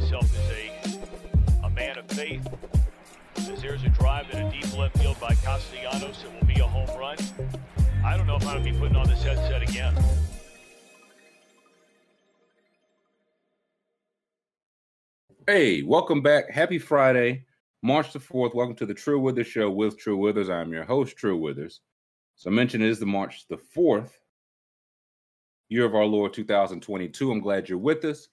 myself as a, a man of faith. As there's a drive in a deep left field by Castellanos, it will be a home run. I don't know if to be putting on this headset again. Hey, welcome back. Happy Friday, March the 4th. Welcome to the True Withers Show with True Withers. I'm your host, True Withers. So I mentioned it is the March the 4th, year of our Lord 2022. I'm glad you're with us.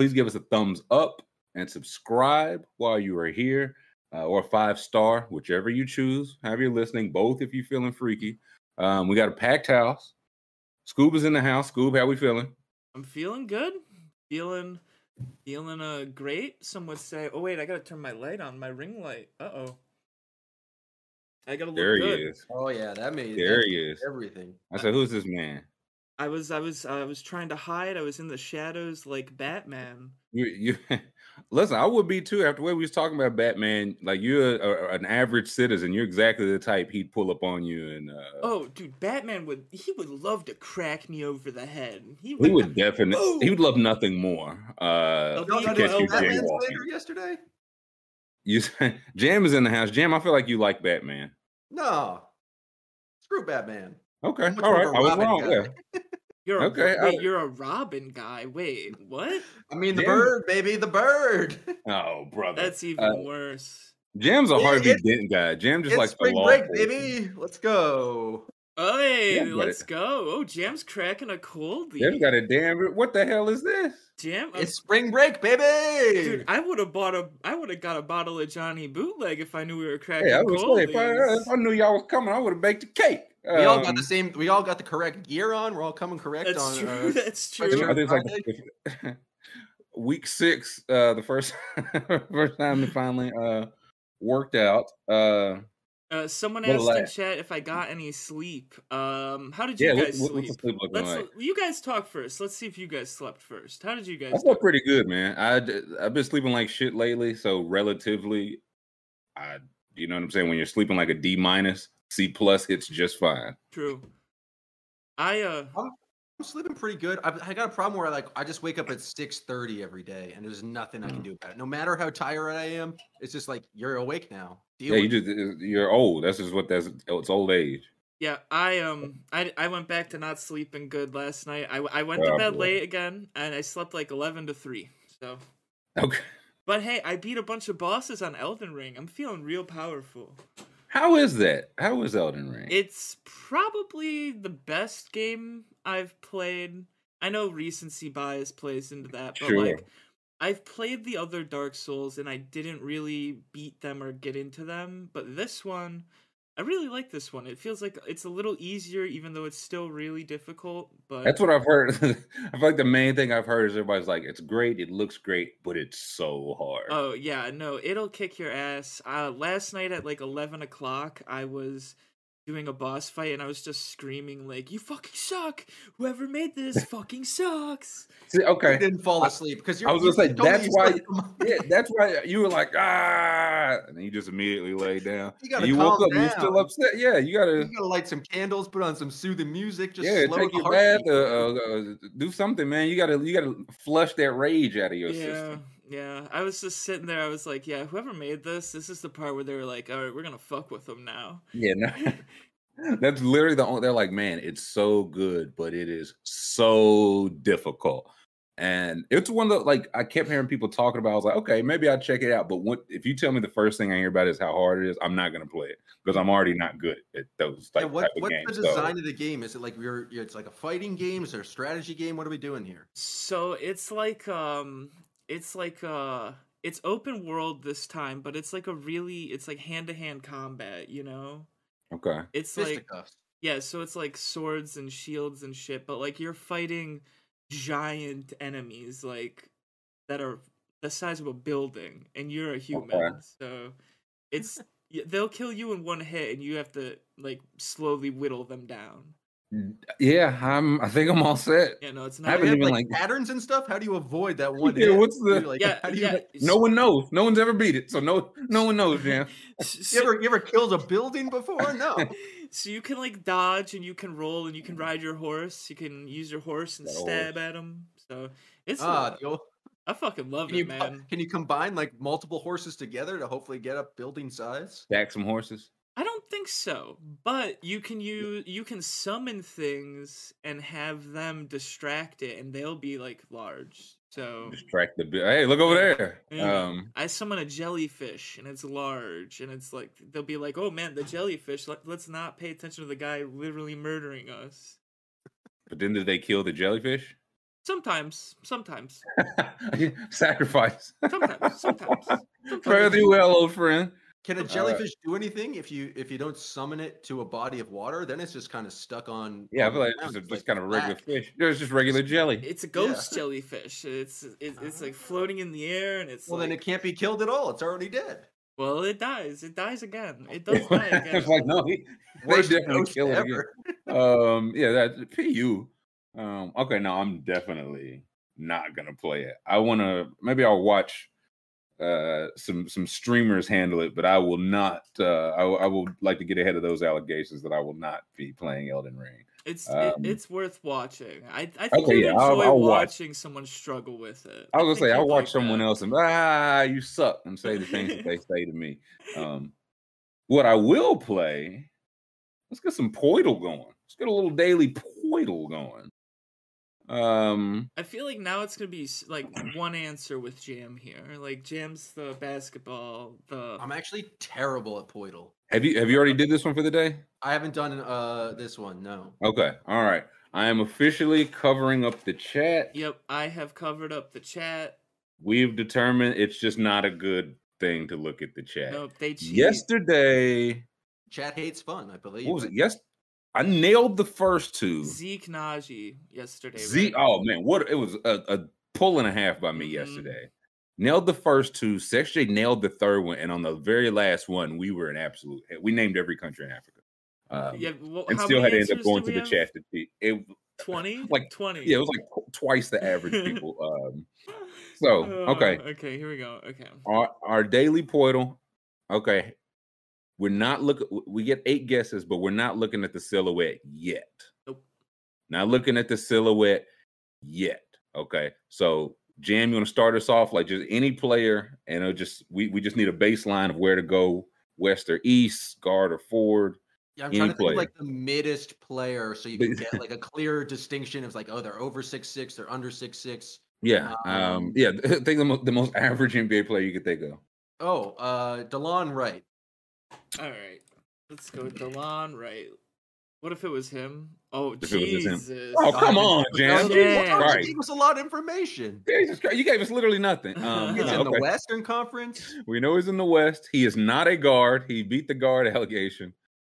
Please give us a thumbs up and subscribe while you are here, uh, or five star, whichever you choose. Have you listening, both if you're feeling freaky. Um, we got a packed house. Scoob is in the house. Scoob, how we feeling? I'm feeling good. Feeling feeling uh great. Some would say, "Oh wait, I gotta turn my light on, my ring light." Uh oh. I gotta look There he good. is. Oh yeah, that made There that he is. Everything. I said, "Who's this man?" I was I was I was trying to hide. I was in the shadows like Batman. You, you listen. I would be too. After the way we was talking about Batman, like you're a, an average citizen. You're exactly the type he'd pull up on you, and uh, Oh, dude, Batman would he would love to crack me over the head. He he would. would definitely. Boom! He would love nothing more. Uh, Y'all Y'all got you catch you go, Batman jaywalking. Slater yesterday? You Jam is in the house. Jam, I feel like you like Batman. No. Screw Batman. Okay, all right. I'm much all more right. of a I was Robin wrong. guy. Yeah, You're a, Okay, wait, I- you're a Robin guy. Wait, what? I mean the Damn. bird, baby, the bird. Oh, brother. That's even Uh, worse. Jam's a Yeah, Harvey it's- Dent guy. Jam just it's likes the spring break, enforcement. baby. Let's go. Hey, Yeah, let's go. Oh, Jam's cracking a cold. Jam's got a damn. What the hell is this? Jam, I'm It's spring break, baby. Dude, I would have bought a, I would have got a bottle of Johnny Bootleg if I knew we were cracking Hey, I was say, if I, if I knew y'all was coming, I would have baked a cake. We all got Um, the same. We all got the correct gear on. We're all coming correct That's on. true. Uh, That's Sure. I true. think it's like the, week six, uh, the first first time it finally uh worked out. Uh, Uh, someone asked in chat if I got any sleep. Um, how did you yeah, guys what- sleep? what's the sleep looking Let's like? you guys talk first. Let's see if you guys slept first. How did you guys? I slept pretty good, man. I I've been sleeping like shit lately, so relatively, I you know what I'm saying. When you're sleeping like a D minus, C plus hits just fine. True. I uh I'm sleeping pretty good. I've, I got a problem where I like I just wake up at six thirty every day, and there's nothing I Mm. can do about it. No matter how tired I am, it's just like you're awake now. Deal Yeah, you just uh, you're old. That's just what that's it's old age. yeah I um I I went back to not sleeping good last night. I I went to Oh, bed boy. late again and I slept like eleven to three. So. Okay, But hey, I beat a bunch of bosses on Elden Ring. I'm feeling real powerful. How is that? How is Elden Ring? It's probably the best game I've played. I know recency bias plays into that, but Sure. like I've played the other Dark Souls and I didn't really beat them or get into them, but this one I really like this one. It feels like it's a little easier even though it's still really difficult, but That's what I've heard. I feel like the main thing I've heard is everybody's like, "It's great, it looks great, but it's so hard." Oh yeah, no, it'll kick your ass. Uh, last night at like eleven o'clock, I was doing a boss fight and I was just screaming like, "You fucking suck! Whoever made this fucking sucks!" See, okay, You didn't fall asleep because you're. I was you gonna say that's why. slept for months. Yeah, that's why you were like ah, and then you just immediately laid down. You gotta And you woke calm up, and you're still down. upset. Yeah, you gotta. You gotta light some candles, put on some soothing music, just yeah, slow take your bath, uh, uh, uh, do something, man. You gotta, you gotta flush that rage out of your Yeah, system. Yeah. I was just sitting there. I was like, "Yeah, whoever made this, this is the part where they were like, all right, we're gonna fuck with them now." Yeah, no, that's literally the only. They're like, man, it's so good, but it is so difficult. And it's one of the like I kept hearing people talking about. I was like, okay, maybe I'll check it out. But what if you tell me the first thing I hear about is how hard it is? I'm not gonna play it because I'm already not good at those type, Yeah, what, type of what's games. the so- design of the game? Is it like you're, you're? It's like a fighting game? Is there a strategy game? What are we doing here? So it's like um, it's like uh, it's open world this time, but it's like a really, it's like hand to hand combat. You know, okay, it's like Yeah, so it's like swords and shields and shit, but like you're fighting giant enemies like that are the size of a building and you're a human. So it's they'll kill you in one hit and you have to like slowly whittle them down. Yeah, I'm. I think I'm all set. Yeah, no, it's I haven't have, even, like, like- patterns and stuff. How do you avoid that one? Yeah, hit? what's the- like, Yeah, how do you, yeah. No one knows. No one's ever beat it, so no, no one knows, Jam. S- You ever you ever killed a building before? No. so you can like dodge and you can roll and you can ride your horse. You can use your horse and That stab at them. So it's ah, uh, I fucking love Can it, you, man. can you combine like multiple horses together to hopefully get up building size? Stack some horses. I don't think so, but you can use you can summon things and have them distract it, and they'll be like large. So Distract the. Hey, look over there. Yeah. Um, I summon a jellyfish, and it's large, and it's like they'll be like, "Oh man, the jellyfish! Let, let's not pay attention to the guy literally murdering us." but then did they kill the jellyfish? Sometimes, sometimes, Sacrifice. sometimes, sometimes. Fare thee well, old friend. Can a Uh, jellyfish do anything if you if you don't summon it to a body of water? Then it's just kind of stuck on. Yeah, I feel like it's It's just like kind of a regular black. fish. There's just regular jelly. It's a ghost jellyfish. It's it, it's like floating in the air, and it's Well, like, then it can't be killed at all. It's already dead. well, it dies. It dies again. It does die again. it's like no, he, they definitely ghost kill it again. Um, yeah, that PU. Um, okay, no, I'm definitely not gonna play it. I wanna maybe I'll watch uh some some streamers handle it, but I will not. Uh, I, I will like to get ahead of those allegations that I will not be playing Elden Ring. It's Um, it, it's worth watching. I I think Okay, you'd yeah, I'll- enjoy I'll watch. watching someone struggle with it. I was gonna say I'll watch like someone that. else and ah, you suck, and say the things that they say to me. Um, what I will play, let's get some Poeltl going. Let's get a little daily Poeltl going. Um, I feel like now it's gonna be like one answer with Jam here. Like Jam's the basketball. The I'm actually terrible at Poeltl. have you have you already did this one for the day? I haven't done uh this one. No. Okay, all right. I am officially covering up the chat. yep. I have covered up the chat. We've determined it's just not a good thing to look at the chat. Nope. They cheat. Yesterday, Chat hates fun. I believe. what was it? Yes, I nailed the first two. Zeke Nnaji yesterday. Z. right? Oh man, what it was a, a pull and a half by me Mhm. yesterday. Nailed the first two. Sex J nailed the third one, and on the very last one, we were in absolute. We named every country in Africa, um, Yeah. Well, and still had to end up going to the chat to cheat. It, Twenty. Like, twenty. yeah, it was like twice the average people. Um, so Uh, okay, Okay. Here we go. Okay. our our daily portal. Okay, we're not looking. We get eight guesses, but we're not looking at the silhouette yet. Nope. Not looking at the silhouette yet. Okay, so Jam, you want to start us off like just any player, and it'll just we we just need a baseline of where to go, west or east, guard or forward. Yeah, I'm trying to think player. of like the middest player, so you can get like a clear distinction of like, oh, they're over six six, they're under six six. Yeah, um, Um, yeah. Think the most the most average NBA player you could think of. Oh, uh, Delon Wright. All right. Let's go. With Delon Wright. What if it was him? Oh If it was him. Jesus! Oh come Oh, on, Jam! Oh, Jesus yeah. You gave us a lot of information. Jesus Christ! You gave us literally nothing. Um, He's no, in okay. the Western Conference. We know he's in the West. He is not a guard. He beat the guard allegation.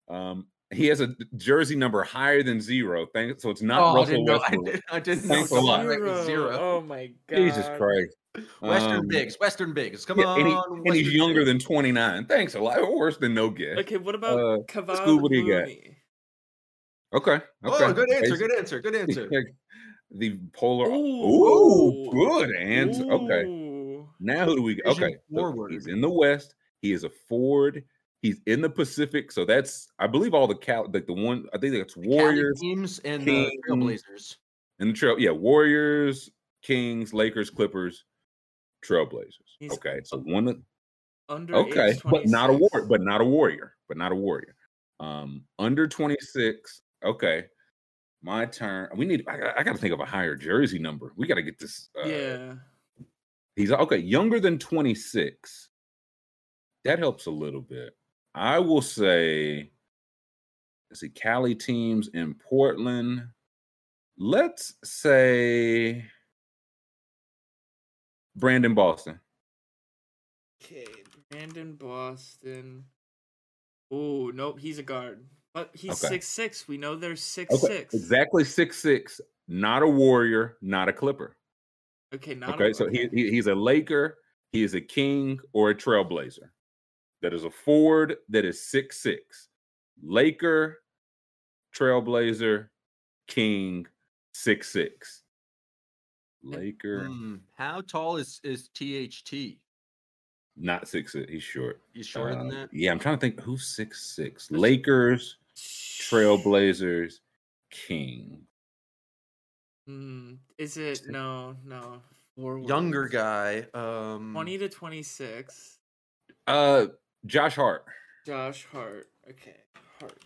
Um, he has a jersey number higher than zero. Thank, so it's not oh, I Russell didn't know. I Westbrook. didn't, I didn't know Thanks a lot. Delon Wright zero. Oh my god! Jesus Christ. Western Um, Bigs. Western Bigs. Come yeah, on. and, he- and he's Western younger than 29. Thanks a lot. Worse than no guess. Okay, what about Uh, Kavad Scoob, what do you got? Okay. Okay. Oh, good answer. Basi- Good answer. Good answer. the polar. Ooh. Ooh, good answer. Okay. Now who do we? Vision Okay, so he's in the West. He is a Ford. He's in the Pacific. So that's I believe all the Cal like the one I think it's Cali Warriors teams and the Kings. Trailblazers. and the trail. Yeah, Warriors, Kings, Lakers, Clippers, Trailblazers. He's okay, so one of Under okay, but not a war, but not a warrior, but not a warrior. Um, under twenty six. Okay, my turn. We need. I, got- I got to think of a higher jersey number. We got to get this. Uh, yeah. He's okay, younger than 26. That helps a little bit. I will say, let's see, Cali teams in Portland. Let's say Brandon Boston. Okay, Brandon Boston. Oh nope, he's a guard, but he's Okay. six six. We know there's six Okay, six. exactly six six. Not a warrior, not a Clipper. Okay, not okay, so he, he he's a Laker, he is a King or a Trailblazer. That is a Ford. that is six six. Laker, Trailblazer, King, six six. Laker, Hmm, How tall is is THT? not six six. He's short. He's shorter than Uh, that. Yeah, I'm trying to think who's six six. Lakers, Trailblazers, King. Hmm, is it no no? Forwards. Younger guy. Um, 20 to 26. Uh, Josh Hart. Josh Hart. Okay, Hart.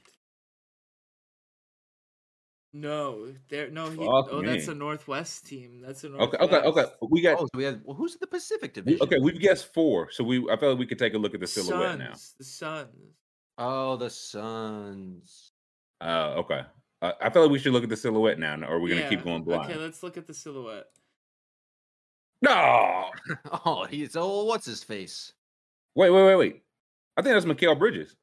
No, there. No, he. Fuck oh, that's me. a Northwest team. That's a Okay, Northwest. okay, okay. We got Oh, so we had. Well, who's in the Pacific we- Division? okay. We've guessed four, so we I feel like we could take a look at the silhouette now. Suns. The Suns. Oh, the Suns. Uh, okay. Uh, I feel like we should look at the silhouette now, or we're gonna Yeah, keep going blind. Okay, let's look at the silhouette. No, Oh, he's oh, what's his face? wait, wait, wait, wait. I think that's Mikal Bridges.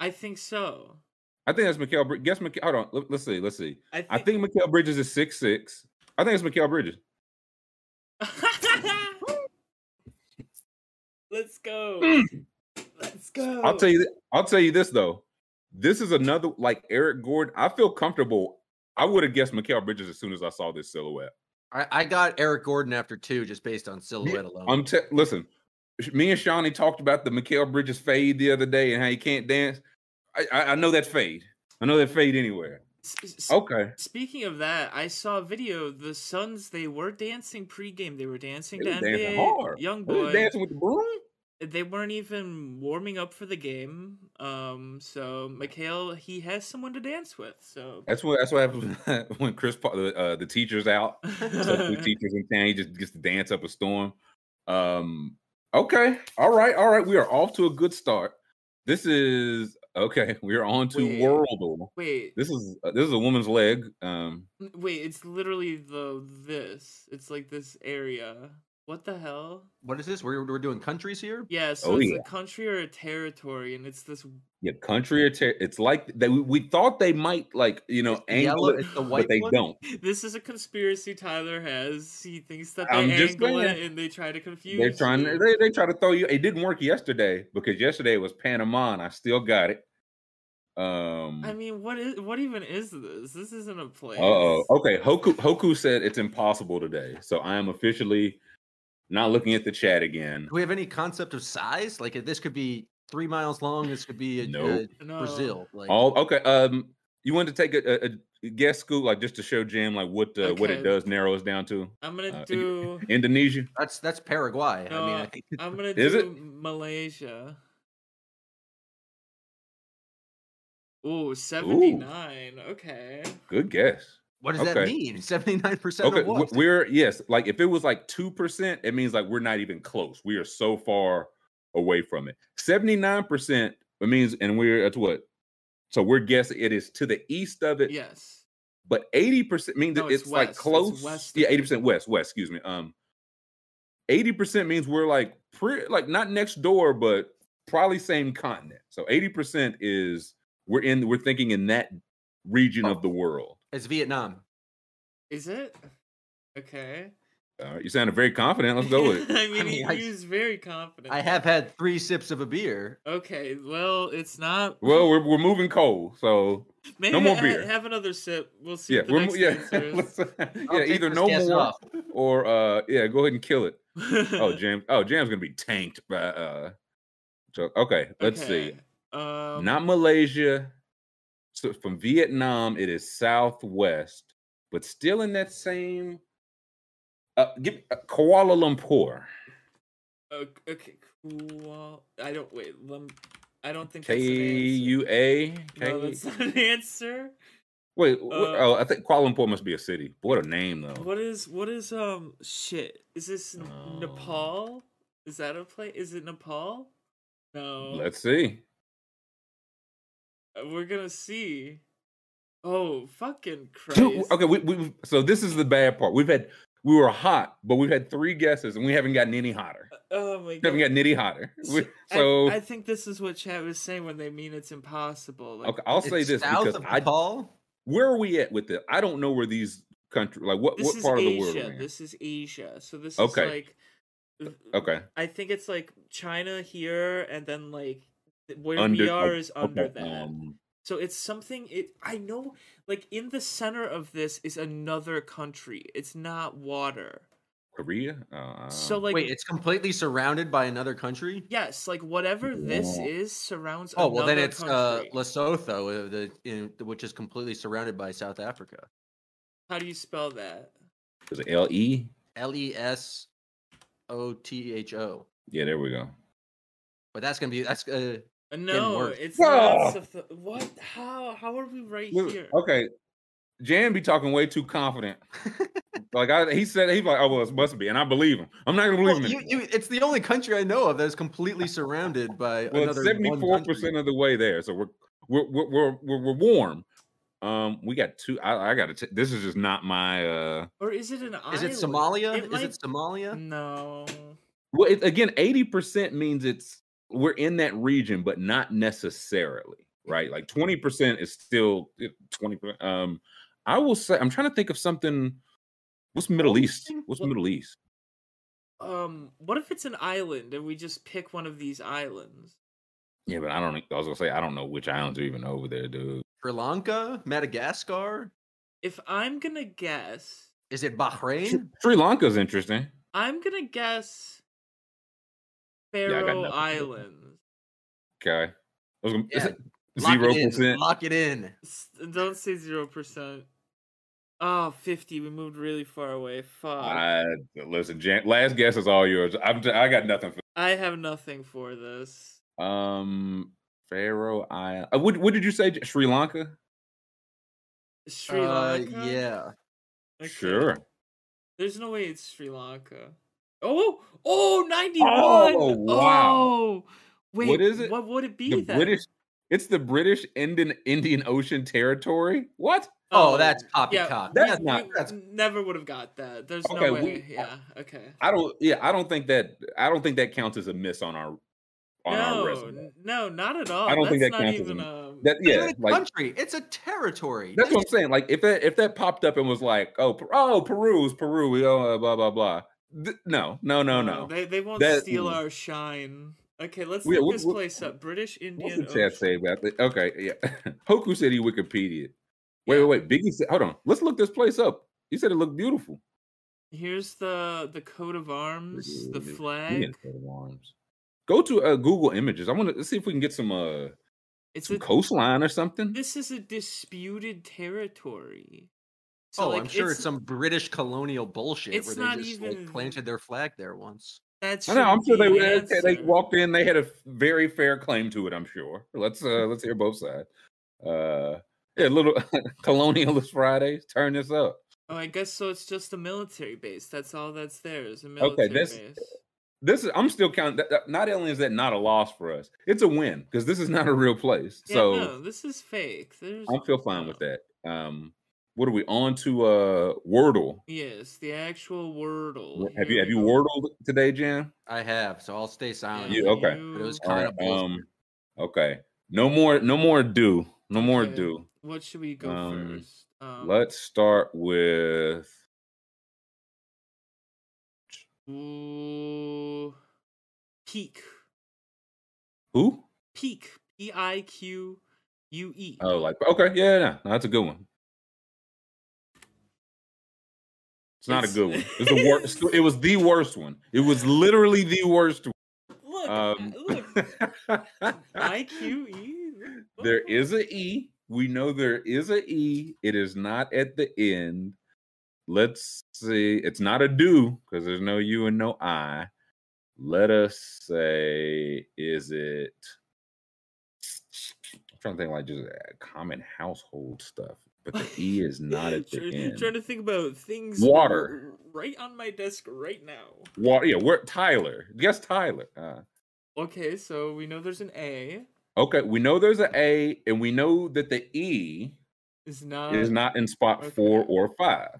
I think so. I think that's Mikal. Brid- Guess Mikal. Hold on. Let, us see. Let's see. I think. I think Mikal Bridges is six six. I think it's Mikal Bridges. let's go. Let's go. Mm. I'll tell you. th- I'll tell you this though. This is another like Eric Gordon. I feel comfortable. I would have guessed Mikal Bridges as soon as I saw this silhouette. I, I got Eric Gordon after two, just based on silhouette alone. I'm te- listen. Me and Shawnee talked about the Mikal Bridges fade the other day and how he can't dance. I, I, know that fade. I know that fade anywhere. S- Okay. Speaking of that, I saw a video. The Suns they were dancing pregame. They were dancing They to was dancing NBA hard. Young Boy. dancing with the broom. They weren't even warming up for the game. Um, so Mikal he has someone to dance with. So That's what. That's what happens when Chris Paul, the, uh, the teacher's out. So the teachers in town. He just gets to dance up a storm. Um. Okay. All right. All right. We are off to a good start. This is okay. We are on to Wait. World. wait, This is uh, this is a woman's leg. Um. wait. It's literally the this. It's like this area. What the hell? what is this? We're, we're doing countries here. Yeah. So Oh, it's yeah. a country or a territory, and it's this. Yeah, country or ter- it's like they we, we thought they might like you know It's angle yellow- it, it's the but they one? don't. This is a conspiracy Tyler has. He thinks that they I'm just angle it and they try to confuse. They're trying. you. They they try to throw you. It didn't work yesterday because yesterday was Panama, and I still got it. Um. I mean, what is what even is this? This isn't a place. Uh oh. Okay. Hoku Hoku said it's impossible today, so I am officially not looking at the chat again. Do we have any concept of size? Like this could be three miles long. This could be a, Nope. a No. Brazil. Like All okay. Um. You want to take a, a, a guess, Scoob, like just to show Jim like what uh, what it does narrow us down to? I'm gonna Uh, do. Indonesia. that's that's Paraguay. I mean, I No, think I'm gonna Is do it? Malaysia. Ooh, 79. Okay. Good guess. What does that mean? Seventy nine percent Okay, of what? we're yes. Like if it was like two percent, it means like we're not even close. We are so far away from it. Seventy nine percent. It means, and we're at what? So we're guessing it is to the east of it. Yes. But eighty percent means No, that it's it's, like. It's close. west yeah, eighty percent west. West. Excuse me. Um, eighty percent means we're like pretty like not next door, but probably same continent. So eighty percent is we're in. We're thinking in that region Oh. of the world. It's Vietnam. Is it? Okay. All right, you sounded very confident. Let's go with it. I mean, mean, he, I- he was very confident. I have had three sips of a beer. Okay, well, it's not. Well, we're we're moving cold, so Maybe more ha- beer. Have another sip. We'll see. yeah, what the we're next mo- yeah, is. yeah. Either no more off. or uh, yeah, go ahead and kill it. Oh, Jam, oh, Jam's gonna be tanked by uh. So okay, let's see. Um, Not Malaysia. So from Vietnam, it is southwest, but still in that same. Uh, give uh, Kuala Lumpur. Okay, cool. I don't wait. Lum, I don't think K U A. that's an answer. No, that's not an answer. Wait, uh, oh, I think Kuala Lumpur must be a city. What a name though. What is what is um shit? Is this Oh. Nepal? Is that a place? Is it Nepal? No. Let's see. Uh, We're gonna see. Oh fucking Christ! Dude, okay, we, we so this is the bad part. We've had we were hot, but we've had three guesses and we haven't gotten any hotter. Oh my god, We haven't god. got nitty hotter. We- So I, think this is what Chad was saying when they mean it's impossible. Like, okay, I'll say this south because of I Nepal. where are we at with it? I don't know where these countries like what this what is part of the world Asia. are we in? This is Asia. So this Okay. is like. Okay, I think it's like China here, and then like th- where under we are is under okay, that. um, So it's something it I know like in the center of this is another country. It's not water. Korea. Uh, So like Wait, it's completely surrounded by another country. yes, like whatever this is surrounds Oh well, then another it's uh. Lesotho, uh, the, in, which is completely surrounded by South Africa. How do you spell that? is it L E? L E S O T H O. Yeah, there we go. But that's gonna be that's uh Uh, No, worse. it's not. Soph- what? How? How are we right Look, here? Okay, Jan be talking way too confident. like I, he said, he's like, "Oh well, it must be," and I believe him. I'm not gonna believe Well, him. you, you, it's the only country I know of that is completely surrounded by Well, seventy-four percent of the way there, so we're we're we're we're, we're, we're warm. Um, we got two. I, I got to. This is just not my. uh Or is it an island? Is it Somalia? It is might- it Somalia? No. Well, it, again, eighty percent means it's we're in that region, but not necessarily, right? Like twenty percent is still twenty percent. Um, I will say, I'm trying to think of something. What's Middle East? What's What- Middle East? Um. What if it's an island and we just pick one of these islands? Yeah, but I don't. I was gonna say I don't know which islands are even over there, dude. Sri Lanka? Madagascar? If I'm gonna guess, Is it Bahrain? Sri Lanka's interesting. I'm gonna guess I got Faroe nothing. Islands. Okay, I was gonna, Yeah, Lock zero it in. percent. Lock it in. Don't say zero percent. Oh, 50. We moved really far away. Fuck. I listen. Jan, last guess is all yours. I'm. j- I got nothing for. I have nothing for this. Um, Faroe Island. Uh, what, what did you say? Sri Lanka? Sri Uh, Lanka? yeah. Okay. Sure. There's no way it's Sri Lanka. Oh, oh, 91. Oh, wow. Oh, wait. What is it? What would it be The then? British. It's the British Indian Indian Ocean Territory. What? Oh, oh that's yeah, poppycock. That's we- not- that's- never would have got that. There's Okay, no we- way. yeah. Okay. I don't. Yeah, I don't think that. I don't think that counts as a miss on our on our No, resume. no, not at all. I don't think that not counts as a- a. Um, that It's yeah, not a like country. It's a territory. that's what I'm saying. Like if that if that popped up and was like, oh, oh, Peru's Peru, we oh, blah blah blah. Th- no, no, no, no. They they won't That- steal mm. our shine. Okay, let's Yeah, look what- this what- place up. British What's Indian. the chat say about that? Okay, yeah. Hoku City Wikipedia. Wait, Yeah. wait, wait. Biggie said, hold on. Let's look this place up. He said it looked beautiful. Here's the the coat of arms, the flag. Coat of arms. Go to uh, Google Images. I want to see if we can get some uh It's some a coastline or something. this is a disputed territory. So, oh, like, I'm sure it's, some British colonial bullshit it's where they not just like, even- planted their flag there once. That's I know. I'm sure they the they, they walked in. They had a very fair claim to it. I'm sure. Let's uh let's hear both sides. Uh, yeah, little colonialist Fridays. Turn this up. Oh, I guess so. It's just a military base. That's all that's there is a Okay, military base. This is. I'm still counting. that- that- Not only is that not a loss for us, it's a win because this is not a real place. Yeah, so no, this is fake. There's I'm feel fine with no. that. What are we on to? Uh, Wordle. Yes, the actual Wordle. Have Here you have you go. Wordled today, Jan? I have, so I'll stay silent. You- okay. But it was kind right. of. Um, okay. No more. No more do. No more do. What should we go Um, first? Um, Let's start with. Ooh, peak. Who? Peak. P I Q U E. Oh, like okay, yeah, no, no, that's a good one. It's not a good one. It's the worst. it was the worst one. It was literally the worst. one. Look, Um, look. I Q E. there is a e. We know there is a e. It is not at the end. Let's see. It's not a do because there's no u and no i. Let us say, is it? I'm trying to think like just uh, common household stuff, but the e is not at the Trying, end. trying to think about things. Water. right on my desk right now. Water, yeah, where Tyler? Guess Tyler. Uh, Okay, so we know there's an A. okay, we know there's an A, and we know that the E Is not. is not in spot four or five.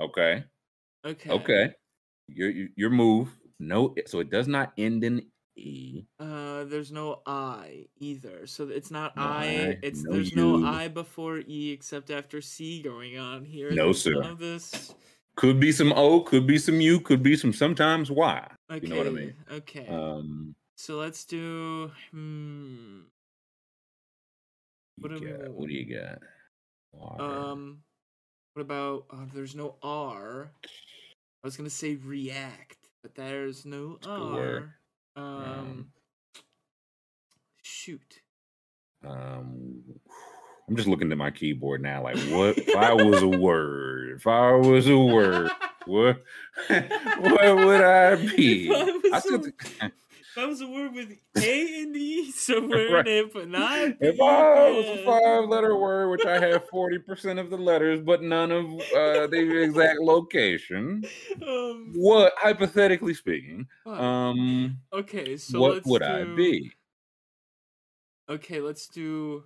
Okay, Okay. okay, your your move. No, so it does not end in E. Uh, there's no I either, so it's not No I. I, It's no there's U. no I before E except after C going on here. No, There's sir. This. Could be some O, could be some U, could be some sometimes Y. Okay. You know what I mean? Okay. Um, so let's do. Hmm. What got- what do you got? Um. What about? Uh, there's no R. I was gonna say react, but there's no Score. R. Um. Um, shoot. Um, I'm just looking at my keyboard now. Like, what if I was a word? If I was a word, what? what would I be? I I still think- Was a word with A and E somewhere Right. in it, but not if I was a five-letter word, which I have forty percent of the letters, but none of uh, the exact location, Um, what, hypothetically speaking, um, okay, so what let's would I be? Okay, let's do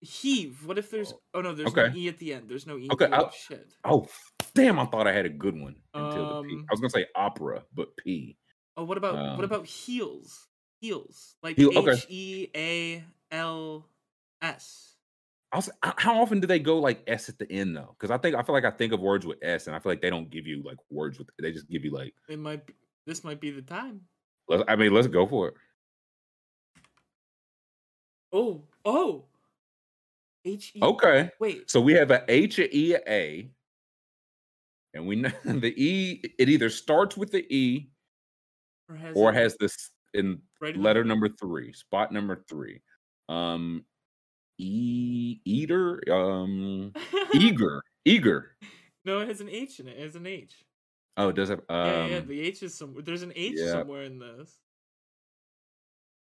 heave. What if there's? Oh no, there's Okay. no e at the end. There's no e. Okay, At the end. I'll- Shit. Oh, damn! I thought I had a good one until the P. Um, I was gonna say opera, but P. Oh, what about um, what about heels? Heels, like. H E A L S. Also, how often do they go like S at the end though? Because I think I feel like I think of words with S, and I feel like they don't give you like words with. They just give you like. It might. Be, this might be the time. Let's, I mean, let's go for it. Oh, oh. H E. Okay, Wait. so we have a H, E, A, and we know the E. It either starts with the E Or has. or has this in right letter number three, spot number three. Um, E eater, um, eager, eager. no, it has an H in it. It has an H. Oh, it does have um, yeah, yeah. The H is somewhere. There's an H yeah. somewhere in this.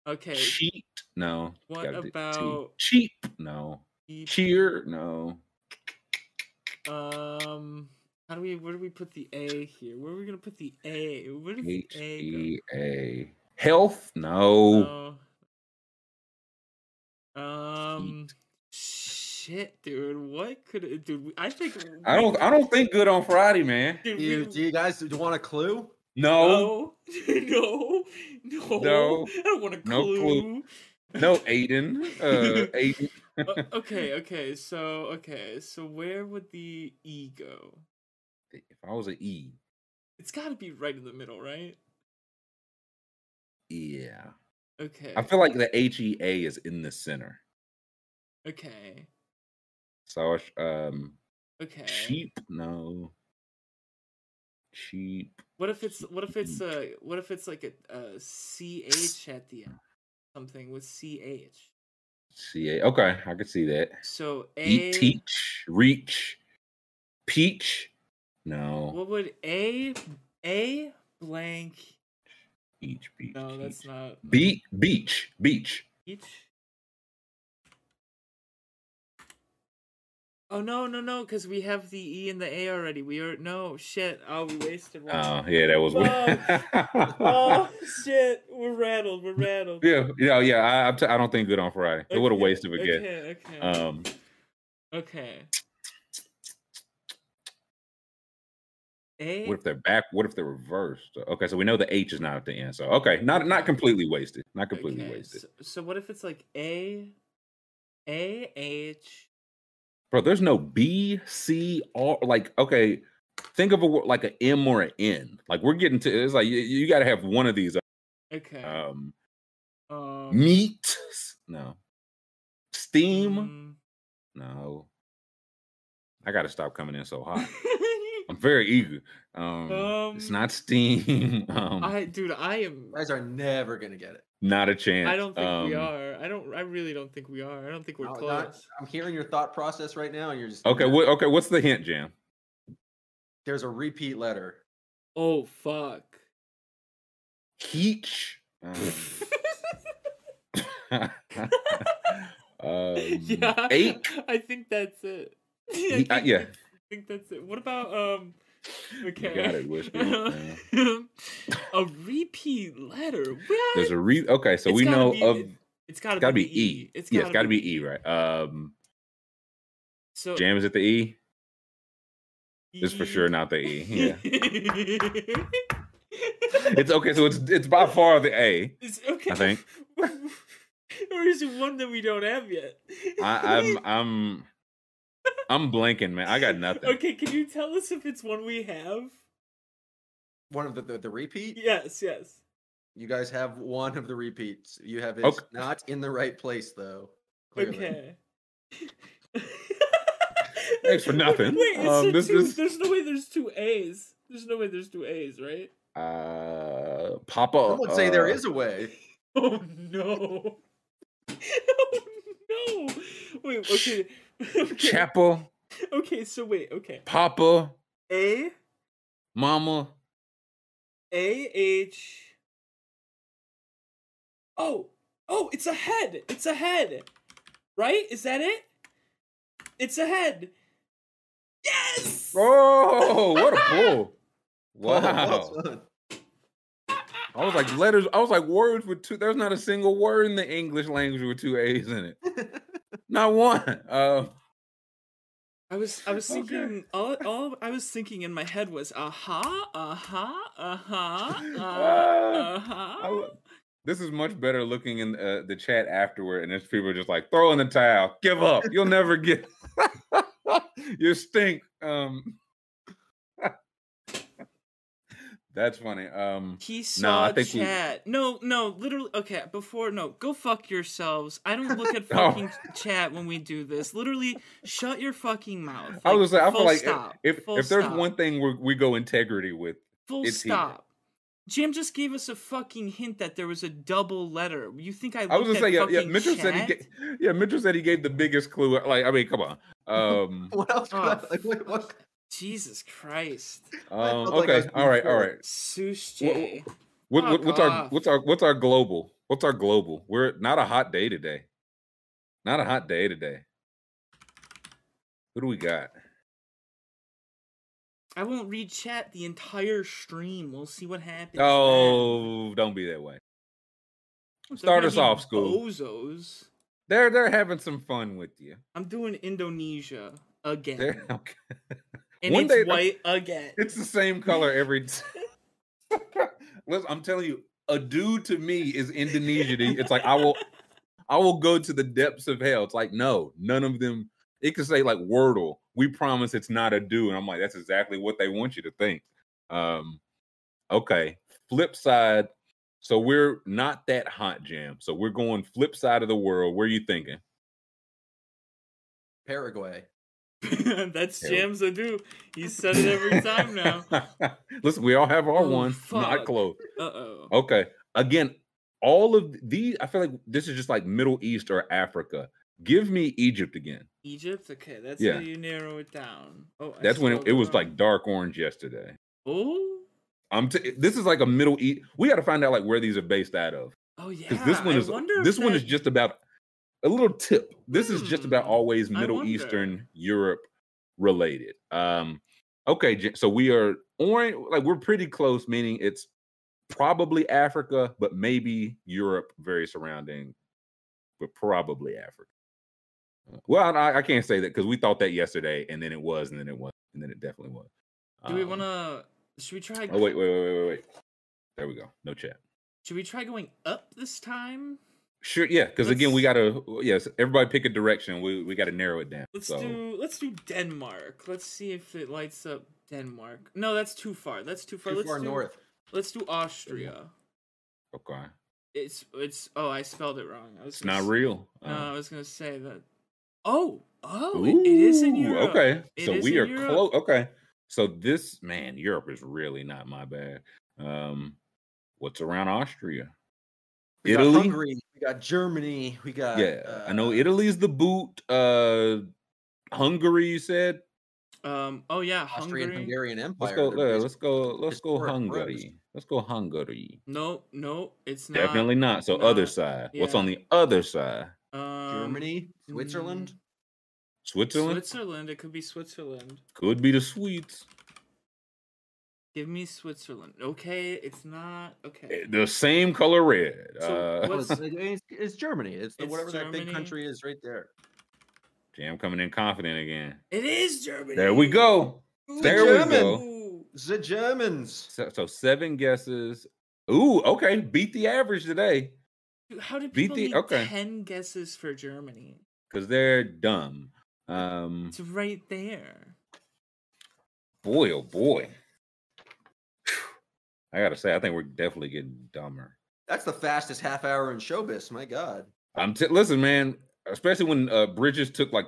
Okay. cheat. No. What about- cheap? No. E- Cheer? No. Um. How do we? Where do we put the A here? Where are we gonna put the A? Where does the H A E A. Health? No. No. Um. Shit, dude. What could it, dude? I think I don't. I don't think good on Friday, man. Dude, Do you, we- do you guys do you want a clue? No. no, no, No. I don't want a No clue. clue. No, Aiden. Uh, Aiden. Okay, okay, so okay, so where would the E go? If I was an E, It's got to be right in the middle, right? yeah. Okay. I feel like the H E A is in the center. Okay. So, um, Okay. cheap? No. Cheap. What if it's what if it's uh what if it's like a, a C H at the end? Something with C H. C A. Okay, I could see that. So A. Eat, teach, reach, peach. No, What would A A blank? each, beach. No, that's not Beat, beach, beach. Beach. Oh no no no! Because we have the E and the A already. We are no shit. Oh, we wasted one. Oh, yeah, that was weird. oh shit! We're rattled. We're rattled. yeah, yeah, yeah. I, I don't think good on Friday. It would have Okay, wasted a guess. Okay. Okay. Um, okay. A. what if they're back? What if they're reversed? Okay, so we know the H is not at the end. So okay, not not completely wasted. Not completely okay, wasted. So, so what if it's like A, A H? Bro, there's no B, C, R. Like, okay, think of a like an M or an N. Like, we're getting to it's like you, you got to have one of these. Okay. Um, um, meat, no. Steam, mm, no. I got to stop coming in so hot. I'm very eager. Um, it's Um, not Steam. um, I, dude, I am. You guys are never gonna get it. not a chance. I don't think we Um, are. I don't. I really don't think we are. I don't think we're No, close. not- I'm hearing your thought process right now, and you're just Okay, no. what, okay. What's the hint, Jam? There's a repeat letter. Oh fuck. Peach. Um, um, yeah. Eight. I think that's it. I think, uh, yeah. I think that's it. What about um? Okay. got it, Whiskey. A repeat letter. What? There's a re. Okay, so It's we know be- of. it- It's gotta, It's got to be, be the E. It's yeah, gotta it's got to be E, right? Um, So Jam is at the E. It's for sure E. not the E. Yeah, it's okay. So it's it's by far the A. It's okay. I think. or is it one that we don't have yet? I, I'm I'm I'm blanking, man. I got nothing. Okay, can you tell us if it's one we have? One of the, the the repeat. Yes, yes. You guys have one of the repeats. You have it Okay. not in the right place though. clearly. Okay. Thanks for nothing. Wait, it's Um, a this two, is- there's no way there's two A's. There's no way there's two A's, right? Uh, Papa. Some would say there uh, is a way. Oh no. Oh no. Wait, okay. okay. Chapel. Okay, so wait, okay. Papa. A Mama. A H. Oh, oh, it's a head. It's a head. Right? Is that it? It's a head. Yes. Oh, what a pull! Well Wow. done. I was like letters. I was like words with two. There's not a single word in the English language with two A's in it. Not one. Uh, I was I was Okay. thinking all, all I was thinking in my head was aha aha aha Ah, aha. this is much better looking in uh, the chat afterward, and there's people just like throw in the towel, give up. You'll never get. you stink. Um, that's funny. Um, He No, saw I think we- chat. No, no, literally. Okay, before no, go fuck yourselves. I don't look at Oh. fucking chat when we do this. Literally, shut your fucking mouth. I was Like, gonna say, I feel like stop. if full if there's stop. one thing we we go integrity with, full it's here. stop. Jam just gave us a fucking hint that there was a double letter. You think I? I was looked gonna say, yeah, yeah. fucking Mitchell said he gave, yeah, Mitchell said he gave the biggest clue. Like, I mean, come on. Um, What else? Could Oh, I, like, what, what? Jesus Christ, um felt like I okay, was all right, all being. Seuss Wha- J. What, what, Fuck what's our what's our what's our global? What's our global? We're not a hot day today. Not a hot day today. Who do we got? I won't read chat the entire stream. We'll see what happens. then. Oh, don't be that way. They're start us off, school. Bozos. They're they're having some fun with you. I'm doing Indonesia again. They're okay. And one it's day- white again. It's the same color every. T- Listen, I'm telling you, a dude to me is Indonesia. It's like I will, I will go to the depths of hell. It's like no, none of them. It could say like Wordle. We promise it's not a do, and I'm like, that's exactly what they want you to think. Um, okay. Flip side. So we're not that hot, jam. So we're going flip side of the world. Where are you thinking? Paraguay. That's. Jams Adu. He said it every time now. Listen, we all have our Oh, one. Not close. Uh oh. Okay. Again, all of these, I feel like this is just like Middle East or Africa. Give me Egypt again. Egypt? Okay, that's Yeah. how you narrow it down. Oh, I That's when it, it was like dark orange yesterday. Oh, I'm. T- this is like a Middle East. We got to find out like where these are based out of oh yeah. this one is this one is just about a little tip. This is just about Hmm, always Middle. Eastern Europe related. Um. Okay, so we are orange. Like we're pretty close, meaning it's probably Africa, but maybe Europe, very surrounding, but probably Africa. Well, I, I can't say that because we thought that yesterday, and then it was, and then it was, and then it definitely was. Do we Um, want to? Should we try? Oh wait, wait, wait, wait, wait, wait. There we go. No chat. Should we try going up this time? Sure, yeah. Because again, we gotta yes, everybody pick a direction. We we gotta narrow it down. Let's so do. Let's do Denmark. Let's see if it lights up Denmark. No, that's too far. That's too far. Too let's far do, north. Let's do Austria. okay, It's it's. Oh, I spelled it wrong. I was it's not s- real. No, Uh, I was gonna say that. Oh, oh, it, it is in Europe. Okay, It so we are close. Okay, so this man, Europe is really not my bad. Um, what's around Austria? We got Italy? Hungary. We got Germany. We got. yeah, I know uh, Italy's the boot. Uh, Hungary, you said. Um. Oh yeah, Austrian Hungary. Hungarian Empire. Let's go. They're yeah, based- let's go. Let's go historic roots. Hungary. Let's go Hungary. No, no, it's not. Definitely not. So other not- side. What's on the other side? Um, Germany, Switzerland. Switzerland. Switzerland. It could be Switzerland. Could be the Swedes. Give me Switzerland. Okay, it's not. Eh, Okay. The same color red. So uh, What's- it's, it's, it's Germany. It's, the, It's whatever that big country is right there. Jam coming in confident again. It is Germany. There we go. Ooh. There we go. Ooh. The Germans. So, so seven guesses. Ooh, okay. Beat the average today How did Beat people the- need okay. ten guesses for Germany? because they're dumb. Um, It's right there. boy, oh boy. I gotta say, I think we're definitely getting dumber. That's the fastest half hour in showbiz. My God. I'm t- listen, man. Especially when uh, Bridges took like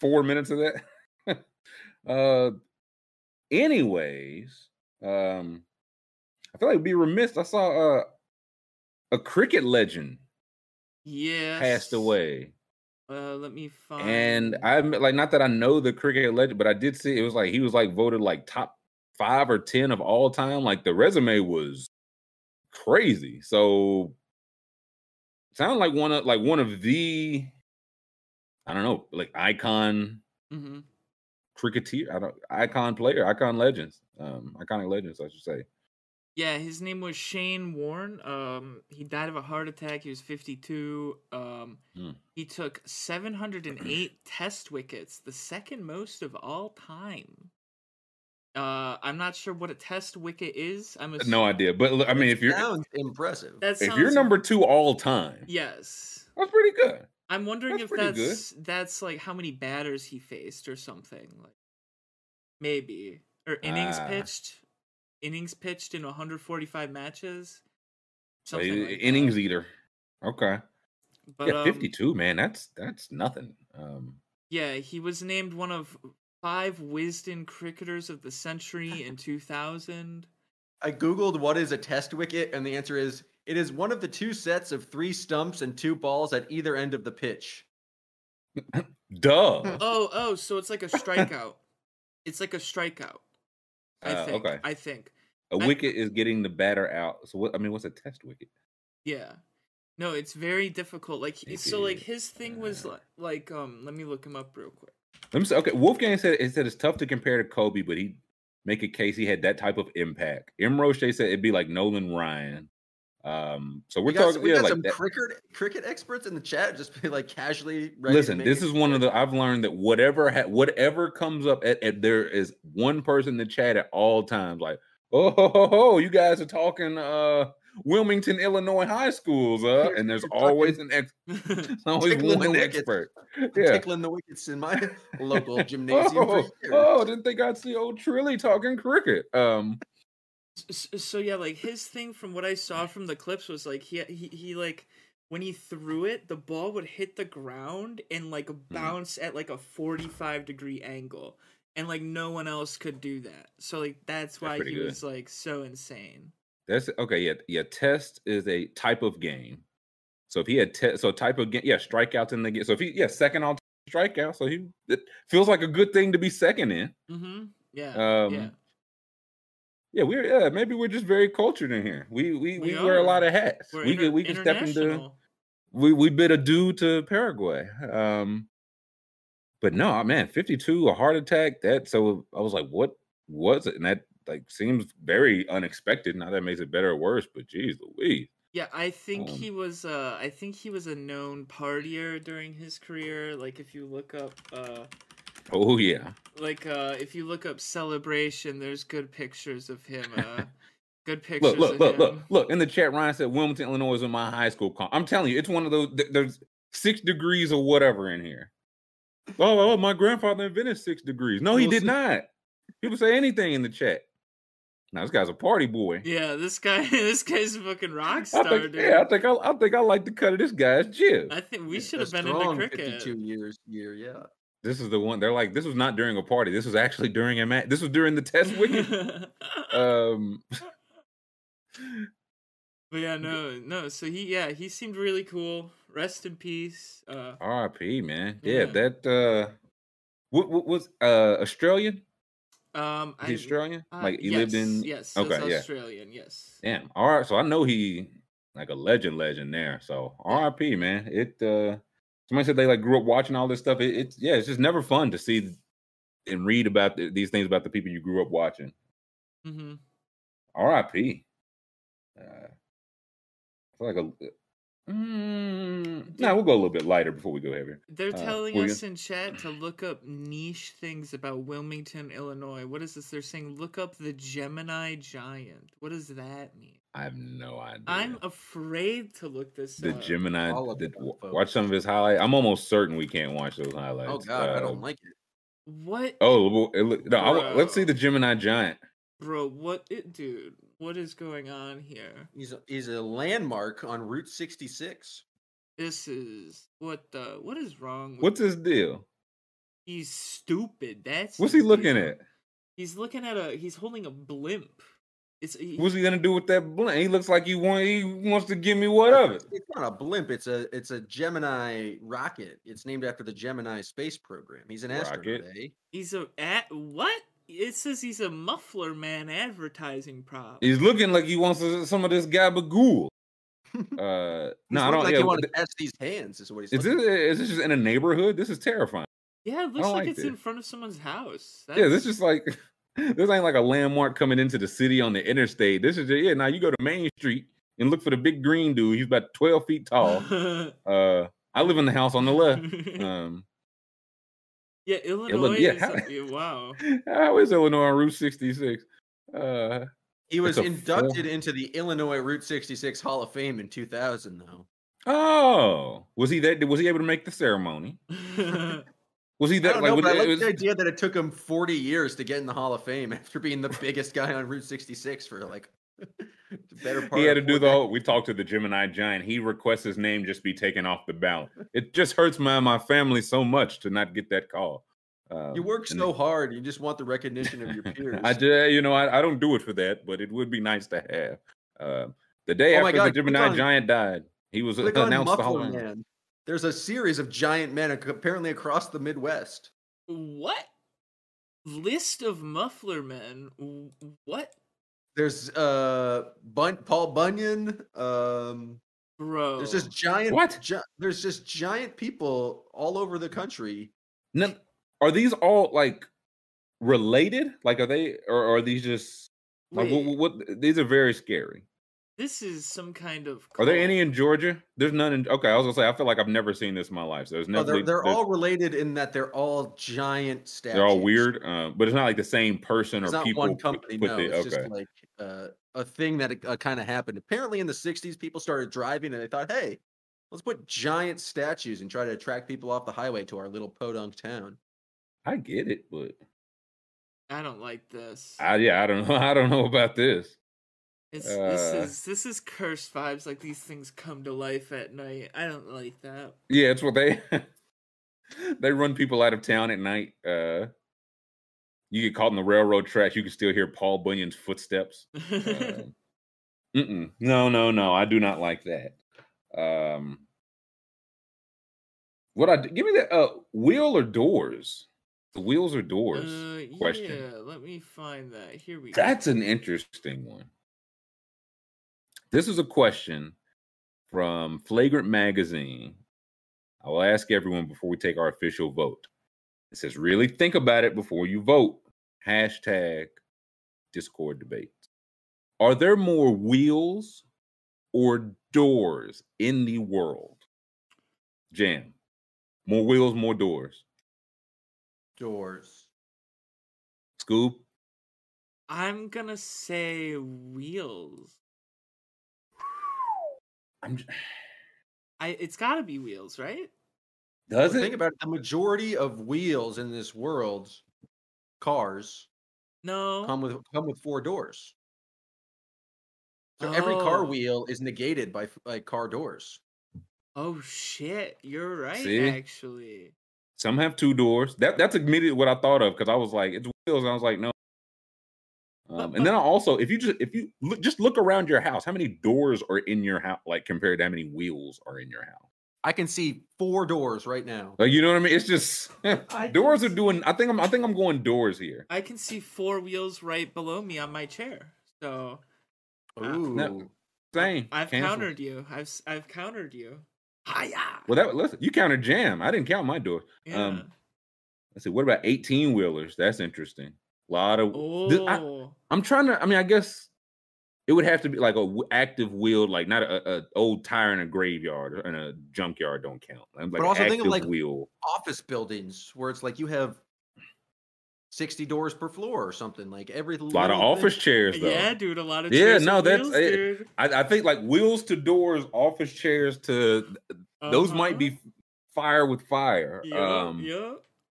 four minutes of that. uh, anyways, um, I feel like it'd be remiss. I saw uh, a cricket legend Yeah. passed away. Uh, let me find. And I admit, like, not that I know the cricket legend, but I did see it was like he was like voted like top five or ten of all time. Like the resume was crazy. So sound like one of like one of the I don't know, like icon Mhm. cricketer, I don't icon player, icon legends, um, iconic legends, I should say. Yeah, his name was Shane Warne. Um, he died of a heart attack. He was 52. Um, Hmm. he took 708 test wickets, the second most of all time. Uh, I'm not sure what a test wicket is. I'm a No idea, but I mean, if you're sounds impressive. That if you're number two all time, yes. that's pretty good. I'm wondering That's if pretty good. that's that's like how many batters he faced or something. Like maybe or innings Ah. pitched, innings pitched in 145 matches. So Something he- like that. innings eater. Okay, But, yeah, um, 52, man. That's that's nothing. Um, Yeah, he was named one of five Wisden cricketers of the century in 2000. I googled what is a test wicket, and the answer is it is one of the two sets of three stumps and two balls at either end of the pitch. duh. Oh, oh, so it's like a strikeout. it's like a strikeout. I Uh, think. okay. I think. A I- wicket is getting the batter out. So what? I mean, what's a test wicket? Yeah. No, it's very difficult. Like he- so like his thing was uh, like, like um let me look him up real quick. Let me say. Okay, Wolfgang said it said it's tough to compare to Kobe, but he make a case he had that type of impact. M. Roche said it'd be like Nolan Ryan. Um, so we're we got, talking we yeah, got like some that. cricket cricket experts in the chat just be like casually. Listen, this is one of the I've learned that whatever ha- whatever comes up at, at there is one person in the chat at all times like oh ho, ho, ho, you guys are talking uh Wilmington Illinois high schools uh and there's You're always an ex always tickling the one wickets. expert I'm yeah tickling the wickets in my local gymnasium oh, years. oh didn't think I'd see old Trilly talking cricket um S- s- So yeah, like his thing from what I saw from the clips was like he he, he like when he threw it, the ball would hit the ground and like bounce at like a 45 degree angle. And like no one else could do that. So like that's why pretty he good. was like so insane. That's okay. Yeah, yeah. Test is a type of game. So if he had te- so type of game, yeah, strikeouts in the game. So if he yeah second on strikeout, so he it feels like a good thing to be second in. Mm-hmm. Yeah. Um, yeah. Yeah, we're yeah maybe we're just very cultured in here. We we we, We wear a lot of hats. We're we inter- could we can step into we we bid adieu to Paraguay. Um, but no, man, fifty two a heart attack. That so I was like, what was it? And that like seems very unexpected. Now that makes it better or worse. But geez, Louise. Yeah, I think Um, he was uh I think he was a known partier during his career. Like if you look up uh Oh yeah. like uh if you look up celebration, there's good pictures of him. Uh good pictures Look, look, of look, him. look, look. In the chat, Ryan said Wilmington, Illinois is in my high school. Con-. I'm telling you, it's one of those. th- There's six degrees or whatever in here. Oh, oh, my grandfather invented six degrees. No, he did not. People say anything in the chat. Now this guy's a party boy. Yeah, this guy this guy's a fucking rock I star, think, dude. yeah, I think I, I think I like the cut of this guy's jib. I think we should have been strong into cricket. 52 years year, yeah. This is the one. They're like, this was not during a party. This was actually during a match. This was during the test wicket. um, but yeah, no, no. So he, yeah, he seemed really cool. Rest in peace. Uh, R.I.P. Man. Yeah, Yeah. that. uh What, what was uh Australian? Um, I, Australian? uh, like he yes, lived in. yes, okay, that's yeah. Australian, yes. Damn. All right. So I know he like a legend, legend there. So R.I.P. Man. It. uh Somebody said they like grew up watching all this stuff. It, it's yeah. It's just never fun to see and read about th- these things about the people you grew up watching. Mm-hmm. R.I.P. Uh, I feel like a. Mm, no, we'll go a little bit lighter before we go heavier. They're Uh, telling what were you us in chat to look up niche things about Wilmington, Illinois. What is this? They're saying look up the Gemini Giant. What does that mean? I have no idea. I'm afraid to look this the up. Gemini. The- it up, watch some of his highlights. I'm almost certain we can't watch those highlights. Oh god, I Uh, don't like it. What? Oh, it look- no, I let's see the Gemini Giant. Bro, what it dude, what is going on here? He's a, he's a landmark on Route 66. This is what the what is wrong with What's his deal? he's stupid. That's What's he looking deal. at? He's looking at a he's holding a blimp. It's he- What's he gonna do with that blimp? He looks like he want he wants to give me what of it. It's not a blimp. It's a it's a Gemini rocket. It's named after the Gemini space program. He's an astronaut. Rocket. Eh? he's a at what? It says he's a muffler man advertising prop. He's looking like he wants some of this gabagool. Uh, He's no, I don't. like yeah, he want to th- catch these hands. Is what he's. is this is this just in a neighborhood? This is terrifying. yeah, it looks like, like it's this. in front of someone's house. Yeah, this is like this ain't like a landmark coming into the city on the interstate. This is just, yeah. Now you go to Main Street and look for the big green dude. He's about twelve feet tall. Uh, I live in the house on the left. Um, yeah, Illinois. yeah, is, yeah, wow. how is Illinois on Route sixty six? Uh, He was inducted full- into the Illinois Route 66 Hall of Fame in 2000, though. oh, was he that? Was he able to make the ceremony? Was he I that? don't like, know, was- but I like was- the idea that it took him 40 years to get in the Hall of Fame after being the biggest guy on Route 66 for like the better part. he had to do the whole. We talked to the Gemini giant. He requests his name just be taken off the ballot. It just hurts my my family so much to not get that call. Um, You work and so hard, you just want the recognition of your peers. I just, you know, I, I don't do it for that, but it would be nice to have. Uh, the day Oh after God, the Gemini on- giant died, he was Click on announced the whole. Muffler Man. There's a series of giant men apparently across the Midwest. what? List of muffler men. What, There's uh Bun- Paul Bunyan. Um, bro? there's just giant. What? gi- there's just giant people all over the country. Now, are these all like related? Like, are they, or are these just like what, Wait, what? These are very scary. This is some kind of. Are there any in Georgia? There's none in. Okay, I was gonna say I feel like I've never seen this in my life. So there's No, never. they're, they're there's- all related in that they're all giant statues. they're all weird, uh, but it's not like the same person It's or not people. one put- company. put no, the- it's okay. just like uh, a thing that uh, kind of happened. Apparently, in the '60s, people started driving and they thought, "Hey, let's put giant statues and try to attract people off the highway to our little podunk town." I get it, but I don't like this. I yeah, I don't know. I don't know about this. It's this Uh, is this is cursed vibes. Like these things come to life at night. I don't like that. Yeah, it's what they they run people out of town at night. Uh you get caught in the railroad tracks, you can still hear Paul Bunyan's footsteps. Um, mm-mm. No, no, no. I do not like that. Um what I give me that uh wheel or doors? The wheels or doors? Uh, question. Yeah, let me find that. Here we go. That's an interesting one. This is a question from Flagrant Magazine. I will ask everyone before we take our official vote. It says, really think about it before you vote. Hashtag Discord debate. Are there more wheels or doors in the world? Jam. More wheels, more doors. Doors. Scoob. I'm gonna say wheels. I'm j- I it's gotta be wheels, right? does Well, it? Think about it. The majority of wheels in this world, cars, No. come with come with four doors. So every car Oh. wheel is negated by f- by car doors. Oh shit, you're right. See? Actually, Some have two doors. That that's admitted what I thought of because I was like, it's wheels. And I was like, no. Um, and then also, if you just if you look, just look around your house, how many doors are in your house, like compared to how many wheels are in your house? I can see four doors right now. Like you know what I mean? It's just doors are doing. I think I'm. I think I'm going doors here. I can see four wheels right below me on my chair. So Uh, Ooh. no. Same. I've Cancel. countered you. I've I've countered you. Hiya. Well, that listen, you counted jam. I didn't count my door. Yeah. Um, let's see. What about 18 wheelers? That's interesting. A lot of. th- I, oh, I'm trying to. I mean, I guess it would have to be like a w- active wheel, like not a, a old tire in a graveyard or in a junkyard. Don't count. Like But also think of, like, wheel. Office buildings where it's like you have sixty doors per floor or something. Like every A lot of office chairs, though. yeah, dude. A lot of chairs. Yeah, no, that's- wheels, it- I, I think like wheels to doors, office chairs to those might Uh-huh. be fire with fire. Yeah, um, yeah.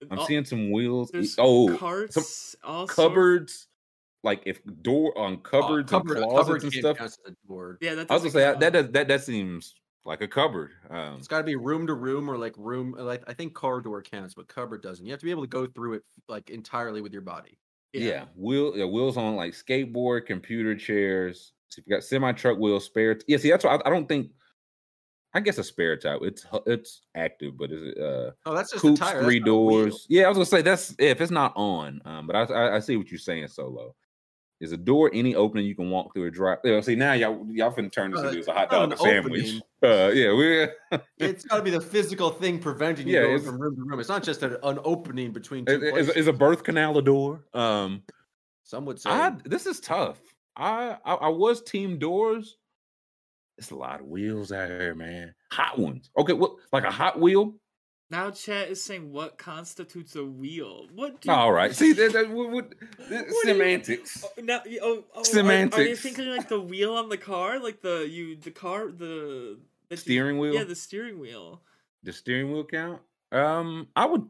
I'm Oh, seeing some wheels. There's Oh, carts, all sorts- cupboards, like if door on Oh, cupboards cupboard, and a cupboards cupboard and stuff. a door. Yeah, that I was gonna say that that, does, that that seems like a cupboard. Um, It's got to be room to room or like room. Like I think car door counts, but cupboard doesn't. You have to be able to go through it like entirely with your body. Yeah, wheel yeah, wheels on like skateboard, computer chairs. So if you got semi truck wheels, spare. T- yeah, see that's why I, I don't think. I guess a spare tire. It's it's active, but is it uh Oh, that's just coops, a tire. that's three a doors? Yeah, I was gonna say that's if it's not on. Um, but I I, I see what you're saying, Solo. Is a door any opening you can walk through a drive? Yeah, see now y'all y'all finna turn this Uh, into a hot dog an sandwich. Uh, yeah, we It's got to be the physical thing preventing you Yeah, going from room to room. It's not just a, an opening between two is, is, is a birth canal a door? Um, Some would say. I this is tough. I, I I was team doors. It's a lot of wheels out here, man. Hot ones. Okay, what like a hot wheel? Now chat is saying what constitutes a wheel. What? Do All right. See that, that what, what, you- semantics. Oh, now, oh, oh, Are, are you thinking like the wheel on the car, like the you the car the that you- Steering wheel. Yeah, the steering wheel. the steering wheel count? Um, I would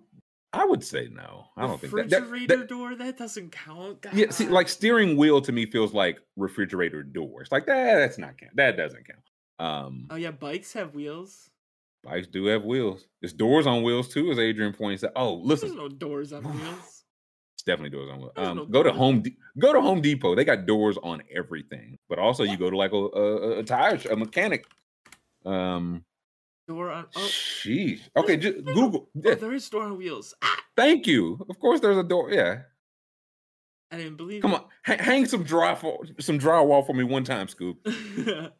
I would say no. I don't think that, refrigerator door that doesn't count. Yeah, see, like steering wheel to me feels like refrigerator doors. Like that, that's not count. That doesn't count. Um, oh yeah, bikes have wheels. bikes do have wheels. It's doors on wheels too, as Adrian points out. Oh, listen, There's no doors on wheels. It's definitely doors on. wheels. Um, no go to. Home De- go to Home Depot. They got doors on everything. But also, you go to like a a, a tire a mechanic. Um, Door on. Oh, sheesh. Okay, There's- just there's Google. oh, Yeah, there is door on wheels. Ah, thank you. Of course, there's a door. Yeah, I didn't believe. come on, ha- hang some dry for, some drywall for me one time, Scoob.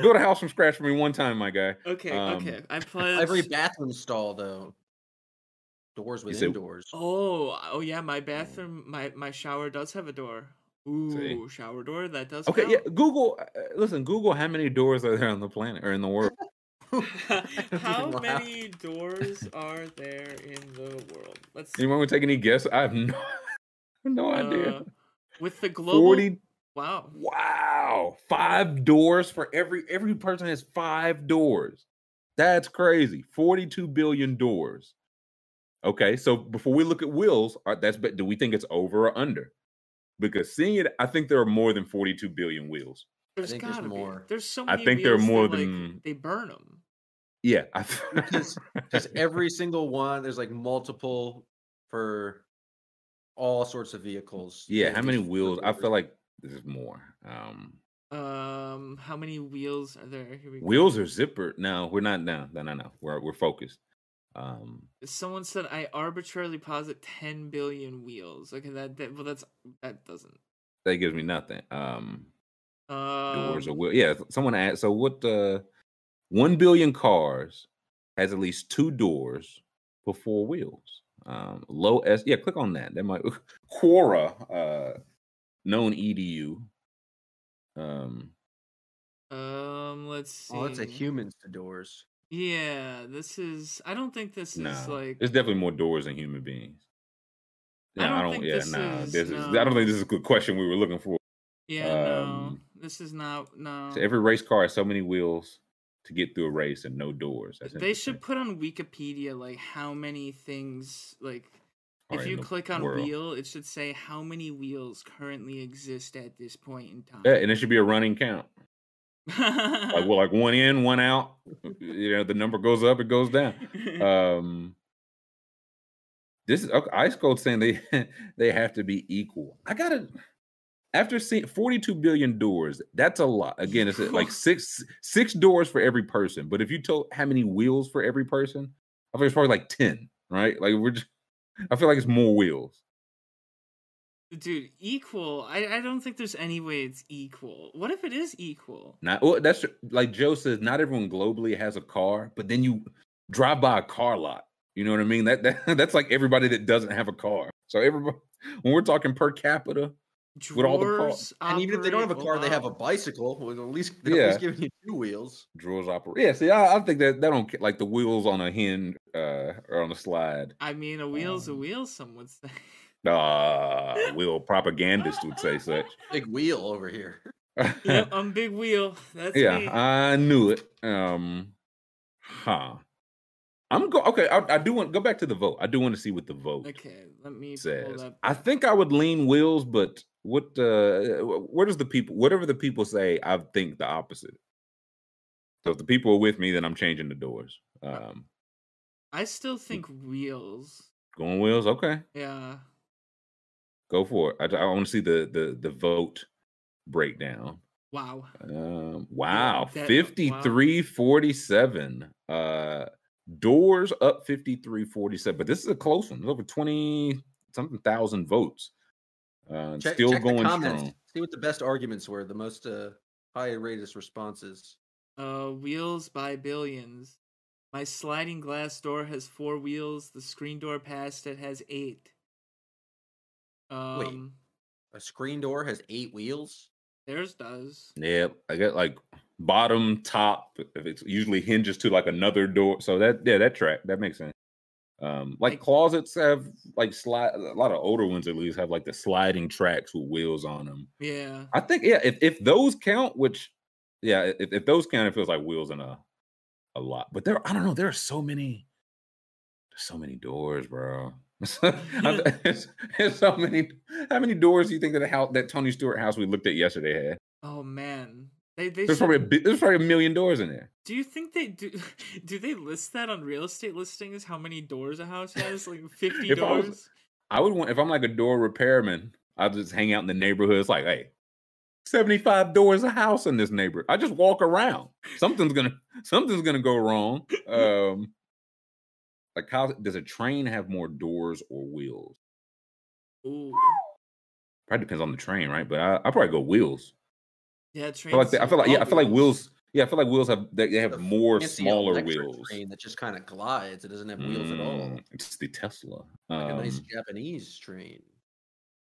Build a house from scratch for me one time, my guy. okay, Um, okay. I pledge. Every bathroom stall, though. Doors You within said- doors. Oh, oh yeah, my bathroom, my my shower does have a door. Ooh, See? shower door that does. Okay, count. yeah. Google. Uh, listen, Google. How many doors are there on the planet or in the world? How Wow. many doors are there in the world? Let's see. Anyone want to take any guess? I have no, no idea. Uh, with the global. Forty. Wow. Wow, five doors for every every person has five doors. That's crazy. Forty-two billion doors. Okay, so before we look at wills, are, that's but do we think it's over or under? Because seeing it, I think there are more than forty-two billion wheels. There's think there's gotta more. be. There's so many. I many. think there are wheels that, more like, than- they burn them. Yeah, I, Because- Because every single one, there's like multiple for all sorts of vehicles. yeah. How many wheels? I feel like there's more. Um, Um, how many wheels are there? Here we go. wheels are zipper. No, we're not. No, no, no, no. We're we're focused. Um, Someone said I arbitrarily posit 10 billion wheels. Okay, that, that well, that's that doesn't. that gives me nothing. Um, doors or Um, wheel. Yeah, someone asked. So what? Uh, one billion cars has at least two doors for four wheels. Um, low S. Yeah, click on that. That might Quora, uh, known edu. Um, Um, let's see. Oh, it's a humans to doors. Yeah, this is. I don't think this no, is like. there's definitely more doors than human beings. I don't I don't. think yeah, this nah. is- This is. I don't think this is a good question we were looking for. Yeah, no, um, this is not. No. So every race car has so many wheels to get through a race and no doors. That's they should put on Wikipedia like how many things like. Are If you click on world. wheel, it should say how many wheels currently exist at this point in time. Yeah, and it should be a running count. like well, like one in, one out. You know, the number goes up, it goes down. Um, this is okay, Ice Cold saying they they have to be equal. I gotta after seeing 42 billion doors, that's a lot. Again, it's like six six doors for every person. But if you told how many wheels for every person, I think it's probably like 10, right? Like we're just I feel like it's more wheels. Dude, equal. I, I don't think there's any way it's equal. What if it is equal? Not well, that's like Joe says, not everyone globally has a car, but then you drive by a car lot. You know what I mean? That, that that's like everybody that doesn't have a car. So everybody when we're talking per capita, With all the car- Drawers And even if they don't have a operate- car, they have a bicycle. With at least they're at Yeah. least giving you two wheels. drawers operate. Yeah, see, I, I think that that don't ca- like the wheels on a hinge uh or on a slide. I mean, a wheel's a Um, wheel, some would say. Uh wheel propagandist would say such. Big wheel over here. yep, I'm big wheel. That's yeah, me. I knew it. Um, huh. I'm go okay. I, I do want go back to the vote. I do want to see what the vote okay, let me pull says. up. I think I would lean wheels, but what? uh Where does the people? Whatever the people say, I think the opposite. So if the people are with me, then I'm changing the doors. Um, I still think wheels. going wheels, okay. Yeah. Go for it. I, I want to see the the the vote breakdown. Wow. Um, wow, that- wow. 53 47. Uh, doors up 53 47. But this is a close one. It's over 20 something thousand votes. Uh, Check, still check the going comments. strong. See what the best arguments were. The most uh, high rated responses. Uh, wheels by billions. My sliding glass door has four wheels. The screen door past it has eight. Um, A screen door has eight wheels. theirs does. Yeah, I get like bottom, top. If it's usually hinges to like another door. So that yeah, that track that makes sense. Um, like Like- closets have like slide. A lot of older ones at least have like the sliding tracks with wheels on them. Yeah. I think yeah, if if those count, which yeah, if, if those count, it feels like wheels in a a lot. But there, I don't know. There are so many. There's so many doors, bro. there's, there's so many. How many doors do you think that the house that Tony Stewart house we looked at yesterday had? Oh man. They they There's should, probably a there's probably a million doors in there. do you think they do do they list that on real estate listings how many doors a house has? Like 50 If I was- doors? I would want if I'm like a door repairman, I'll just hang out in the neighborhood. It's like, hey, 75 doors a house in this neighborhood. I just walk around. Something's gonna something's gonna go wrong. Um like how does a train have more doors or wheels? Ooh. Probably depends on the train, right? But I I probably go wheels. Yeah, I feel like they, I feel like yeah, I feel like wheels. wheels. Yeah, I feel like wheels have they, they have The more fancy smaller wheels. Train that just kind of glides. It doesn't have wheels at all. Mm, It's the Tesla. Like a nice Um, Japanese train.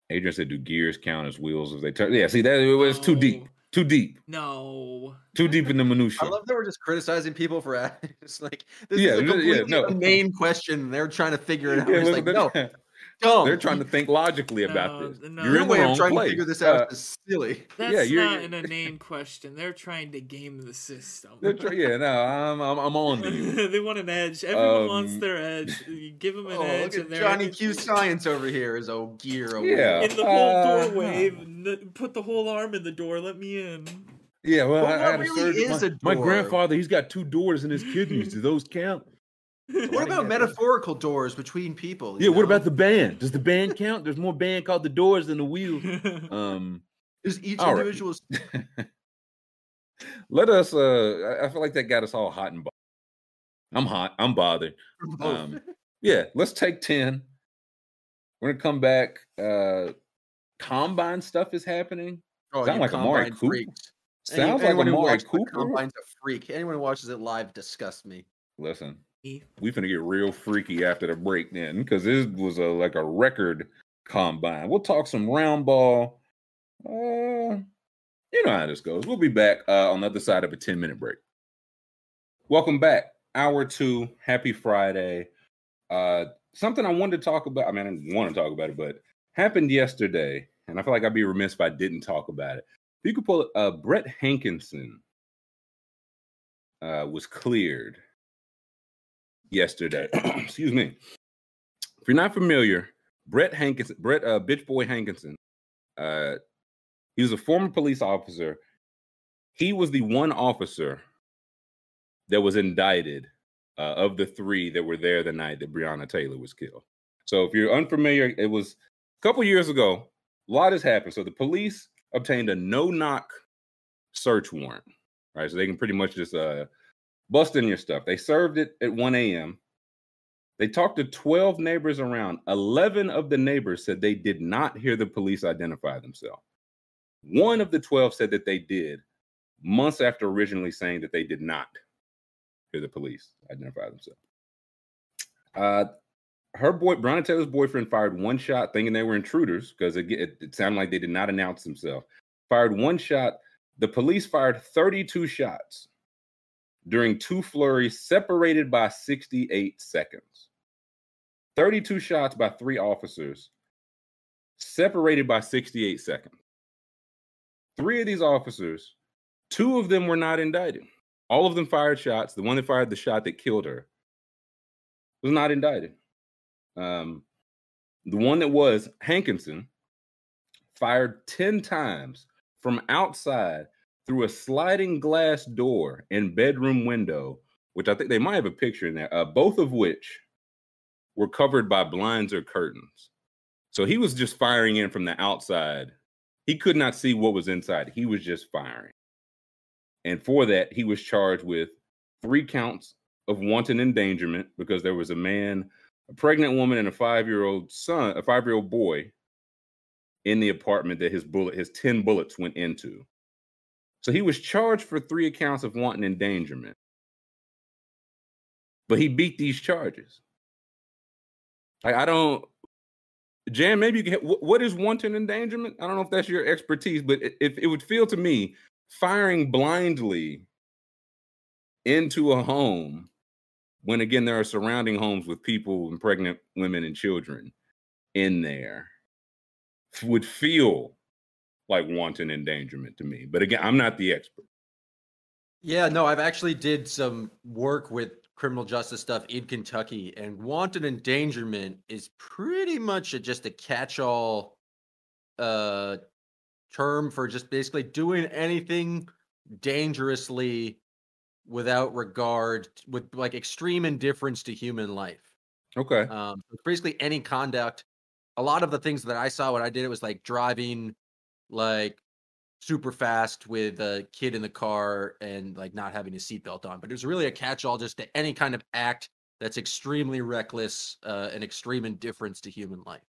Adrian said, "Do gears count as wheels if they turn?" Yeah, see that it was too deep, too deep, No. too deep in the minutia. I love that we're just criticizing people for asking. It's like this Yeah, is a yeah, completely no. main question. They're trying to figure it out. Yeah, It's like, no, they're, dumb. they're trying to think logically about No, this. no. You're Your in the way wrong of trying place. to figure this out Uh, is silly. That's you're- not you're- an inane question. They're trying to game the system. they're try- yeah, no, I'm, I'm, I'm on to you. they want an edge. Everyone wants Um, their edge. You give them an Oh, edge, look at and Johnny in, Q Science over here is a gear. A Yeah. in the whole Uh, doorway. n- Put the whole arm in the door. Let me in. Yeah, well, But I, I what had a really surgery. is my, a my grandfather, he's got two doors in his kidneys. Do those count? What about metaphorical doors between people? Yeah. you What about the band? Does the band count? There's more band called the Doors than the Wheels. Um. Is each All right. individual Let us. Uh, I- feel like that got us all hot and bothered. I'm hot. I'm bothered. Um, yeah, let's take 10. We're gonna come back. Uh combine stuff is happening. oh, sound like Amari Cooper. freaks. Any- Sounds like Amari Cooper. Combine's a freak. Anyone who watches it live disgusts me. Listen. We finna get real freaky after the break then, because this was a like a record combine. We'll talk some round ball. Uh you know how this goes. We'll be back uh on the other side of a 10 minute break. Welcome back. Hour two. Happy Friday. Uh something I wanted to talk about. I mean, I didn't want to talk about it, but happened yesterday, and I feel like I'd be remiss if I didn't talk about it. If you could pull it, uh Brett Hankinson uh was cleared yesterday. Excuse me. If you're not familiar, Brett Hankinson, Brett uh Bitch Boy Hankinson, uh he was a former police officer. He was the one officer that was indicted uh, of the three that were there the night that Breonna Taylor was killed. So if you're unfamiliar, it was a couple years ago. A lot has happened. So the police obtained a no-knock search warrant, right? So they can pretty much just uh, bust in your stuff. They served it at 1 a.m. They talked to 12 neighbors around. 11 of the neighbors said they did not hear the police identify themselves. One of the 12 said that they did, months after originally saying that they did not hear the police identify themselves. Uh, her boy, Breonna Taylor's boyfriend, fired one shot, thinking they were intruders because it, it sounded like they did not announce themselves. Fired one shot. The police fired 32 shots during two flurries, separated by 68 seconds. 32 shots by three officers, separated by 68 seconds. Three of these officers, two of them were not indicted. All of them fired shots. The one that fired the shot that killed her was not indicted. Um, the one that was Hankinson fired 10 times from outside through a sliding glass door and bedroom window, which I think they might have a picture in there, uh, both of which were covered by blinds or curtains. So he was just firing in from the outside. He could not see what was inside. He was just firing. And for that, he was charged with three counts of wanton endangerment because there was a man, a pregnant woman, and a five-year-old son, a five-year-old boy in the apartment that his bullet, his 10 bullets went into. So he was charged for three accounts of wanton endangerment. But he beat these charges. Like, I don't, Jam, maybe you can, what is wanton endangerment? I don't know if that's your expertise, but if it would feel to me firing blindly into a home when again there are surrounding homes with people and pregnant women and children in there would feel like wanton endangerment to me. But again, I'm not the expert. Yeah, no, I've actually did some work with criminal justice stuff in Kentucky, and wanton endangerment is pretty much a, just a catch-all uh, term for just basically doing anything dangerously without regard with like extreme indifference to human life. Okay. Um, basically any conduct. A lot of the things that I saw when I did it was like driving like super fast with a kid in the car and like not having a seatbelt on. But it was really a catch-all just to any kind of act that's extremely reckless uh, and extreme indifference to human life.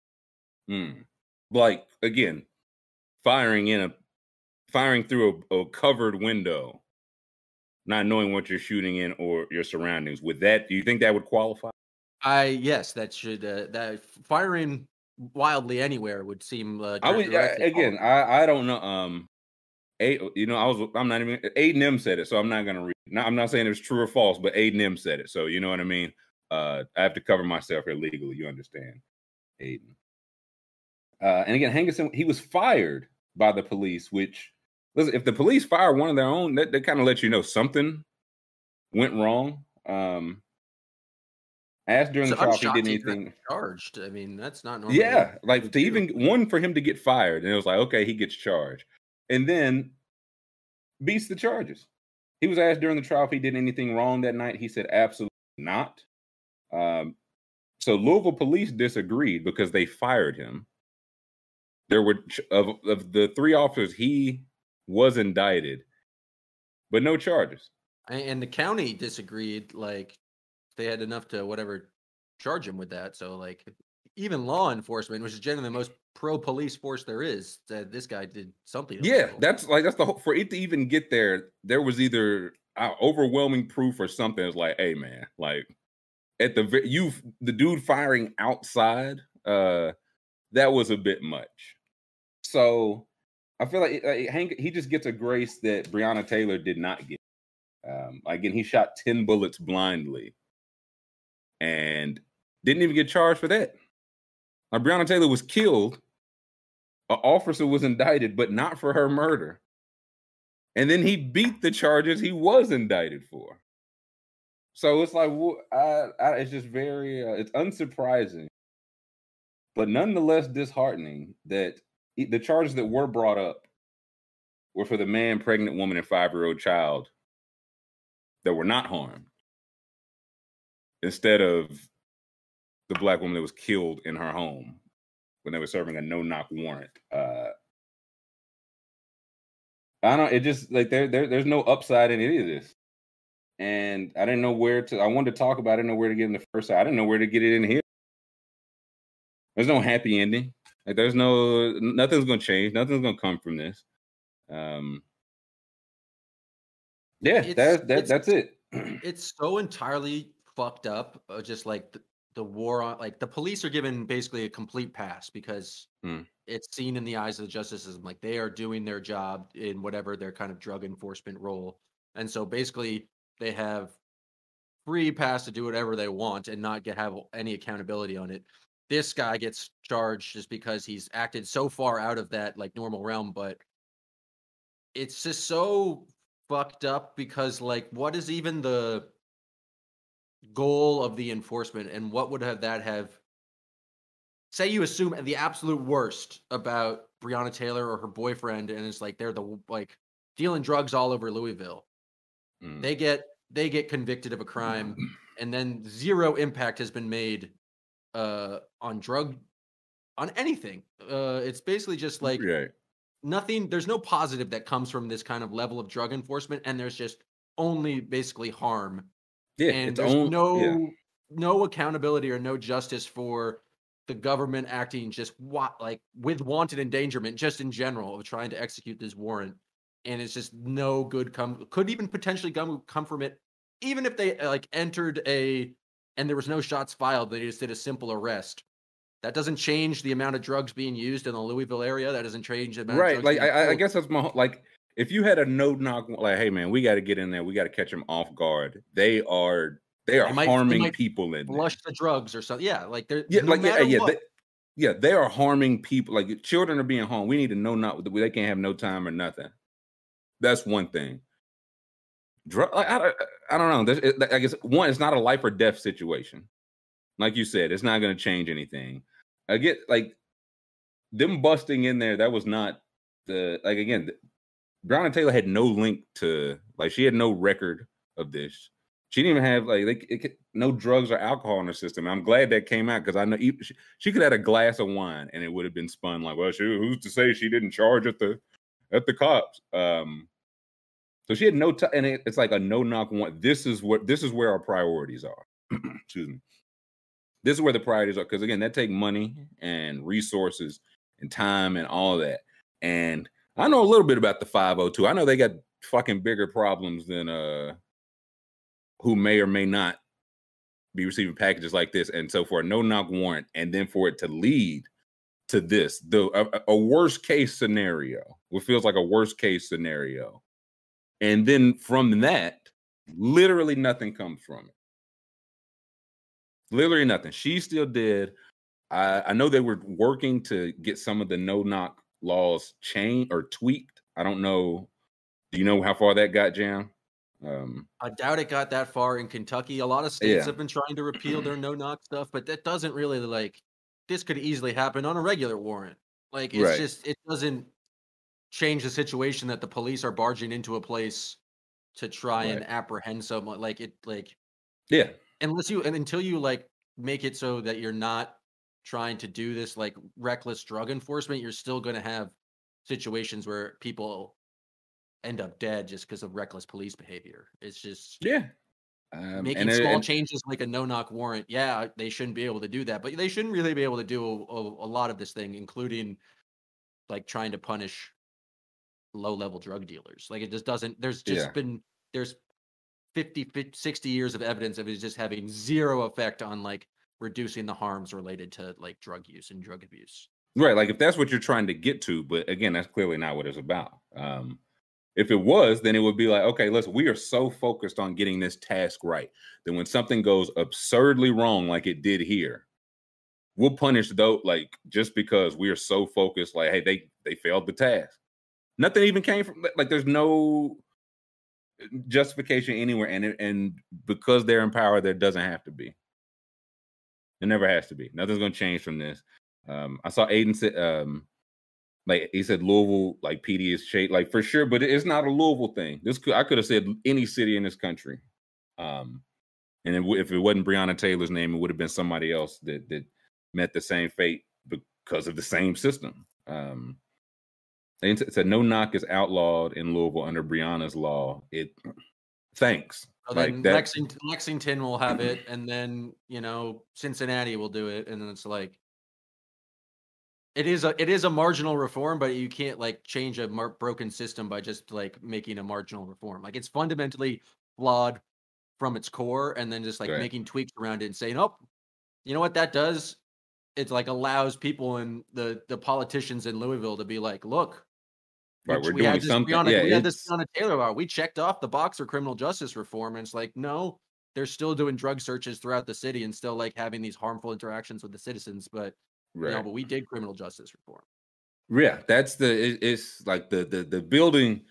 Hmm. Like again, firing in a firing through a, a covered window not knowing what you're shooting in or your surroundings. Would that do you think that would qualify? I yes, that should uh, that firing wildly anywhere would seem. Uh, I would I, again. I I don't know. Um, a you know I was I'm not even Aiden M said it, so I'm not gonna read. Now, I'm not saying it's true or false, but Aiden M said it, so you know what I mean. Uh, I have to cover myself here legally. You understand, Aiden. Uh, and again, Hankerson he was fired by the police, which listen, if the police fire one of their own, that, that kind of lets you know something went wrong. Um, asked during so the trial if he did anything charged. I mean, that's not normal. Yeah, like to even one for him to get fired, and it was like, okay, he gets charged, and then beats the charges. He was asked during the trial if he did anything wrong that night. He said absolutely not. Um, so Louisville police disagreed because they fired him. There were of, of the three officers he was indicted, but no charges. And the county disagreed. Like they had enough to whatever charge him with that. So like even law enforcement, which is generally the most pro police force there is, said this guy did something. Yeah, that's like that's the whole for it to even get there. There was either uh, overwhelming proof or something. It's like, hey man, like at the you the dude firing outside, uh, that was a bit much. So I feel like, like Hank he just gets a grace that Breonna Taylor did not get. Um, again, he shot ten bullets blindly, and didn't even get charged for that. Like Breonna Taylor was killed. An officer was indicted, but not for her murder. And then he beat the charges he was indicted for. So it's like, I, I, it's just very, uh, it's unsurprising, but nonetheless disheartening that the charges that were brought up were for the man, pregnant woman, and five year old child that were not harmed instead of the black woman that was killed in her home when they were serving a no knock warrant. Uh, I don't. It just like there, there, there's no upside in any of this, and I didn't know where to. I wanted to talk about. It, I didn't know where to get in the first. I didn't know where to get it in here. There's no happy ending. Like there's no nothing's gonna change. Nothing's gonna come from this. Um. Yeah, it's, that, that that's it. it's so entirely fucked up. Uh, just like the, the, war on, like the police are given basically a complete pass because hmm. it's seen in the eyes of the justice system like they are doing their job in whatever their kind of drug enforcement role, and so basically they have free pass to do whatever they want and not get have any accountability on it this guy gets charged just because he's acted so far out of that like normal realm but it's just so fucked up because like what is even the goal of the enforcement and what would have that have say you assume the absolute worst about Breonna Taylor or her boyfriend and it's like they're the like dealing drugs all over Louisville. Mm. They get they get convicted of a crime and then zero impact has been made uh, on drug on anything. Uh, it's basically just like right. nothing. There's no positive that comes from this kind of level of drug enforcement, and there's just only basically harm. Yeah, and there's own- no yeah. no accountability or no justice for the government acting just what like with wanton endangerment just in general of trying to execute this warrant. And it's just no good come could even potentially come come from it even if they uh, like entered a and there was no shots filed they just did a simple arrest. That doesn't change the amount of drugs being used in the Louisville area. That doesn't change the amount of right drugs like I, I guess that's my like if you had a no knock like hey man we got to get in there. We got to catch them off guard they are they are They might- they harming might people in there. flush the drugs or something yeah like they're yeah no like yeah yeah they, yeah they are harming people like children are being harmed. We need to know not they can't have no time or nothing. That's one thing. Drug, like, I, I, I don't know i guess one it's not a life or death situation. Like you said it's not going to change anything. I get like them busting in there that was not the like again Breonna Taylor had no link to like she had no record of this. She didn't even have like no drugs or alcohol in her system i'm glad that came out because i know she, she could have had a glass of wine and it would have been spun like well she, who's to say she didn't charge at the at the cops? Um so she had no and it, it's like a no knock one this is what this is where our priorities are. Excuse me. This is where the priorities are because again that take money and resources and time and all that and i know a little bit about the 502 i know they got fucking bigger problems than uh who may or may not be receiving packages like this. And so for a no knock warrant and then for it to lead to this the a, a worst case scenario what feels like a worst case scenario. And then from that literally nothing comes from it. Literally nothing. She's still dead. I, I know they were working to get some of the no knock laws changed or tweaked i don't know do you know how far that got jam um I doubt it got that far in Kentucky. A lot of states Yeah. have been trying to repeal their no knock stuff, but that doesn't really like this could easily happen on a regular warrant. Like it's Right. just it doesn't change the situation that the police are barging into a place to try and apprehend someone. Like it like yeah unless you and until you like make it so that you're not trying to do this like reckless drug enforcement, you're still going to have situations where people end up dead just because of reckless police behavior. It's just yeah um, making it- small and- changes like a no knock warrant. Yeah, they shouldn't be able to do that, but they shouldn't really be able to do a, a, a lot of this thing, including like trying to punish low level drug dealers. Like it just doesn't. There's just Yeah. been there's 50, 50 60 years of evidence of it just having zero effect on like reducing the harms related to like drug use and drug abuse. Right, like if that's what you're trying to get to, but again, that's clearly not what it's about. Um, if it was, then it would be like, okay, listen, we are so focused on getting this task right that when something goes absurdly wrong, like it did here, we'll punish though, like just because we are so focused, like, hey, they they failed the task. Nothing even came from like there's no justification anywhere, and and because they're in power, there doesn't have to be. It never has to be. Nothing's gonna change from this. Um, I saw Aiden say, um, like he said, Louisville, like PD is shade, like for sure, but it's not a Louisville thing. This could I could have said any city in this country. Um, and it, if it wasn't Breonna Taylor's name, it would have been somebody else that that met the same fate because of the same system. Um, said no knock is outlawed in Louisville under Breonna's law. It thanks. So Like then that- Lexington, Lexington will have it, and then you know Cincinnati will do it, and then it's like it is a it is a marginal reform, but you can't like change a mar- broken system by just like making a marginal reform. Like it's fundamentally flawed from its core, and then just like Right. making tweaks around it and saying, "Oh, you know what that does? It like allows people and the the politicians in Louisville to be like, look, Right, we're we doing had this something. Breonna, yeah, we had this Breonna Taylor law. We checked off the box for criminal justice reform, and it's like, no, they're still doing drug searches throughout the city and still like having these harmful interactions with the citizens. But you know, right. but we did criminal justice reform. Yeah, that's the it, it's like the the the building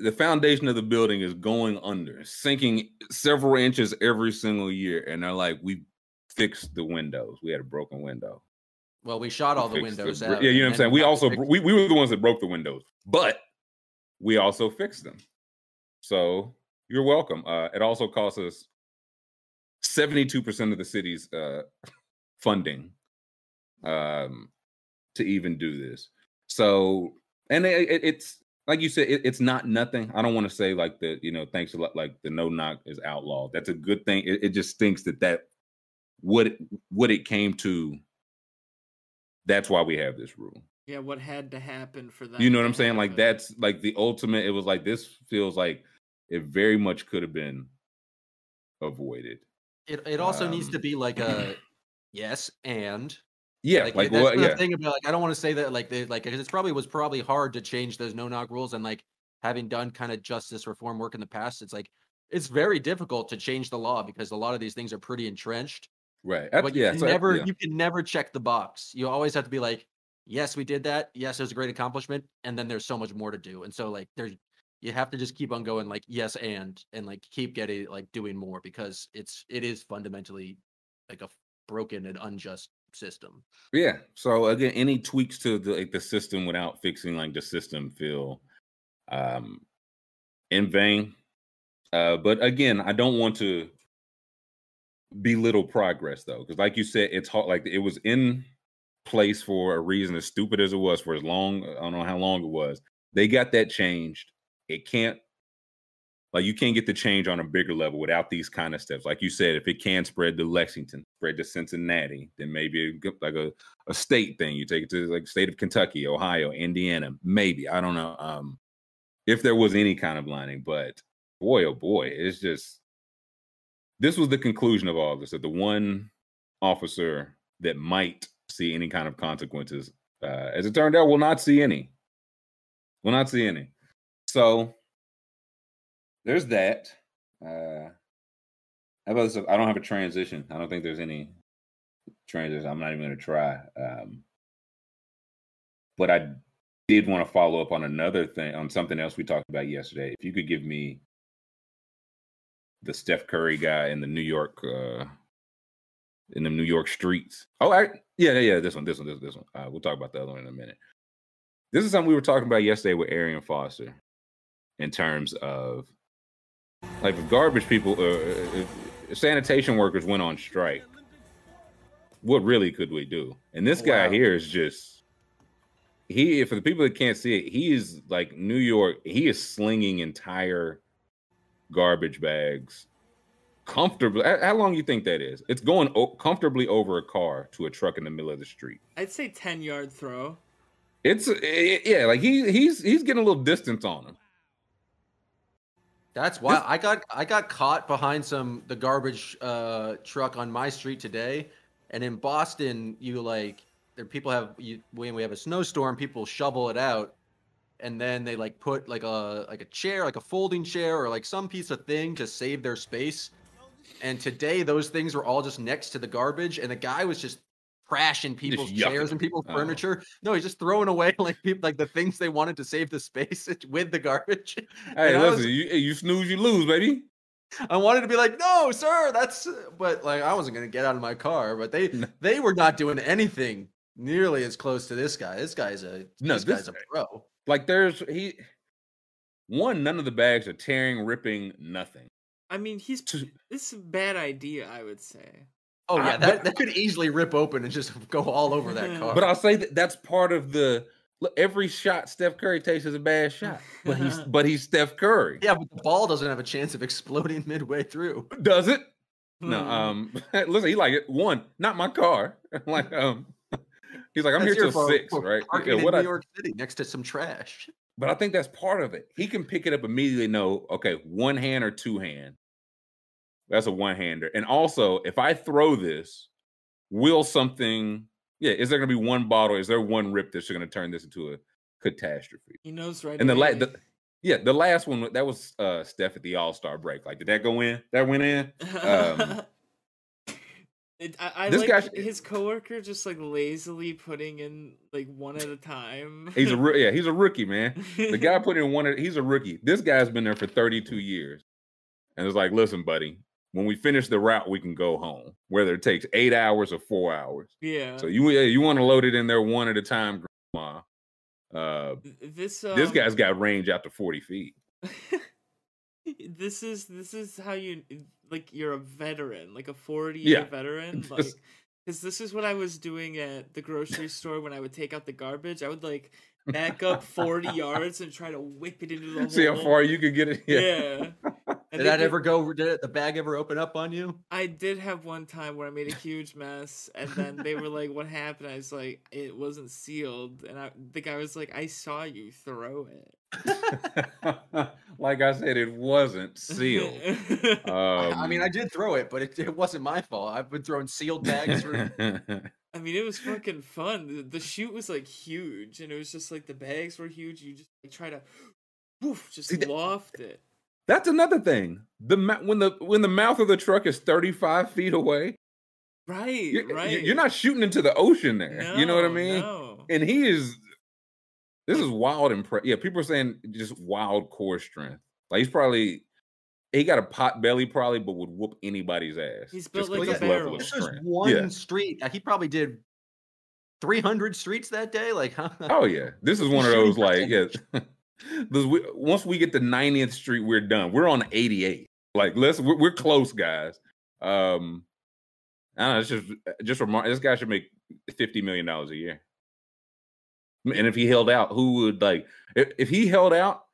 the foundation of the building is going under, sinking several inches every single year and they're like we fixed the windows. We had a broken window. Well, we shot all We the windows br- out. Yeah, you know what I'm saying? We also we, we were the ones that broke the windows, but we also fixed them. So you're welcome. Uh, it also costs us 72% of the city's uh, funding um, to even do this. So, and it, it, it's like you said, it, it's not nothing. I don't want to say like the you know thanks a lot like the no knock is outlawed. That's a good thing. It, it just stinks that that what what it came to. That's why we have this rule. Yeah, what had to happen for that? You know what I'm saying? Happen. Like that's like the ultimate. It was like this feels like it very much could have been avoided. It it also um, needs to um, be like a yes and yeah, like, like that's well, the yeah. thing about like I don't want to say that like they like it probably was probably hard to change those no knock rules and like having done kind of justice reform work in the past, it's like it's very difficult to change the law because a lot of these things are pretty entrenched. Right. But yeah, you so never yeah. you can never check the box. You always have to be like, yes, we did that. Yes, it was a great accomplishment, and then there's so much more to do. And so like there's you have to just keep on going like yes and and like keep getting like doing more because it's it is fundamentally like a broken and unjust system. Yeah. So again, any tweaks to the like the system without fixing like the system feel um in vain. Uh but again, I don't want to belittle progress though, because like you said, it's hard like it was in place for a reason as stupid as it was for as long I don't know how long it was. They got that changed. It can't like you can't get the change on a bigger level without these kind of steps. Like you said, if it can spread to Lexington, spread to Cincinnati, then maybe like a, a state thing. You take it to like state of Kentucky, Ohio, Indiana, maybe. I don't know. Um, if there was any kind of lining, but boy, oh boy, it's just this was the conclusion of all this that the one officer that might see any kind of consequences, uh, as it turned out, will not see any. Will not see any. So there's that. Uh, about this? I don't have a transition. I don't think there's any transition. I'm not even going to try. Um, but I did want to follow up on another thing, on something else we talked about yesterday. If you could give me the Steph Curry guy in the New York, uh, in the New York streets. Oh, I, yeah, yeah, this one, this one, this, this one. Uh, we'll talk about the other one in a minute. This is something we were talking about yesterday with Arian Foster in terms of like if garbage people, uh, if sanitation workers went on strike, what really could we do? And this guy wow. here is just he. For the people that can't see it, he is like New York. He is slinging entire garbage bags comfortably. How long you think that is? It's going o- comfortably over a car to a truck in the middle of the street. I'd say ten yard throw. It's it, yeah, like he he's he's getting a little distance on him. That's why I got I got caught behind some the garbage uh, truck on my street today, and in Boston, you like there people have you when we have a snowstorm, people shovel it out, and then they like put like a like a chair, like a folding chair, or like some piece of thing to save their space. And today, those things were all just next to the garbage, and the guy was just trashing people's chairs and people's oh. furniture. No, he's just throwing away like people like the things they wanted to save the space with the garbage. Hey, and listen, was, you, you snooze, you lose, baby. I wanted to be like, no, sir, that's but like I wasn't gonna get out of my car, but they they were not doing anything nearly as close to this guy. This guy's a no, this, this guy's a pro. Like there's he one, none of the bags are tearing, ripping, nothing. I mean, he's this is a bad idea, I would say. Oh yeah, that, that could easily rip open and just go all over that car. But I'll say that that's part of the look, every shot Steph Curry takes is a bad shot. But he's but he's Steph Curry. Yeah, but the ball doesn't have a chance of exploding midway through. Does it? No. Hmm. Um listen, he like it. One, not my car. like um he's like, I'm that's here till six, right? Yeah, in New I, York City next to some trash. But I think that's part of it. He can pick it up immediately, know, okay, one hand or two hand. That's a one hander. And also, if I throw this, will something? Yeah, is there going to be one bottle? Is there one rip that's going to turn this into a catastrophe? He knows right. And the, la- the yeah, the last one that was uh Steph at the All Star break. Like, did that go in? That went in. Um, it, I, I this like guy, his coworker just like lazily putting in like one at a time. he's a yeah, he's a rookie, man. The guy put in one. At, he's a rookie. This guy's been there for 32 years, and it's like, listen, buddy, when we finish the route, we can go home, whether it takes eight hours or four hours. Yeah. So you you want to load it in there one at a time, grandma. Uh, this um, this guy's got range out to forty feet. this is this is how you like you're a veteran, like a forty year yeah. veteran. Like because this is what I was doing at the grocery store when I would take out the garbage. I would like back up 40 yards and try to whip it into the hole. See how far you could get it. Yeah. And Did that ever go? Did the bag ever open up on you? I did have one time where I made a huge mess, and then they were like, "What happened?" I was like, "It wasn't sealed," and I, the guy was like, "I saw you throw it." like I said, it wasn't sealed. Um, I, I mean, I did throw it, but it, it wasn't my fault. I've been throwing sealed bags for. I mean, it was fucking fun. The, the shoot was like huge, and it was just like the bags were huge. You just like try to, woof, just See, that- loft it. That's another thing. The when the when the mouth of the truck is thirty five feet away, Right, you're, right. you're not shooting into the ocean there. you know what I mean? no. And he is. This is wild and pre- yeah. People are saying just wild core strength. Like he's probably he got a pot belly probably, but would whoop anybody's ass. He's just built like 'cause a his level barrel. This is one Yeah. street. He probably did 300 streets that day. Like, huh? Oh yeah, this is one of those like yeah. Those we, once we get to 90th Street, we're done. We're on 88. Like let's we're, we're close, guys. Um, I don't know. It's just just remar- This guy should make 50 million dollars a year. And if he held out, who would like? If, if he held out,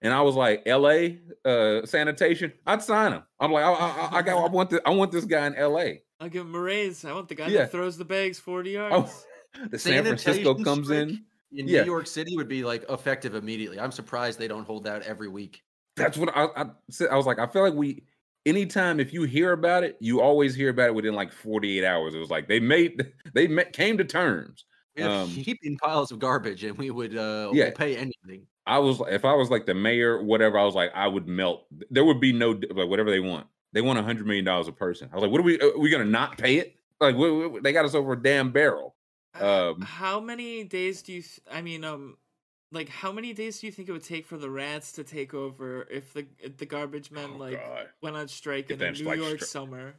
and I was like L.A. Uh, sanitation, I'd sign him. I'm like, I, I, I got, I want this, I want this guy in L.A. I'll give him a raise. I want the guy Yeah. that throws the bags 40 Oh, yards. the San Francisco comes in. in Yeah. New York City would be like effective immediately. I'm surprised they don't hold that every week. That's what I, I said. I was like, I feel like we, anytime if you hear about it, you always hear about it within like 48 hours. It was like they made, they met, came to terms. We have Um, heaping piles of garbage, and we would uh, Yeah. pay anything. I was, if I was like the mayor, whatever, I was like, I would melt. There would be no, like, whatever they want. They want a hundred million dollars a person. I was like, what are we, are we going to not pay it? Like, what, what- they got us over a damn barrel. H- um, how many days do you? Th- I mean, um, like how many days do you think it would take for the rats to take over if the if the garbage men Oh, like God. went on strike If in a New like York stri- summer?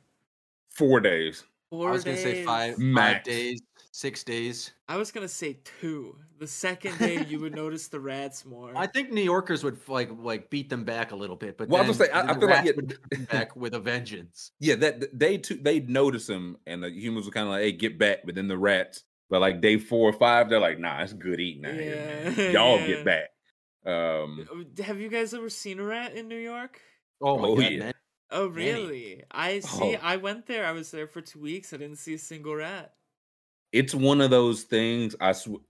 Four days. Four I was gonna say days. five, five days, six days. I was gonna say two. The second day you would notice the rats more. I think New Yorkers would like like beat them back a little bit, but Well, I was then, gonna say, I- I feel like, rats yeah, would come back with a vengeance. Yeah, that th- they too they notice them, and the humans were kind of like, "Hey, get back!" But then the rats, but like day four or five, they're like, "Nah, it's good eating out. Yeah, man. Y'all yeah. get back." Um, Uh, Have you guys ever seen a rat in New York? Oh my Oh, god, yeah. man. Oh, Many. really? I see. Oh. I went there. I was there for two weeks. I didn't see a single rat. It's one of those things. I sw-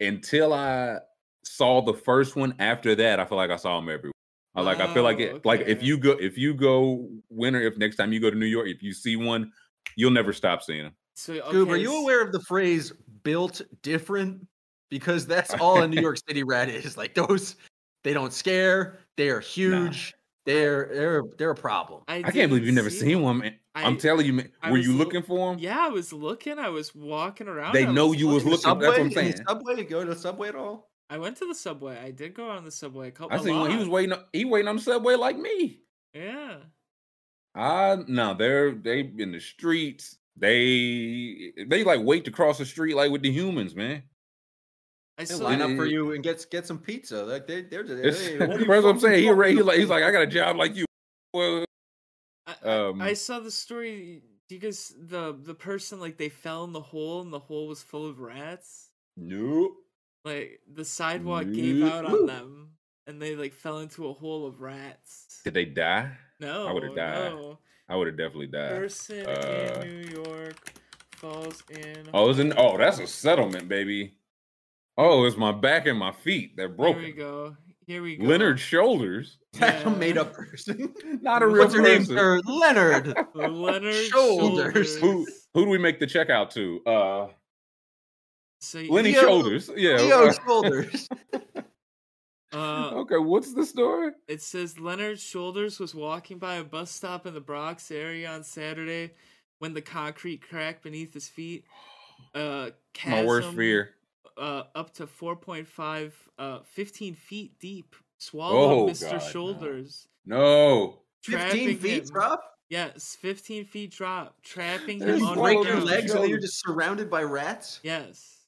until I saw the first one. After that, I feel like I saw them everywhere. I like. I feel like Oh, it. Like if you go, if you go winter, if next time you go to New York, if you see one, you'll never stop seeing them. So, Scoob, are you aware of the phrase "built different"? Because that's all a New York City rat is. Like those, they don't scare. They are huge. They're they're they're a problem. I, I can't believe you've never see seen one. one, man. I- I'm telling you, man. I Were you loo- looking for them? Yeah, I was looking. I was walking around. They I know you was In the looking- that's what I'm subway? In the saying. subway, go to the subway at all? I went to the subway. I did go on the subway a couple. I a seen one. He was waiting. on- He waiting on the subway like me. Yeah. Ah, no, they're they in the streets. They they like wait to cross the street like with the humans, man. I They saw. line up for you and get get some pizza. Like they they're just. It's, Hey, that's what are what I'm saying. He, ra- he like he's like I got a job like you. Well, I, I- um, I saw the story. Do you guys the the person like they fell in the hole and the hole was full of rats? nope. Like the sidewalk gave out on them and they like fell into a hole of rats. Did they die? No, I would've died. no. I would have definitely died. Person Uh, in New York falls in. Oh, isn't? hole. Oh, that's a settlement, baby. Oh, it's my back and my feet. They're Here we go. Here we go. Leonard Shoulders, That's a Yeah. made up person. not a real What's her name, person. Leonard. Leonard Shoulders. Shoulders. Who who do we make the check out to? Uh, So, Lenny Leo- Shoulders. Yeah. Leo Shoulders. uh, okay, what's the story? It says Leonard Shoulders was walking by a bus stop in the Bronx area on Saturday when the concrete cracked beneath his feet. Uh, My worst fear. Uh, up to 4.5, uh, 15 feet deep. Swallowed Oh, Mr. God. Shoulders. No. 15 feet him. drop? Yes, 15 feet drop. Trapping There's him one break your legs and then you're just surrounded by rats? Yes.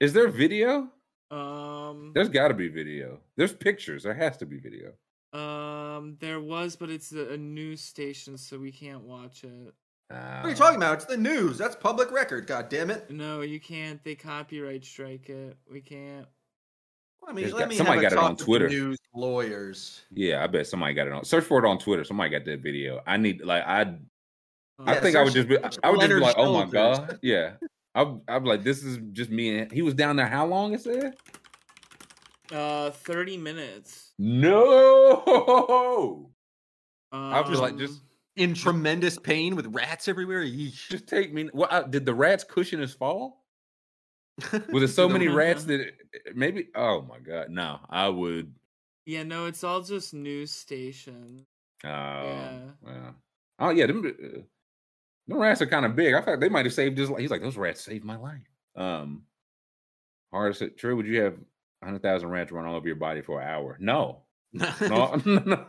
Is there video? Um, There's got to be video. There's pictures. There has to be video. um, there was, but it's a, a news station, so we can't watch it. What are you talking about? It's the news. That's public record. God damn it! No, you can't. They copyright strike it. We can't. I mean, let me somebody got it on Twitter. News lawyers. Yeah, I bet somebody got it on. Search for it on Twitter. Somebody got that video. I need like I. Oh, I think I would just be. I would just be like, oh my god, yeah. I'm, I'm like, this is just me and he was down there. How long? It said. Uh, thirty minutes. No. Um, I was like, just in tremendous pain with rats everywhere. Yeesh. Just take me. What well, did the rats cushion his fall? Was there so many rats that maybe? Oh my god, no! I would. Yeah, no, it's all just news station. Oh, yeah. Well. Oh yeah, them, uh, them rats are kind of big. I thought they might have saved his life. He's like, those rats saved my life. Um, hard to true. Would you have hundred thousand rats run all over your body for an hour? No. no, no,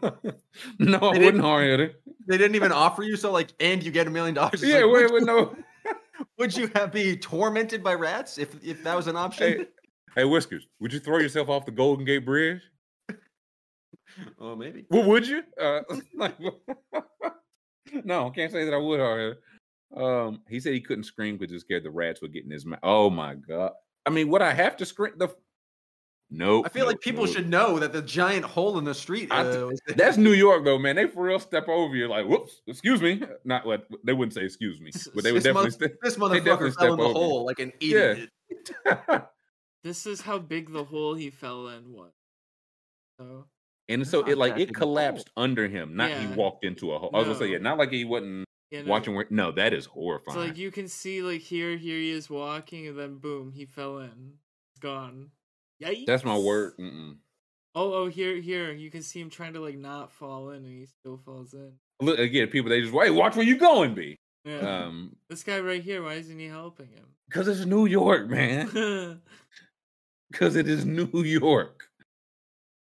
no, I wouldn't harm it. They didn't even offer you so like, and you get a million dollars. Yeah, like, wait, wait, no. would you have be tormented by rats if if that was an option? Hey, hey, Whiskers, would you throw yourself off the Golden Gate Bridge? Oh, maybe. Well, would you? Uh, like, no, can't say that I would. Um, he said he couldn't scream because he scared the rats would get in his mouth. Oh my god! I mean, would I have to scream? The no, I feel nope, like people nope. should know that the giant hole in the street. Uh, that's New York, though, man. They for real step over you, like, whoops, excuse me. Not what they wouldn't say, excuse me, but they would this definitely. Mother, this motherfucker fell in the hole like an idiot. Yeah. this is how big the hole he fell in was. So. And so it like it collapsed under him, not yeah. he walked into a hole. No. I was gonna say, yeah, not like he wasn't yeah, no. watching where. No, that is horrifying. So like you can see, like here, here he is walking, and then boom, he fell in. It's gone. Yikes. That's my word. Mm-mm. Oh, oh, here, here. You can see him trying to like not fall in, and he still falls in. Look again, people. They just wait. Watch where you going, be. Yeah. Um, this guy right here. Why isn't he helping him? Because it's New York, man. Because it is New York.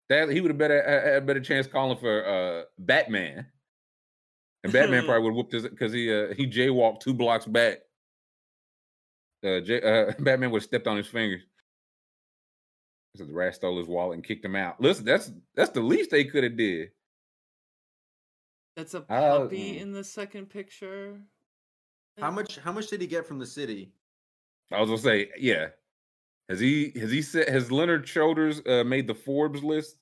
That he would have better had a better chance calling for uh, Batman, and Batman probably would whoop whooped his because he uh, he jaywalked two blocks back. Uh, J, uh, Batman would have stepped on his fingers. So the rat stole his wallet and kicked him out. Listen, that's that's the least they could have did. That's a puppy uh, in the second picture. How much? How much did he get from the city? I was gonna say, yeah. Has he has he said has Leonard Shoulders uh, made the Forbes list?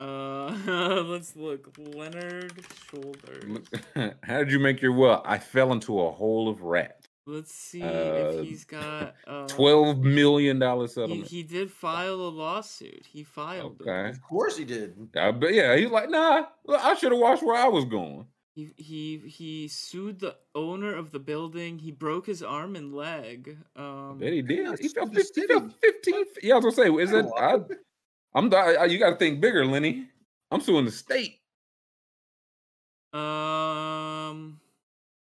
Uh, let's look. Leonard Shoulders. How did you make your well? I fell into a hole of rat. Let's see uh, if he's got uh, twelve million dollar settlement. He, he, did file a lawsuit. He filed. Okay, it. of course he did. Yeah, but yeah, he's like, nah, I should have watched where I was going. He he he sued the owner of the building. He broke his arm and leg. Um, he did. He felt, 15, he felt 15. Yeah, I was gonna say, is it? I, I'm. I, you got to think bigger, Lenny. I'm suing the state. Um.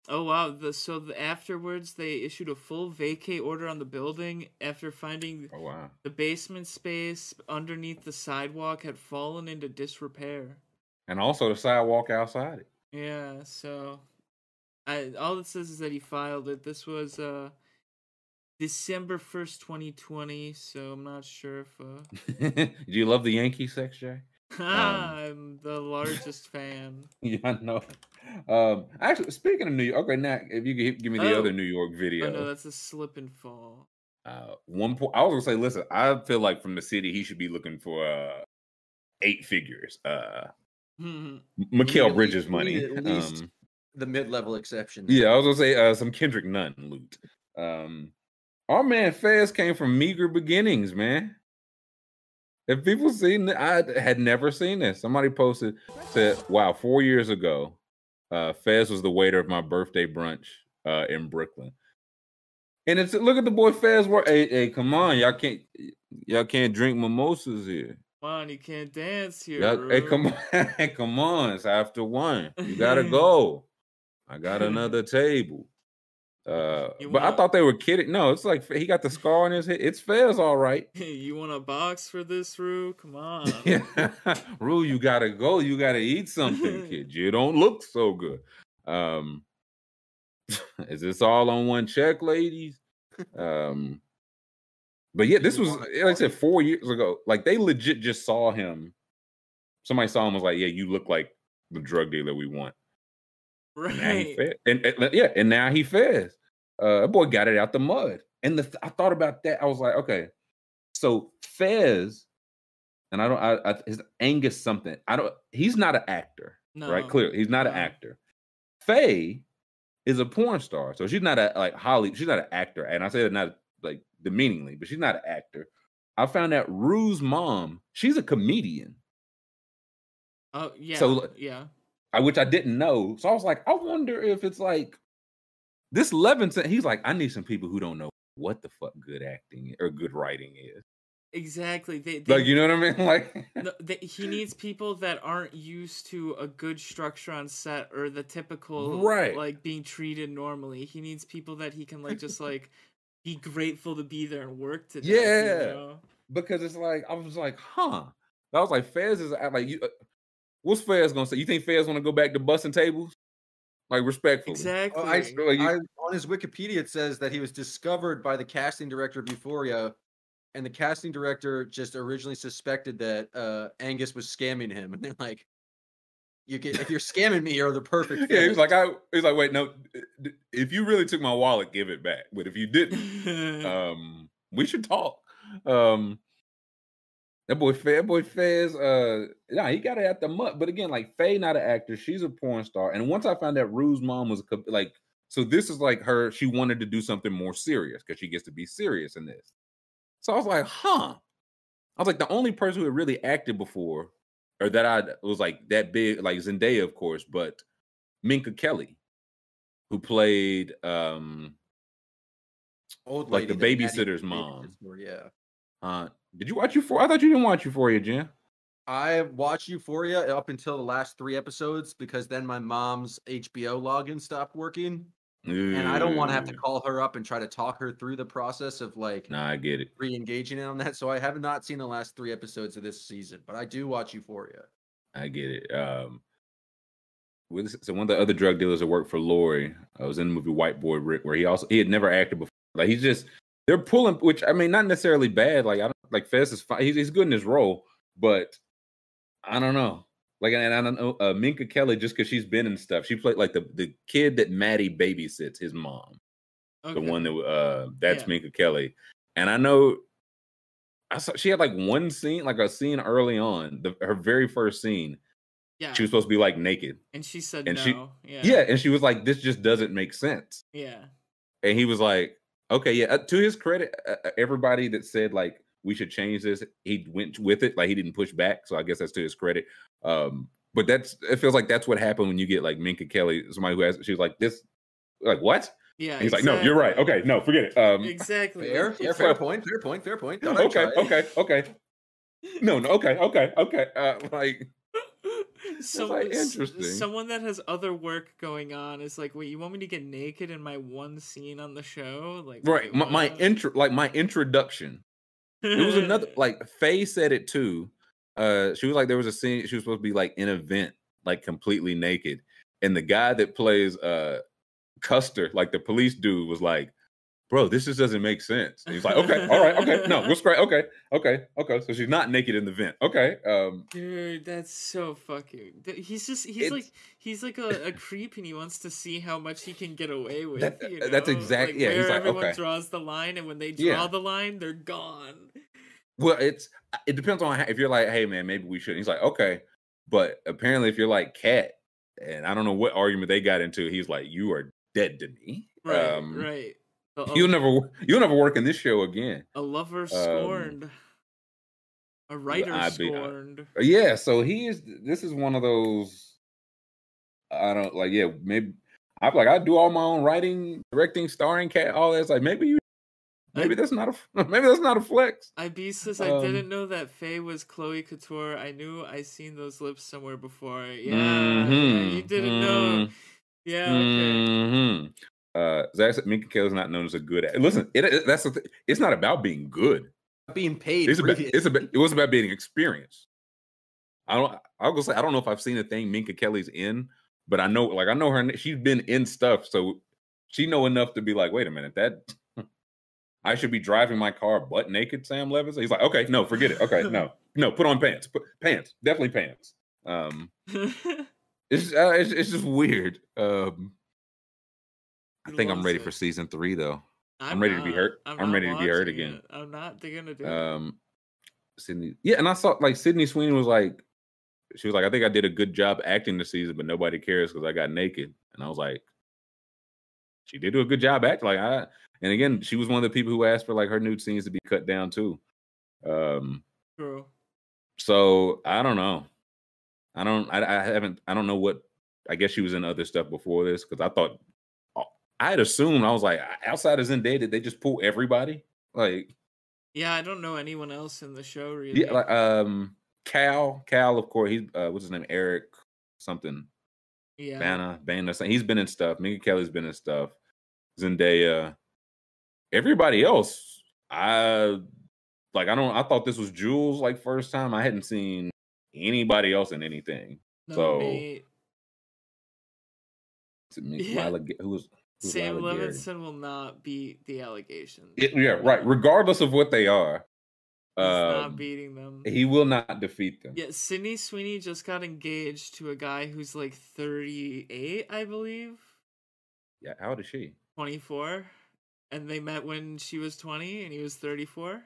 Oh wow! The, so the, afterwards, they issued a full vacate order on the building after finding oh, wow. the basement space underneath the sidewalk had fallen into disrepair, and also the sidewalk outside it. Yeah. So, I all it says is that he filed it. This was uh December first, twenty twenty. So I'm not sure if. uh Do you love the Yankee sex, Jay? Um, I'm the largest fan. Yeah, I know. Um, actually, speaking of New York, okay, now if you could give me the oh. other New York video. Oh no, that's a slip and fall. Uh, one point. I was gonna say, listen, I feel like from the city, he should be looking for uh eight figures. Uh, mm-hmm. Mikal Bridges money. At least um, the mid-level exception. Yeah, I was gonna say uh, some Kendrick Nunn loot. Um, our man Fez came from meager beginnings, man. If people seen I had never seen this. Somebody posted said, "Wow, four years ago, uh, Fez was the waiter of my birthday brunch uh, in Brooklyn." And it's look at the boy Fez work. Hey, hey, come on, y'all can't y'all can't drink mimosas here. Come on, you can't dance here. hey, come on, come on. It's after one. You gotta go. I got another table. Uh, but I thought they were kidding. No, it's like he got the scar on his head. It's Fez, all right. you want a box for this, Rue? Come on. Rue, you gotta go. You gotta eat something, kid. You don't look so good. Um, is this all on one check, ladies? Um, but yeah, this was like I said four years ago. Like they legit just saw him. Somebody saw him was like, "Yeah, you look like the drug dealer we want." Right. Fed, and, and yeah, and now he fez. Uh, boy got it out the mud. And the I thought about that. I was like, okay, so Fez, and I don't, I, I his Angus something. I don't. He's not an actor, no. right? Clearly, he's not no. an actor. Faye is a porn star, so she's not a like Holly. She's not an actor, and I say that not like demeaningly, but she's not an actor. I found out Rue's mom, she's a comedian. Oh yeah. So yeah. I, which I didn't know. So I was like, I wonder if it's like this Levinson. He's like, I need some people who don't know what the fuck good acting or good writing is. Exactly. They, they, like you know what I mean? Like no, they, he needs people that aren't used to a good structure on set or the typical right like being treated normally. He needs people that he can like just like be grateful to be there and work to. Yeah. You know? Because it's like I was like, huh. I was like, Fez is uh, like you. Uh, What's Fez gonna say? You think Fez want to go back to busting tables? Like respectfully. Exactly. I, like you, I, on his Wikipedia, it says that he was discovered by the casting director of Euphoria, and the casting director just originally suspected that uh, Angus was scamming him, and they're like, "You get if you're scamming me, you're the perfect." yeah, he's like, I. He's like, wait, no. If you really took my wallet, give it back. But if you didn't, um, we should talk. Um, that boy, that boy Fez, uh, yeah, he got it at the mud. But again, like Faye, not an actor, she's a porn star. And once I found out Rue's mom was a, like, so this is like her. She wanted to do something more serious because she gets to be serious in this. So I was like, huh. I was like, the only person who had really acted before, or that I was like that big, like Zendaya, of course, but Minka Kelly, who played um old like the babysitter's mom. Yeah. Uh, did you watch Euphoria? I thought you didn't watch Euphoria, Jen. I watched Euphoria up until the last three episodes because then my mom's HBO login stopped working. Ooh. And I don't want to have to call her up and try to talk her through the process of like nah, I get it. Re-engaging on that. So I have not seen the last three episodes of this season, but I do watch Euphoria. I get it. Um with, so one of the other drug dealers that worked for Laurie I was in the movie White Boy Rick, where he also he had never acted before. Like he's just they're pulling, which I mean, not necessarily bad. Like I don't like Fez is fine. He's, he's good in his role, but I don't know. Like, and I don't know uh, Minka Kelly just because she's been in stuff. She played like the the kid that Maddie babysits, his mom, okay. the one that uh that's yeah. Minka Kelly. And I know I saw she had like one scene, like a scene early on, the, her very first scene. Yeah, she was supposed to be like naked, and she said and no. She, yeah, yeah, and she was like, "This just doesn't make sense." Yeah, and he was like, "Okay, yeah." Uh, to his credit, uh, uh everybody that said like we should change this. He went with it, like he didn't push back. So I guess that's to his credit. Um, but that's it feels like that's what happened when you get like Minka Kelly, somebody who has she's like this, like what? Yeah, he's exactly. like, no, you're right. Okay, no, forget it. Um, exactly. Fair, fair, fair point. Fair point. Fair point. okay, okay, okay. No, no, okay, okay, okay. Uh, like. So, like interesting. Someone that has other work going on is like, wait, you want me to get naked in my one scene on the show? Like, right, my, my intro, like my introduction it was another like Faye said it too. Uh, she was like there was a scene she was supposed to be like in a vent, like completely naked, and the guy that plays uh Custer, like the police dude, was like, "Bro, this just doesn't make sense." And he's like, "Okay, all right, okay, no, we'll scratch. Okay, okay, okay." So she's not naked in the vent. Okay, um, dude, that's so fucking. He's just he's like he's like a, a, creep, and he wants to see how much he can get away with. That, you know? That's exactly like, yeah. Where he's like, everyone okay. draws the line, and when they draw yeah. the line, they're gone. Well, it's it depends on how, if you're like, hey man, maybe we should. He's like, okay, but apparently if you're like Kat, and I don't know what argument they got into, he's like, you are dead to me. Right, um, right. You'll never you'll never work in this show again. A lover um, scorned. Um, a writer I, scorned. Uh, yeah, so he is. This is one of those. I don't like. Yeah, maybe I'm like I do all my own writing, directing, starring, cat, all that. It's like maybe you Maybe I, that's not a maybe that's not a flex. Ibisus, um, I didn't know that Faye was Chloe Couture. I knew I seen those lips somewhere before. Yeah, mm-hmm, yeah you didn't mm-hmm, know. Yeah, okay. Mm-hmm. Uh, Zach said Minka Kelly's not known as a good. Listen, it, it that's the th- it's not about being good. Being paid. It's about, it's about it was about being experienced. I don't. I'll go say I don't know if I've seen a thing Minka Kelly's in, but I know like I know her. She's been in stuff, so she know enough to be like, wait a minute, that I should be driving my car butt naked, Sam Levis. He's like, okay, no, forget it. Okay, no, no, put on pants. Put pants, definitely pants. Um, it's uh, it's, it's just weird. Um, I think I'm ready it. for season three though. I'm, I'm ready not, to be hurt. I'm, I'm ready to be hurt again. It. I'm not gonna do um, Sydney, yeah, and I saw like Sydney Sweeney was like, she was like, I think I did a good job acting this season, but nobody cares because I got naked, and I was like, she did do a good job acting. Like I, and again, she was one of the people who asked for like her nude scenes to be cut down too. Um, True. So I don't know. I don't. I, I haven't. I don't know what. I guess she was in other stuff before this because I thought I had assumed I was like outside of Zendaya, did they just pull everybody? Like, yeah, I don't know anyone else in the show really. Yeah, like um, Cal, Cal, of course. He's uh, what's his name? Eric something. Yeah, Bana, Bana. He's been in stuff. Minka Kelly's been in stuff. Zendaya. Everybody else, I like. I don't. I thought this was Jules like first time. I hadn't seen anybody else in anything. No, so. Mate. Yeah. who was Sam Levinson will not beat the allegations. It, yeah, right. Regardless of what they are, He's um, not beating them. He will not defeat them. Yeah, Sydney Sweeney just got engaged to a guy who's like 38, I believe. Yeah, how old is she? 24. And they met when she was 20 and he was 34.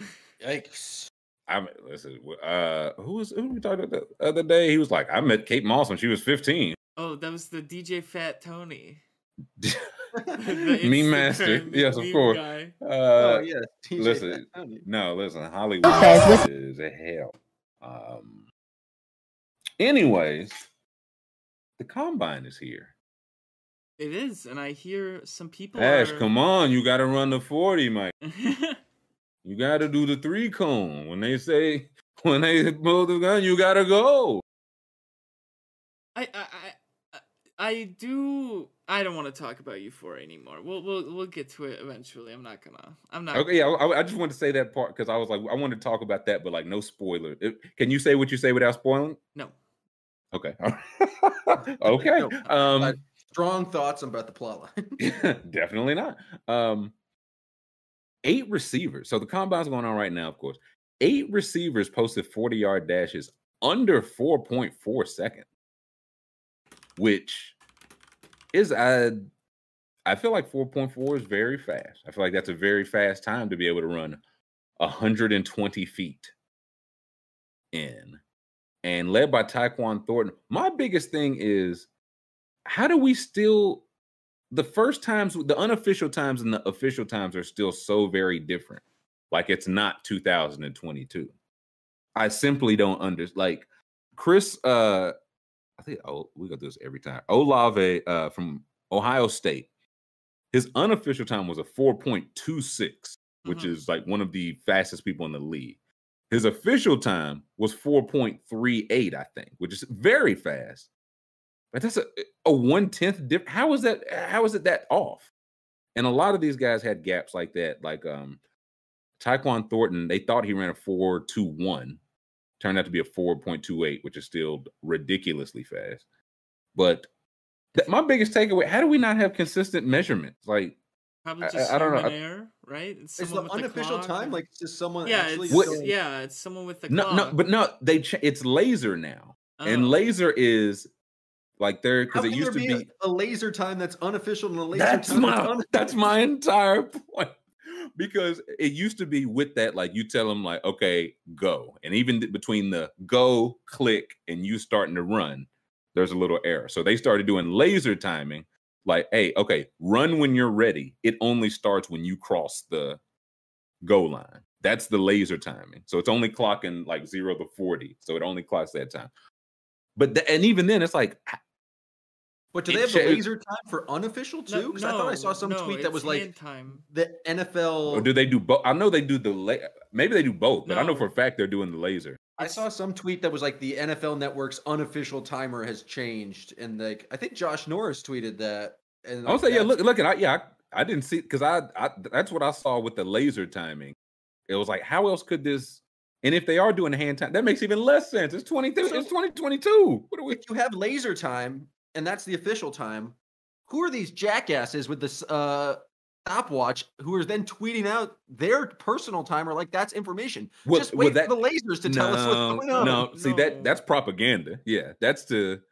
Yikes. I mean, listen, uh, who was who we talked about the other day? He was like, I met Kate Moss when she was 15. Oh, that was the DJ Fat Tony. Me master, yes, of course. Guy. Uh, oh yeah, DJ listen, no, listen, Hollywood is a hell. Um. Anyways, the combine is here. It is, and I hear some people. Ash, are... come on, you got to run the forty, Mike. you got to do the three cone when they say when they pull the gun. You got to go. I, I I do. I don't want to talk about Euphoria anymore. We'll we'll we'll get to it eventually. I'm not gonna. I'm not. Okay, yeah. I, I just wanted to say that part because I was like, I wanted to talk about that, but like, no spoiler. Can you say what you say without spoiling? No. Okay. okay. Um, strong thoughts about the plot line. definitely not. Um, eight receivers. So the combine's going on right now, of course. Eight receivers posted 40 yard dashes under 4.4 seconds which is I I feel like 4.4 is very fast. I feel like that's a very fast time to be able to run 120 feet in. And led by Tyquan Thornton. My biggest thing is how do we still the first times the unofficial times and the official times are still so very different. Like it's not 2022. I simply don't understand. Like Chris uh I think oh, we got this every time. Olave uh, from Ohio State. His unofficial time was a 4.26, which mm-hmm. is like one of the fastest people in the league. His official time was 4.38, I think, which is very fast. But that's a, a one tenth dip. How is that? How is it that off? And a lot of these guys had gaps like that. Like um Tyquan Thornton, they thought he ran a 4.21 turned out to be a 4.28, which is still ridiculously fast. But th- my biggest takeaway: how do we not have consistent measurements? Like, probably just I, I don't know. Air, right? It's is the unofficial the time like just someone? Yeah, it's, what, yeah, it's someone with the no, clock. no, but no, they ch- it's laser now, oh. and laser is like there because it used to be a, a, laser time that's unofficial and a laser that's time my that's, that's my entire point because it used to be with that, like you tell them, like, okay, go. And even th- between the go, click, and you starting to run, there's a little error. So they started doing laser timing, like, hey, okay, run when you're ready. It only starts when you cross the go line. That's the laser timing. So it's only clocking like zero to 40. So it only clocks that time. But, and even then, it's like, but do they have a laser time for unofficial too? Because no, I thought I saw some no, tweet that was like time. the NFL. Or oh, do they do both? I know they do the la- maybe they do both, but no. I know for a fact they're doing the laser. I saw some tweet that was like the NFL Network's unofficial timer has changed, and like I think Josh Norris tweeted that. And like, I was like, yeah, look, look at I, yeah, I, I didn't see because I, I that's what I saw with the laser timing. It was like, how else could this? And if they are doing hand time, that makes even less sense. It's twenty. So, it's twenty twenty two. What do we? You have laser time and that's the official time. Who are these jackasses with this uh stopwatch who are then tweeting out their personal timer like that's information. Well, Just wait that, for the lasers to no, tell us what's going on. No, see no. that that's propaganda. Yeah, that's the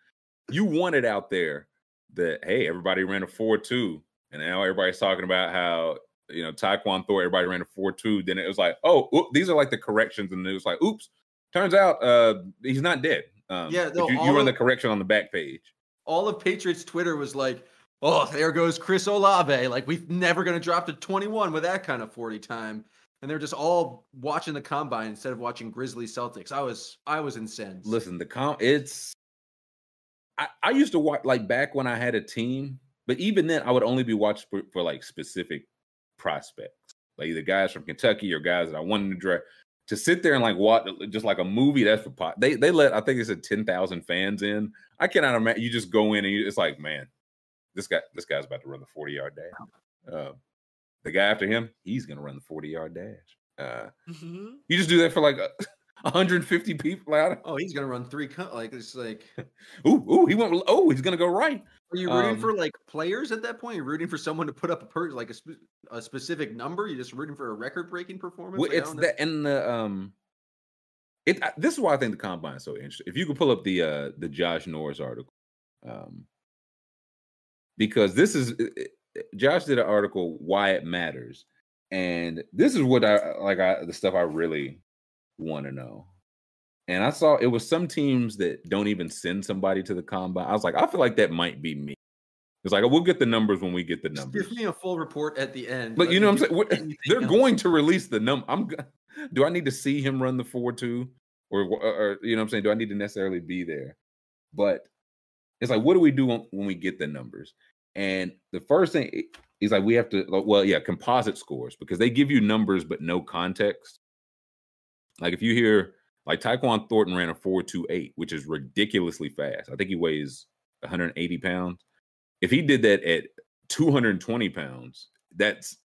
you want it out there that hey, everybody ran a four two, and now everybody's talking about how you know Tyquan Thor, everybody ran a four two. Then it was like, oh, oops, these are like the corrections, and it was like, oops, turns out uh he's not dead. Um, yeah, no, you, you run of, the correction on the back page. All of Patriots Twitter was like, oh, there goes Chris Olave. Like we're never gonna drop to 21 with that kind of 40 time. And they're just all watching the combine instead of watching Grizzly Celtics. I was I was incensed. Listen, the com it's I, I used to watch like back when I had a team, but even then I would only be watched for, for like specific prospects, like either guys from Kentucky or guys that I wanted to draft. To sit there and like watch just like a movie, that's for pot. They they let I think it's a ten thousand fans in. I cannot imagine. You just go in and you, it's like, man, this guy this guy's about to run the forty yard dash. Uh, the guy after him, he's gonna run the forty yard dash. Uh, mm-hmm. You just do that for like. A, 150 people out. Oh, he's gonna run three. like it's like, ooh, ooh, he went. Oh, he's gonna go right. Are you rooting um, for like players at that point? You're rooting for someone to put up a per like a, sp- a specific number. You're just rooting for a record breaking performance. Well, like, it's that and the um, it. This is why I think the combine is so interesting. If you could pull up the uh the Josh Norris article, um, because this is Josh did an article why it matters, and this is what I like. I the stuff I really want to know. And I saw it was some teams that don't even send somebody to the combine. I was like, I feel like that might be me. It's like we'll get the numbers when we get the numbers. Just give me a full report at the end. But uh, you know what I'm saying? They're else. going to release the number. I'm. Do I need to see him run the four two, or, or you know what I'm saying? Do I need to necessarily be there? But it's like, what do we do when we get the numbers? And the first thing he's like, we have to. Well, yeah, composite scores because they give you numbers but no context. Like if you hear like Tyquan Thornton ran a 4.28, which is ridiculously fast. I think he weighs 180 pounds. If he did that at 220 pounds, that's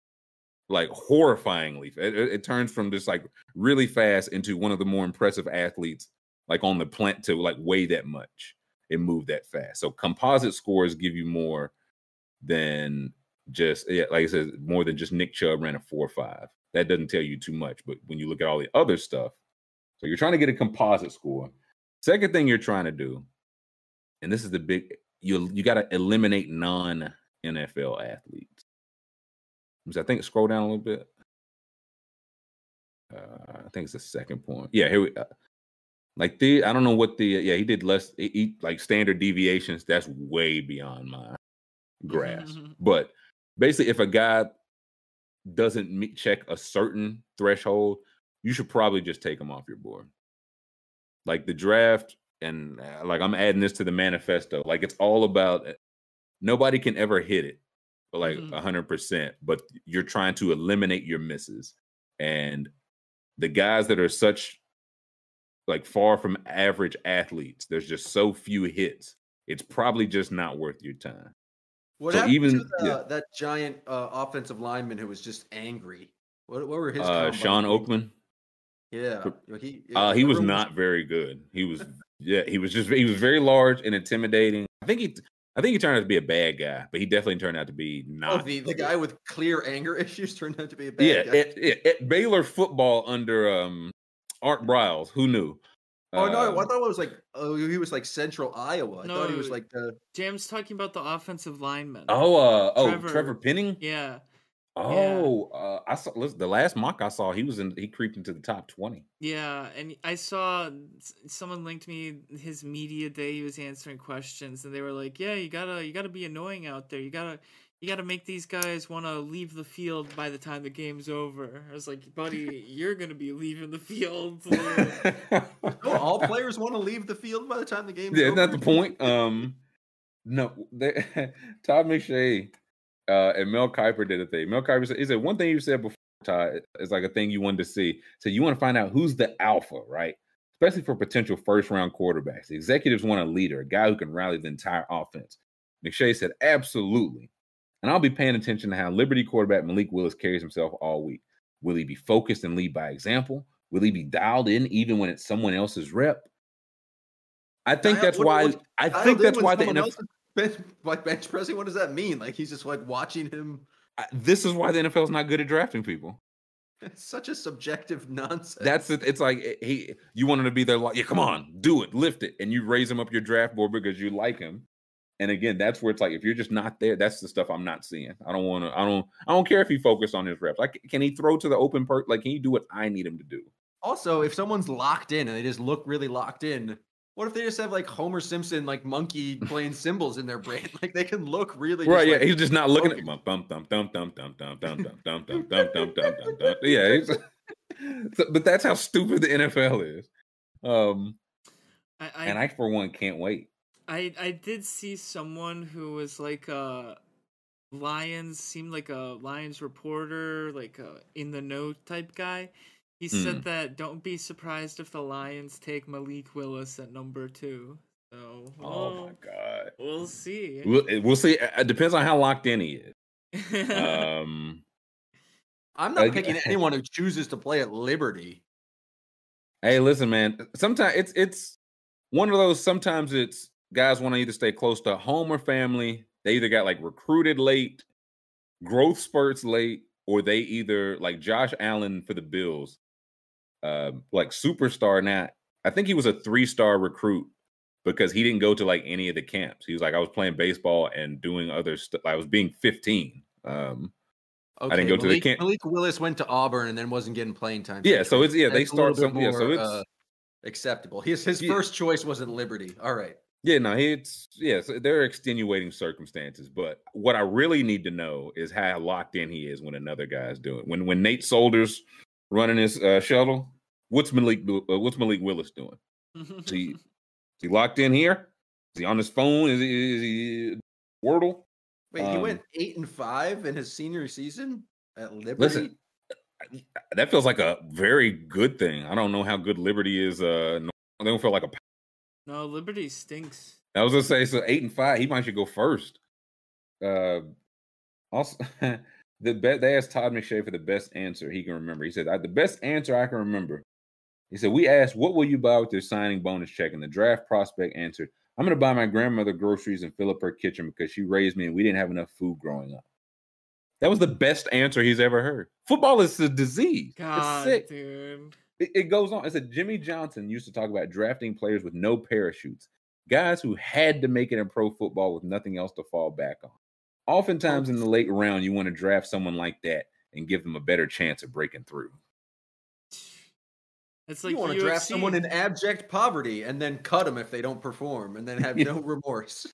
like horrifyingly. It, it, turns from just like really fast into one of the more impressive athletes like on the plant to like weigh that much and move that fast. So composite scores give you more than just yeah, like I said, more than just Nick Chubb ran a four or five that doesn't tell you too much. But when you look at all the other stuff, so you're trying to get a composite score. Second thing you're trying to do, and this is the big you you got to eliminate non NFL athletes. So I think scroll down a little bit. Uh, I think it's the second point. Yeah, here we. Uh, like the I don't know what the yeah he did less he, he, like standard deviations. That's way beyond my grasp. Mm-hmm. But basically, if a guy doesn't meet, check a certain threshold, you should probably just take him off your board. Like the draft, and uh, like I'm adding this to the manifesto. Like it's all about uh, nobody can ever hit it, like a hundred percent. But you're trying to eliminate your misses, and the guys that are such like far from average athletes, there's just so few hits. It's probably just not worth your time. What so even the, yeah. that giant uh, offensive lineman who was just angry? What, what were his? Uh, Shawn Oakman. Yeah, he. Uh, he was not very good. He was. yeah, he was just. He was very large and intimidating. I think he. I think he turned out to be a bad guy, but he definitely turned out to be oh, not. Oh, the, the guy with clear anger issues turned out to be a bad yeah, guy. Yeah, at, at Baylor football under um, Art Briles, who knew? Oh no, I um, thought it was like oh he was like Central Iowa. I no, thought he was like the Jam's talking about the offensive lineman. Oh, uh, oh, Trevor, Trevor Penning. Yeah. Oh, yeah. Uh, I saw listen, the last mock I saw. He was in. He creeped into the top twenty. Yeah, and I saw someone linked me his media day. He was answering questions, and they were like, "Yeah, you gotta, you gotta be annoying out there. You gotta, you got to make these guys want to leave the field by the time the game's over. I was like, buddy, you're going to be leaving the field. all players want to leave the field by the time the game's yeah, over. That's the point. Um, no, they, Todd McShay uh, and Mel Kiper did a thing. Mel Kiper said, he said, one thing you said before, Todd, is like a thing you wanted to see. So you want to find out who's the alpha, right? Especially for potential first round quarterbacks. The executives want a leader, a guy who can rally the entire offense. McShay said, absolutely. And I'll be paying attention to how Liberty quarterback Malik Willis carries himself all week. Will he be focused and lead by example? Will he be dialed in even when it's someone else's rep? I think that's why. I think that's why the NFL bench, like bench pressing. What does that mean? Like he's just like watching him this is why the NFL is not good at drafting people. It's such a subjective nonsense. That's it. It's like he, you want him to be there, like, yeah, come on, do it, lift it, and you raise him up your draft board because you like him. And again, that's where it's like if you're just not there, that's the stuff I'm not seeing. I don't want to. I don't. I don't care if he focused on his reps. Like, can he throw to the open part? Like, can he do what I need him to do? Also, if someone's locked in and they just look really locked in, what if they just have like Homer Simpson, like monkey playing cymbals in their brain? Like they can look really right. Yeah, he's just not looking at bum bum bum bum bum bum bum bum bum bum bum bum bum bum. Yeah, but that's how stupid the NFL is. Um, I, I, and I for one can't wait. I I did see someone who was like a Lions seemed like a Lions reporter, like a in the know type guy. He mm. said that don't be surprised if the Lions take Malik Willis at number two. So, oh my god, we'll see. We'll, we'll see. It depends on how locked in he is. um, I'm not picking anyone who chooses to play at Liberty. Hey, listen, man. Sometimes it's it's one of those. Sometimes it's guys want to either stay close to home or family. They either got like recruited late, growth spurts late, or they either like Josh Allen for the Bills, uh, like superstar. Now, I think he was a three star recruit because he didn't go to like any of the camps. He was like, I was playing baseball and doing other stuff. I was being 15. Um, okay, I didn't go Malik, to the camp. Malik Willis went to Auburn and then wasn't getting playing time. Yeah, so it's yeah, That's they start some more, yeah, so it's uh, acceptable. His his yeah. first choice wasn't Liberty. All right. Yeah, no, it's yes, yeah, so there are extenuating circumstances, but what I really need to know is how locked in he is when another guy's doing. When when Nate Solder's running his uh, shuttle, what's Malik uh, what's Malik Willis doing? is, he, is he locked in here? Is he on his phone? Is he, is he Wordle? Wait, um, he went eight and five in his senior season at Liberty. Listen, that feels like a very good thing. I don't know how good Liberty is. Uh, they don't feel like a no, Liberty stinks. I was gonna say so eight and five. He might should go first. Uh, also, the best they asked Todd McShay for the best answer he can remember. He said the best answer I can remember. He said we asked what will you buy with your signing bonus check, and the draft prospect answered, "I'm gonna buy my grandmother groceries and fill up her kitchen because she raised me and we didn't have enough food growing up." That was the best answer he's ever heard. Football is a disease. God, it's sick. dude. It, it goes on. It's a Jimmy Johnson used to talk about drafting players with no parachutes, guys who had to make it in pro football with nothing else to fall back on. Oftentimes in the late round, you want to draft someone like that and give them a better chance of breaking through. It's like you want to draft someone in abject poverty and then cut them if they don't perform and then have no remorse.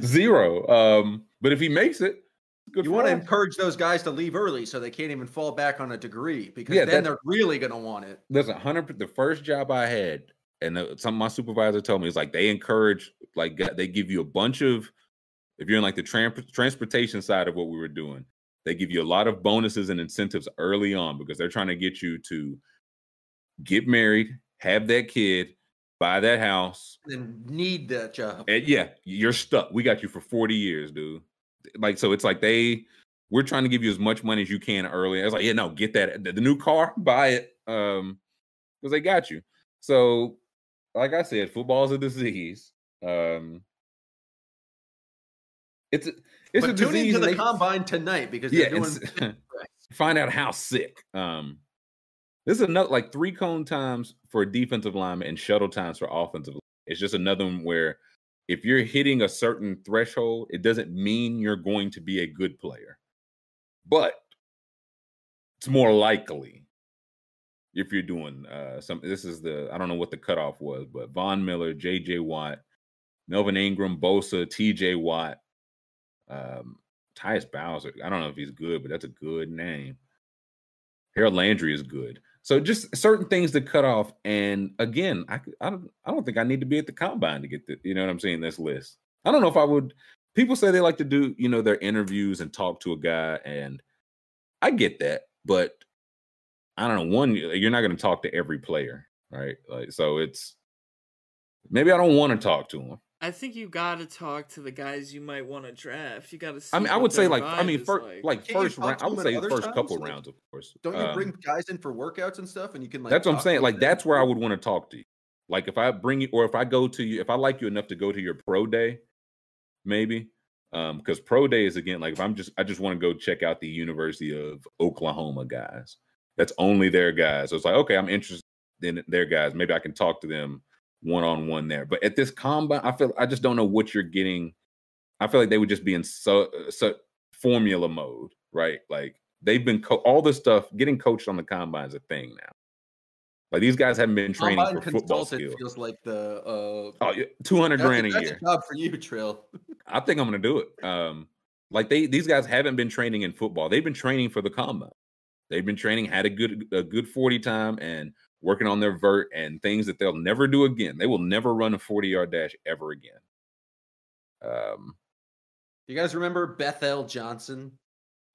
Zero. Um, but if he makes it, Good you want to encourage those guys to leave early so they can't even fall back on a degree because yeah, then they're really going to want it. Listen, hundred. The first job I had, and uh, the, some of my supervisor told me is like they encourage, like they give you a bunch of. If you're in like the transportation side of what we were doing, they give you a lot of bonuses and incentives early on because they're trying to get you to get married, have that kid, buy that house, and need that job. And yeah, you're stuck. We got you for 40 years, dude like so it's like they we're trying to give you as much money as you can early. I was like, yeah, no, get that the, the new car, buy it. Um, because they got you. So, like I said, football is a disease. Um, it's a, it's but a tune disease. into the they, combine tonight because yeah, doing find out how sick. Um, this is another like three cone times for defensive lineman and shuttle times for offensive. It's just another one where if you're hitting a certain threshold, it doesn't mean you're going to be a good player. But it's more likely if you're doing uh some this is the I don't know what the cutoff was, but Von Miller, JJ Watt, Melvin Ingram, Bosa, TJ Watt, um, Tyus Bowser. I don't know if he's good, but that's a good name. Harold Landry is good. So just certain things to cut off. And again, I I don't I don't think I need to be at the combine to get the you know what I'm saying this list. I don't know if I would. People say they like to do you know their interviews and talk to a guy, and I get that, but I don't know. One, you're not going to talk to every player, right? Like so, it's maybe I don't want to talk to him. I think you got to talk to the guys you might want to draft. You got to. I mean, I would say like I mean, first like, like first round. I would say first times? couple like, rounds, of course. Don't you um, bring guys in for workouts and stuff, and you can like. That's what I'm saying. Like that's where I would want to talk to you. Like if I bring you, or if I go to you, if I like you enough to go to your pro day, maybe. Um, because pro day is again like if I'm just I just want to go check out the University of Oklahoma guys. That's only their guys. So it's like, okay, I'm interested in their guys. Maybe I can talk to them one on one there. But at this combine, I feel I just don't know what you're getting. I feel like they would just be in so, so formula mode, right? Like they've been co- all this stuff getting coached on the combine is a thing now. Like these guys haven't been training Combine for football skills. Feels like the uh, oh, two hundred grand a, a year. A job for you, Trill. I think I'm gonna do it. Um, like they these guys haven't been training in football. They've been training for the combine. They've been training, had a good a good forty time, and working on their vert and things that they'll never do again. They will never run a forty yard dash ever again. Um, you guys remember Bethel Johnson?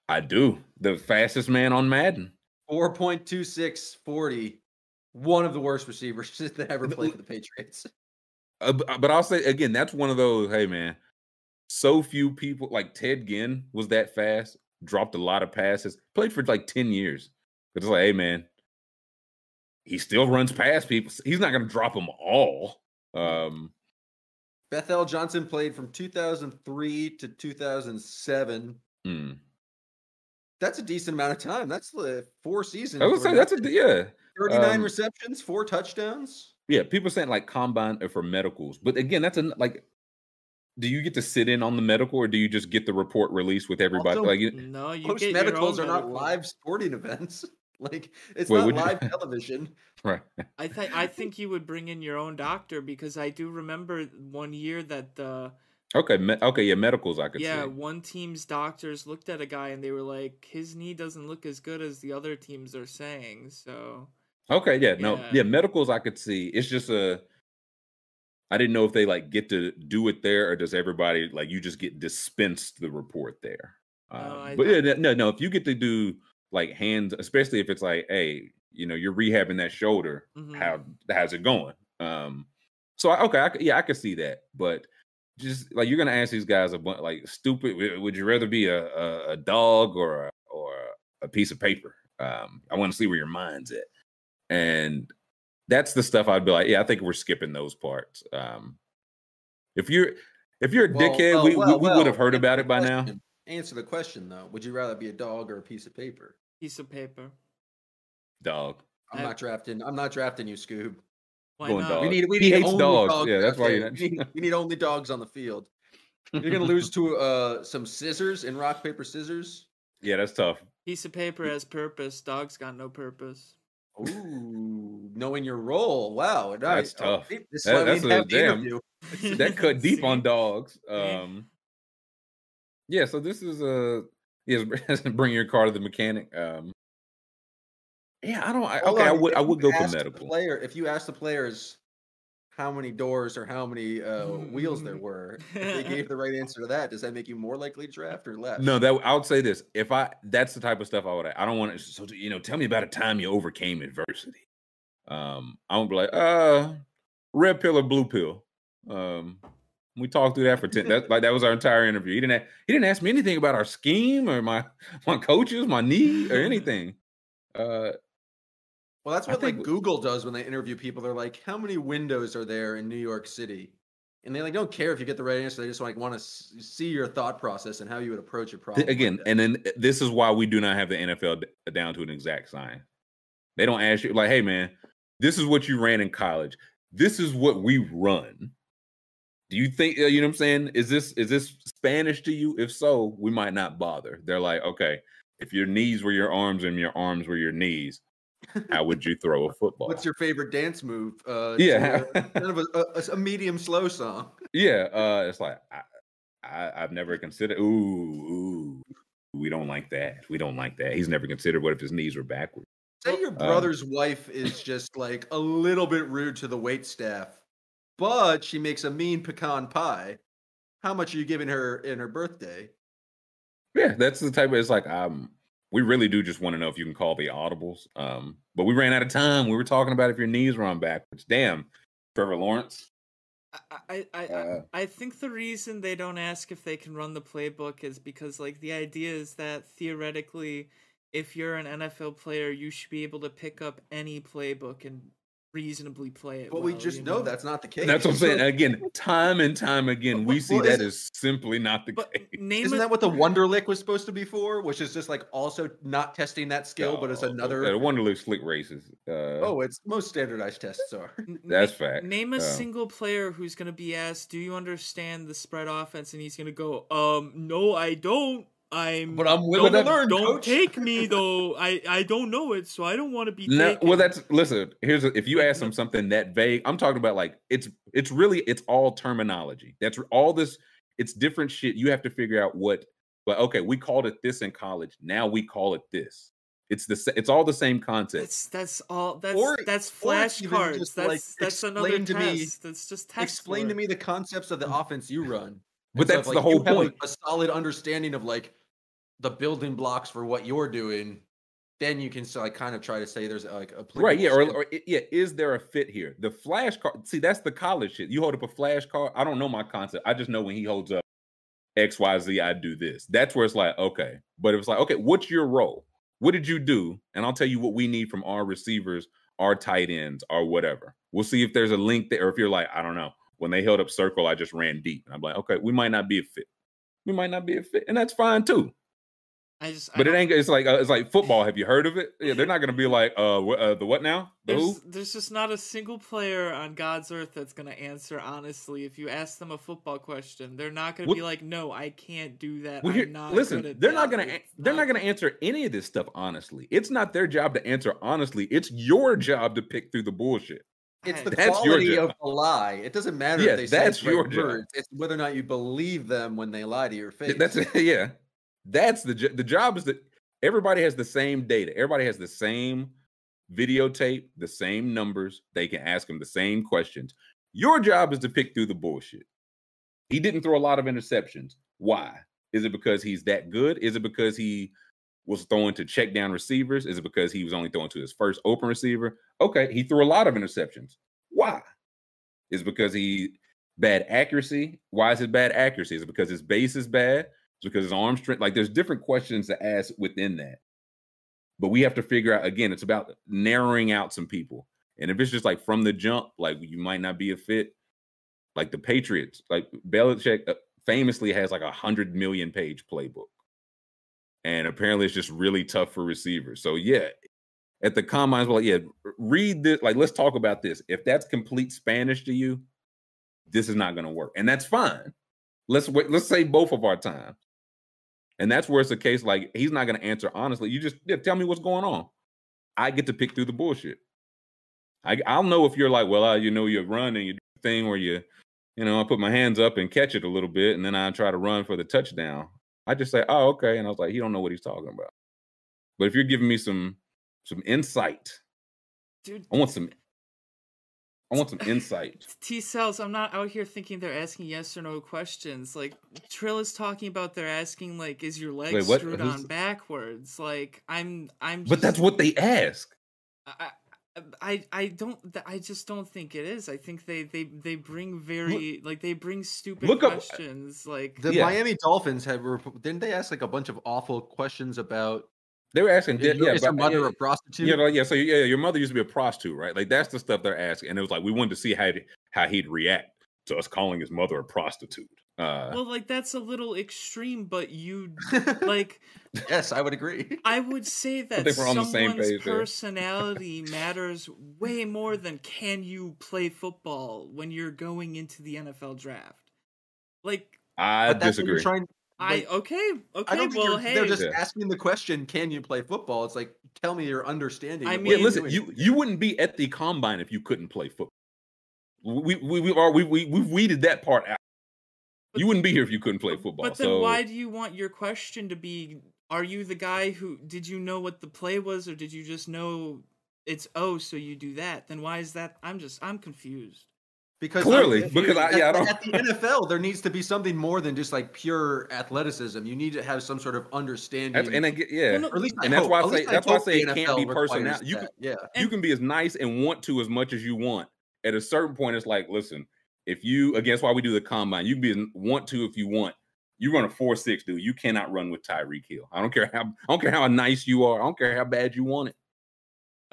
I do. The fastest man on Madden. 4.26 40 one of the worst receivers that ever played for the Patriots. Uh, uh, but I'll say again, that's one of those. Hey, man, so few people like Ted Ginn was that fast, dropped a lot of passes, played for like ten years. It's like, hey, man, he still runs past people. He's not going to drop them all. Um, Bethel Johnson played from 2003 to 2007. Hmm. That's a decent amount of time. That's the four seasons. I would say that's a yeah. 39 um, receptions, four touchdowns. Yeah, people saying like combine for medicals, but again, that's a like. Do you get to sit in on the medical, or do you just get the report released with everybody? Also, like, no, you post medicals are not live sporting events. like it's Wait, not live you... television. Right. I think I think you would bring in your own doctor because I do remember one year that the Okay, me- okay, yeah, medicals I could yeah, see. one team's doctors looked at a guy and they were like, his knee doesn't look as good as the other teams are saying. So Okay, yeah, no, yeah. yeah, medicals I could see. It's just a I didn't know if they like get to do it there or does everybody like you just get dispensed the report there. Um, oh, but yeah, no, no, if you get to do like hands, especially if it's like, hey, you know, you're rehabbing that shoulder, mm-hmm. how how's it going? Um, so I, okay, I, yeah, I could see that, but just like you're gonna ask these guys a bunch like stupid. Would you rather be a a, a dog or a, or a piece of paper? Um, I want to see where your mind's at, and that's the stuff I'd be like, yeah, I think we're skipping those parts. Um, if you're if you're a well, dickhead, well, we, well, we, we would have heard about it by now. Answer the question though. Would you rather be a dog or a piece of paper? Piece of paper. Dog. I'm I, not drafting. I'm not drafting you, Scoob. Why going not? dog. We need we he need hates dogs. dogs. Yeah, that's why you we need, we need only dogs on the field. You're gonna lose to uh some scissors in rock paper scissors. Yeah, that's tough. Piece of paper has purpose. Dogs got no purpose. Ooh, knowing your role. Wow, that's oh, tough. This that, that's a damn. that cut deep on dogs. Um, yeah. So this is a yes. Bring your car to the mechanic. Um, yeah, I don't. I, okay, on, I would. I would go for medical. Player, if you ask the players how many doors or how many uh, wheels there were, if they gave the right answer to that, does that make you more likely to draft or less? No, that I would say this. If I, that's the type of stuff I would. I don't want to. So you know, tell me about a time you overcame adversity. Um, I won't be like, uh, red pill or blue pill. Um, we talked through that for ten. That like that was our entire interview. He didn't. he didn't ask me anything about our scheme or my my coaches, my knee or anything. Uh, well, that's what like Google does when they interview people. They're like, "How many windows are there in New York City?" And they like don't care if you get the right answer. They just like want to see your thought process and how you would approach a problem. Again, like and then eh, this is why we do not have the NFL down to an exact science. They don't ask you like, "Hey, man, this is what you ran in college. This is what we run." Do you think you know what I'm saying? Is this is this Spanish to you? If so, we might not bother. They're like, okay, if your knees were your arms and your arms were your knees, how would you throw a football? What's your favorite dance move? Uh, yeah, kind of a, a, a, medium slow song. Yeah, uh, it's like I, I, have never considered. Ooh, ooh, we don't like that. We don't like that. He's never considered what if his knees were backwards. Say your um brother's um, wife is just like a little bit rude to the wait staff, but she makes a mean pecan pie. How much are you giving her in her birthday? Yeah, that's the type of. It's like um, we really do just want to know if you can call the audibles. Um, but we ran out of time. We were talking about if your knees run backwards. Damn, Trevor Lawrence. I I, uh, I think the reason they don't ask if they can run the playbook is because like the idea is that theoretically, if you're an NFL player, you should be able to pick up any playbook and reasonably play it. But well, we just you know, that's not the case. That's what I'm saying. Again, time and time again, we see Well, that is is simply not the But case. name Isn't a, that what the Wonderlic was supposed to be for? Which is just like also not testing that skill, but it's Oh, another. okay, the Wonderlic slick races. Uh, Oh, it's most standardized tests are. that's na- fact. Name a Uh, single player who's going to be asked, "Do you understand the spread offense?" and he's going to go, "Um, no, I don't. I'm But I'm willing don't, to learn, Don't coach." take me though. I I don't know it, so I don't want to be No, taken." well, that's listen. Here's a, if you ask them something that vague, I'm talking about like it's it's really it's all terminology. That's all this. It's different shit. You have to figure out what. But okay, we called it this in college. Now we call it this. It's the it's all the same concept. That's that's all. That's Or- that's or it's even flashcards. That's like, that's another explain to me- test. that's just test Explain to work. me the concepts of the mm. offense you run. But that's if, the whole you like, point. a solid understanding of like the building blocks for what you're doing. Then you can so, like kind of try to say there's like a Right, yeah, or, or yeah, is there a fit here? The flashcard, see, that's the college shit. You hold up a flashcard. I don't know my concept. I just know when he holds up X, Y, Z, I do this. That's where it's like, okay. But it was like, okay, what's your role? What did you do? And I'll tell you what we need from our receivers, our tight ends, or whatever. We'll see if there's a link there, or if you're like, I don't know. When they held up circle, I just ran deep. And I'm like, okay, we might not be a fit. We might not be a fit, and that's fine too. I just. I But it ain't. It's like uh, it's like football. Have you heard of it? Yeah, they're not gonna be like, uh, wh- uh the what now? The who? There's, there's just not a single player on God's earth that's gonna answer honestly. If you ask them a football question, they're not gonna What- be like, "No, I can't do that." Well, here, not listen, they're not gonna It's they're not gonna answer any of this stuff honestly. It's not their job to answer honestly. It's your job to pick through the bullshit. It's the That's quality of the lie. It doesn't matter Yeah, if they say that's right your job. words. It's whether or not you believe them when they lie to your face. That's yeah. That's the the job is that everybody has the same data. Everybody has the same videotape, the same numbers. They can ask them the same questions. Your job is to pick through the bullshit. He didn't throw a lot of interceptions. Why? Is it because he's that good? Is it because he was throwing to check down receivers? Is it because he was only throwing to his first open receiver? Okay, he threw a lot of interceptions. Why? Is because he bad accuracy? Why is it bad accuracy? Is it because his base is bad? Is it because his arm strength? Like there's different questions to ask within that. But we have to figure out again, it's about narrowing out some people. And if it's just like from the jump, like you might not be a fit, like the Patriots, like Belichick uh, famously has like a hundred million page playbook. And apparently it's just really tough for receivers. So yeah, at the combines, well, yeah, read this. Like, let's talk about this. If that's complete Spanish to you, this is not gonna work. And that's fine. Let's wait, let's say both of our time. And that's where it's a case like he's not gonna answer honestly. You just yeah, tell me what's going on. I get to pick through the bullshit. I, I'll know if you're like, well, uh, you know, you run and you do thing where you, you know, I put my hands up and catch it a little bit, and then I try to run for the touchdown. I just say, oh, okay, and I was like, he don't know what he's talking about. But if you're giving me some some insight, dude. I want some, I want some insight. T cells. I'm not out here thinking they're asking yes or no questions. Like Trill is talking about, they're asking like, "Is your leg Wait, what? screwed Who's- on backwards?" Like I'm, I'm. But that's what they ask. I, I I don't I just don't think it is. I think they they they bring very like they bring stupid look up- uh, questions like the Yeah. Miami Dolphins had rep- didn't they ask like a bunch of awful questions about They were asking, is, your- yeah, is your mother yeah, a prostitute? Yeah, like, yeah. So yeah, your mother used to be a prostitute, right? Like that's the stuff they're asking, and it was like we wanted to see how how he'd react to us calling his mother a prostitute. Uh, well like that's a little extreme, but you like yes, I would agree. I would say that they were on the same someone's page personality matters way more than can you play football when you're going into the NFL draft. Like I But that's what disagree. trying. I Like, okay I okay don't well hey they're just Yeah. asking the question, "Can you play football?" It's like, tell me your understanding. I of mean- Yeah, listen, you you wouldn't be at the combine if you couldn't play football. We we we are we we we've weeded that part out. But- you wouldn't be here if you couldn't play football. But then so why do you want your question to be are you the guy who did you know what the play was or did you just know it's oh so you do that? Then why is that I'm just I'm confused. because Clearly, at- because I- at, yeah, I don't- at the NFL, there needs to be something more than just like pure athleticism. You need to have some sort of understanding. that's, and I get yeah. Well, no, or at least I and that's hope- why I say least that's why I say it can't be requires personality. You that, can yeah. you And- can be as nice and want to as much as you want. At a certain point, it's like, listen, if you against why we do the combine, you can be want to if you want. You run a four six, dude. You cannot run with Tyreek Hill. I don't care how I don't care how nice you are. I don't care how bad you want it.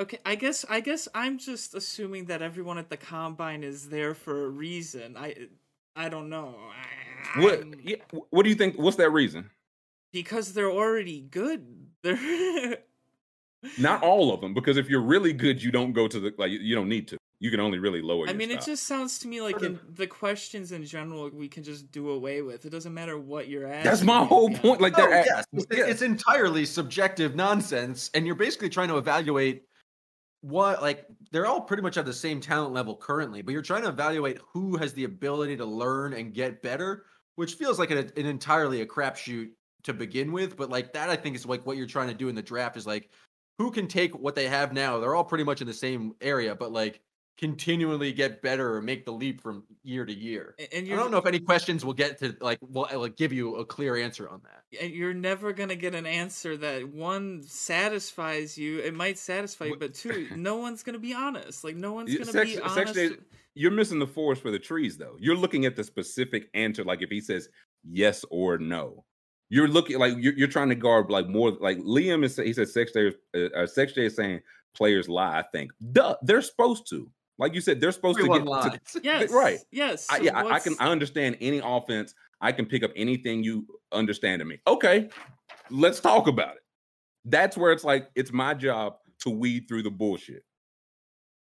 Okay, I guess I guess I'm just assuming that everyone at the combine is there for a reason. I I don't know. What yeah, what do you think what's that reason? Because they're already good. They're Not all of them because if you're really good you don't go to the like you don't need to. You can only really lower I mean, stock. it just sounds to me like in the questions in general we can just do away with. It doesn't matter what you're asking. That's my whole yeah. point. Like Oh, they're yes. It's, yeah. it's entirely subjective nonsense, and you're basically trying to evaluate what like they're all pretty much at the same talent level currently, but you're trying to evaluate who has the ability to learn and get better, which feels like an, an entirely a crapshoot to begin with. But like that, I think is like what you're trying to do in the draft is like who can take what they have now. They're all pretty much in the same area, but like continually get better or make the leap from year to year. And I don't know if any questions will get to like will like give you a clear answer on that. and you're never gonna get an answer that one satisfies you. It might satisfy you, but two, no one's gonna be honest. Like no one's gonna section- be honest. eight- you're missing the forest for the trees though. You're looking at the specific answer like if he says yes or no. You're looking like you're, you're trying to guard like more like Liam is he said sex day uh, uh, sex day is saying players lie, I think. Duh, they're supposed to. Like you said, they're supposed Everyone to lies. get to, Yes. right. Yes. I, so yeah, I, I can I understand any offense. I can pick up anything you understand to me. Okay, let's talk about it. That's where it's like it's my job to weed through the bullshit.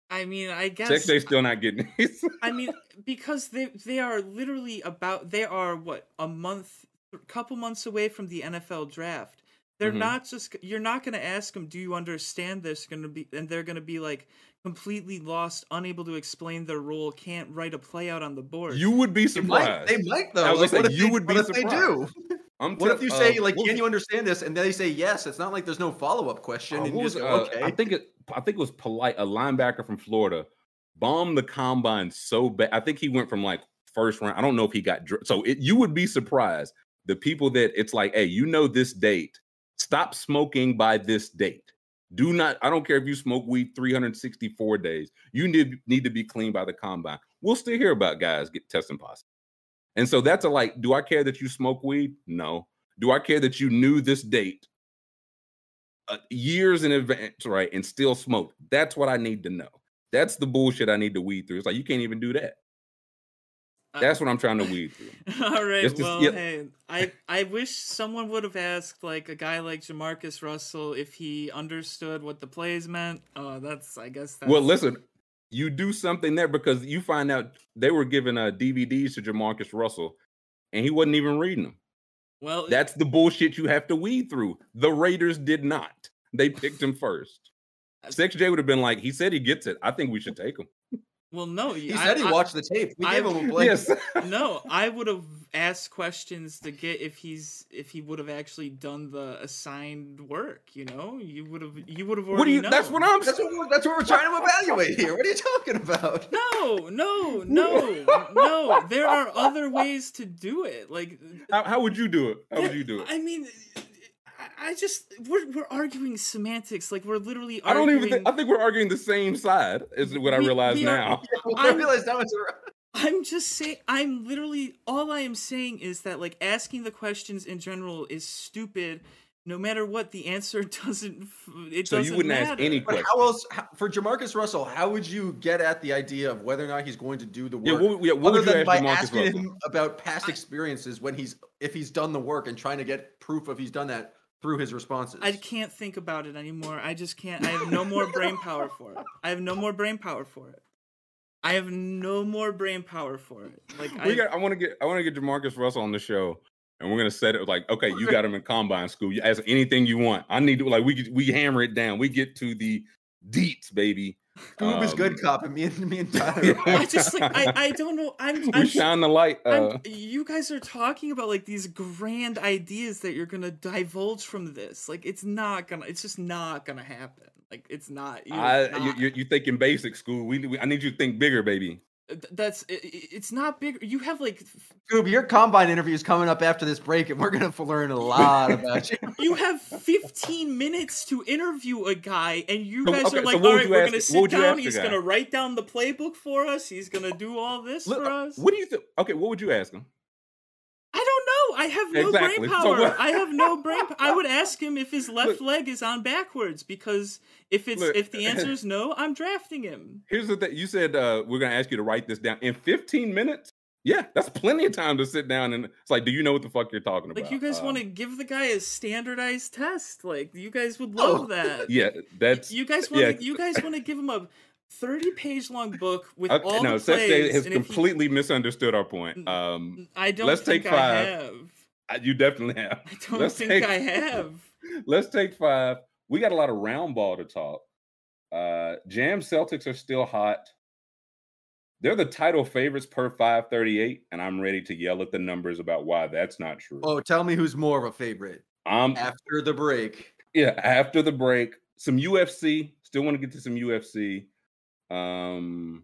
I mean, I guess. Sex Day's still not getting it. I mean, because they they are literally about they are what a month, a couple months away from the NFL draft. They're Mhm. not just you're not going to ask them, "Do you understand this?" Going to be and they're going to be like completely lost, unable to explain their role, can't write a play out on the board. you would be They might, surprised. they might though. I was Like, gonna what if you they- would be what if they do? I'm What if tell- you say uh, like, what "Can was- you understand this?" and they say yes? It's not like there's no follow up question, uh, and what you was, just uh, "Okay." I think it. I think it was polite. A linebacker from Florida bombed the combine so bad. I think he went from like first round. I don't know if he got dr- so. It, you would be surprised the people that it's like, hey, you know this date. Stop smoking by this date. Do not. I don't care if you smoke weed 364 days. You need need to be clean by the combine. We'll still hear about guys get testing positive. And so that's a like, do I care that you smoke weed? No. Do I care that you knew this date uh, years in advance, right, and still smoke? That's what I need to know. That's the bullshit I need to weed through. It's like you can't even do that. That's what I'm trying to weed through. All right. Just- well, yeah. hey, I I wish someone would have asked like a guy like Jamarcus Russell if he understood what the plays meant. Oh, that's I guess that's Well, listen, you do something there because you find out they were giving uh, DVDs to Jamarcus Russell, and he wasn't even reading them. Well, That's the bullshit you have to weed through. The Raiders did not. They picked him first. Six J would have been like, he said he gets it. I think we should take him. Well, no. he I, said he I- watched the tape. We I- gave him a blank. Yes. no, I would have asked questions to get if he's if he would have actually done the assigned work. You know, you would have you would have already. what do you? That's what. I'm That's what, we're, that's what we're trying to evaluate here. What are you talking about? No, no, no, no. There are other ways to do it. Like, How, how would you do it? How would you do it? I mean, I- I just we're we're arguing semantics. Like we're literally. I don't Arguing, even think. I think we're arguing the same side. Is what I realize are- now. I I'm- realized now it's a, I'm just saying. I'm literally. All I am saying is that like asking the questions in general is stupid. No matter what, the answer doesn't. f- It So you doesn't wouldn't ask matter. any But how else how, for Jamarcus Russell? How would you get at the idea of whether or not he's going to do the work? Yeah, what, yeah, what other would you than ask by Jamarcus asking Russell? him about past experiences when he's if he's done the work and trying to get proof of he's done that through his responses. I can't think about it anymore. I just can't. I have no more brain power for it. I have no more brain power for it. I have no more brain power for it. Like we I, got. I want to get. I want to get Jamarcus Russell on the show, and we're gonna set it like, okay, you got him in combine school. You ask anything you want. I need to like we we hammer it down. We get to the deets, baby. Goob is Um, good cop, and me and me and Tyler. Yeah. I just like I, I don't know. I'm, We I'm shine the light. Uh, I'm, you guys are talking about like these grand ideas that you're gonna divulge from this. Like it's not gonna. It's just not gonna happen. Like it's not. You're I, not. you, you, you thinking basic school? We, we, I need you to think bigger, baby. Th- That's. It, it's not big. You have like. f- Goob, your combine interview is coming up after this break, and we're gonna learn a lot about you. You have 15 minutes to interview a guy, and you So, guys okay, are like, what "All would right, you we're ask- gonna sit down. He's gonna write down the playbook for us. He's gonna do all this Look, for us." What do you think? Okay, what would you ask him? I don't know. I have no exactly. brain power. So I have no brain. I would ask him if his left look, leg is on backwards because if it's look, if the answer is no, I'm drafting him. Here's the thing: you said uh, we're gonna ask you to write this down in 15 minutes. Yeah, that's plenty of time to sit down and it's like, do you know what the fuck you're talking about? Like, you guys uh, want to give the guy a standardized test? Like, you guys would love oh, that. Yeah, that's you guys want. Yeah. You guys want to give him a 30 page long book with okay, all no, the plays. has completely he, misunderstood our point. Um, I don't let's take five. I you definitely have. I don't let's think take, I have. Let's take five. We got a lot of round ball to talk. Uh, Jam Celtics are still hot. They're the title favorites per 538, and I'm ready to yell at the numbers about why that's not true. Oh, tell me who's more of a favorite. Um after the break. Yeah, after the break. Some UFC. Still want to get to some UFC. Um,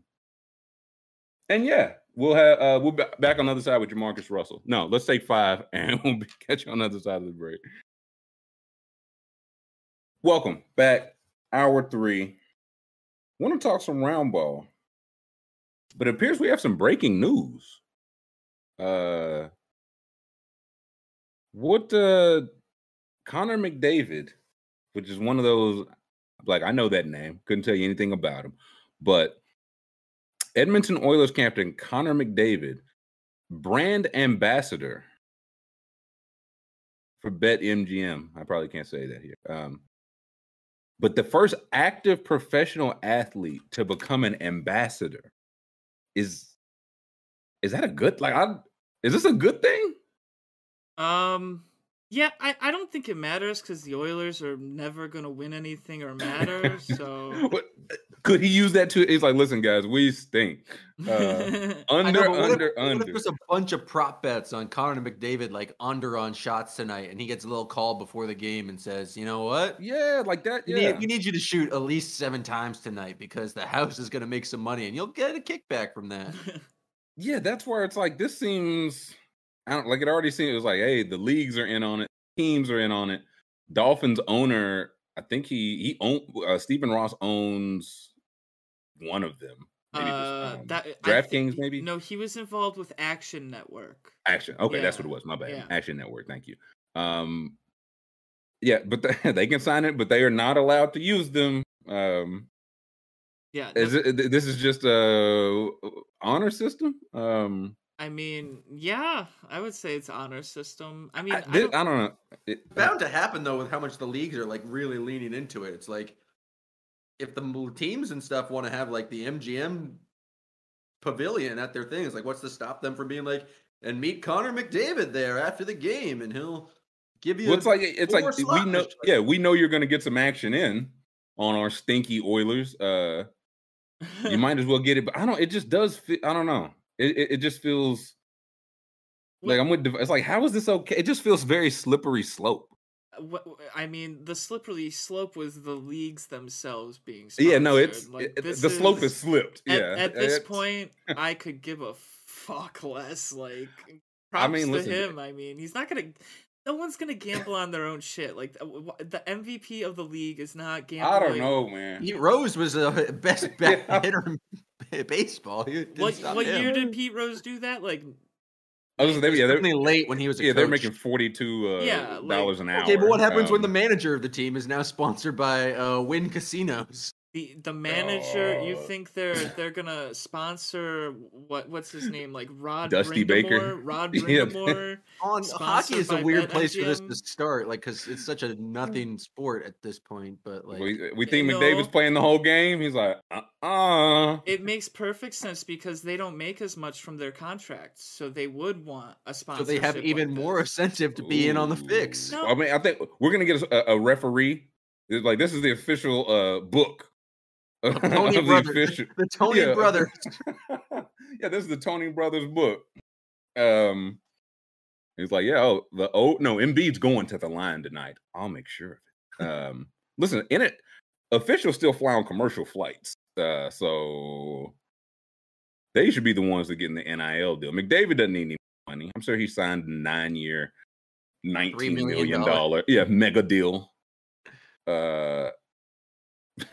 and yeah, we'll have uh, we'll be back on the other side with Jamarcus Russell. No, let's take five, and we'll catch you on the other side of the break. Welcome back, hour three. Want to talk some round ball, but it appears we have some breaking news. Uh, what uh, Connor McDavid, which is one of those like I know that name, couldn't tell you anything about him. But Edmonton Oilers captain Connor McDavid, brand ambassador for BetMGM. I probably can't say that here. Um, but the first active professional athlete to become an ambassador is is that a good like I is this a good thing? Um yeah, I, I don't think it matters because the Oilers are never going to win anything or matter. So could he use that to? He's like, listen, guys, we stink. Uh, under, know, under, if, under. What if there's a bunch of prop bets on Connor McDavid, like under on shots tonight, and he gets a little call before the game and says, you know what? Yeah, like that. Yeah, we need, we need you to shoot at least seven times tonight because the house is going to make some money, and you'll get a kickback from that. yeah, that's where it's like this seems I don't like it already seemed it was like, hey, the leagues are in on it, teams are in on it. Dolphins owner, I think he he own uh, Stephen Ross owns one of them. Maybe uh, um, that DraftKings, maybe. No, he was involved with Action Network. Action. Okay, yeah. that's what it was. My bad. Yeah. Action Network. Thank you. Um, yeah, but they, they can sign it, but they are not allowed to use them. Um, yeah, is it, this is just a honor system. Um, I mean, yeah, I would say it's honor system. I mean, I, I, don't, I don't, know. It, bound to happen though with how much the leagues are like really leaning into it. It's like if the teams and stuff want to have like the MGM pavilion at their thing, it's like what's to stop them from being like and meet Connor McDavid there after the game and he'll give you. Well, it's like it's like we know, yeah, we know you're going to get some action in on our stinky Oilers. Uh, you might as well get it, but I don't. It just does. Fit, I don't know. It, it, it just feels like I'm with. It's like how is this okay? It just feels very slippery slope. I mean, the slippery slope was the leagues themselves being. Sponsored. Yeah, no, it's like, it, the slope is slipped. At, yeah, at this it's... point, I could give a fuck less. Like, props I mean, to listen, him. I mean, he's not gonna. No one's gonna gamble on their own shit. Like the MVP of the league is not gambling. I don't know, man. Pete Rose was the best hitter in baseball. What what year did Pete Rose do that? Like I was, they, yeah, they're late when he was. yeah, coach. they're making forty two uh, yeah, dollars an hour. Okay, but what happens um, when the manager of the team is now sponsored by uh, Wynn Casinos? The the manager, uh, you think they're they're gonna sponsor what what's his name like Rod Dusty Baker, Rod Brind'Amour. On hockey is a weird place for this to start, like because it's such a nothing sport at this point. But like we, we think you McDavid's know, playing the whole game. He's like, uh, uh It makes perfect sense because they don't make as much from their contracts, so they would want a sponsor. So they have even like more incentive to be Ooh. in on the fix. No. I mean, I think we're gonna get a, a referee. It's like this is the official uh, book Tony Brothers. The, the Tony yeah. brothers. yeah, this is the Tony Brothers book. Um, he's like, yeah, oh, the oh no, Embiid's going to the line tonight. I'll make sure of it. Um, listen, in it, officials still fly on commercial flights, uh, so they should be the ones that get in the NIL deal. McDavid doesn't need any money. I'm sure he signed a nine-year, nineteen million dollar, yeah, mega deal. Uh,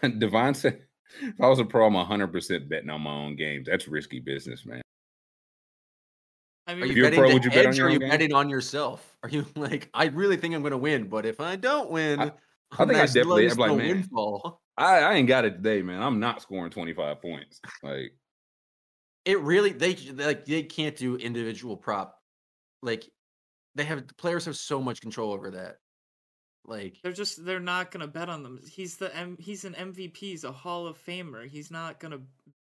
Devon said if I was a pro, I'm 100 percent betting on my own games. That's risky business, man. I mean, are you, betting pro, would you bet on your or are you game? betting on yourself? Are you like, I really think I'm going to win, but if I don't win, I, I think I definitely. I'm like, man, windfall. I, I ain't got it today, man. I'm not scoring 25 points. Like, it really they like they can't do individual prop. Like, they have players have so much control over that. Like they're just they're not gonna bet on them. He's the M, he's an MVP. He's a Hall of Famer. He's not gonna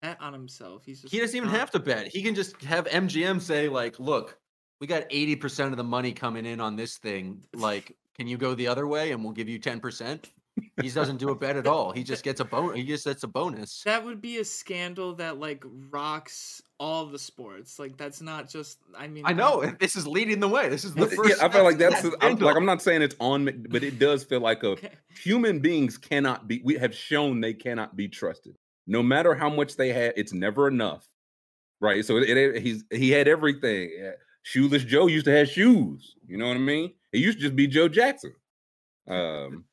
bet on himself. He's just he doesn't even have to bet. He can just have MGM say like, "Look, we got eighty percent of the money coming in on this thing. Like, can you go the other way and we'll give you ten percent?" He doesn't do a bet at all. He just gets a bonus. He just gets a bonus. That would be a scandal that like rocks all the sports. Like that's not just. I mean, I know this is leading the way. This is the first. Yeah, I feel like that's. I'm, like I'm not saying it's on, but it does feel like a okay. human beings cannot be. We have shown they cannot be trusted no matter how much they had, it's never enough, right? So it, it, he's he had everything. Shoeless Joe used to have shoes. You know what I mean? It used to just be Joe Jackson. Um,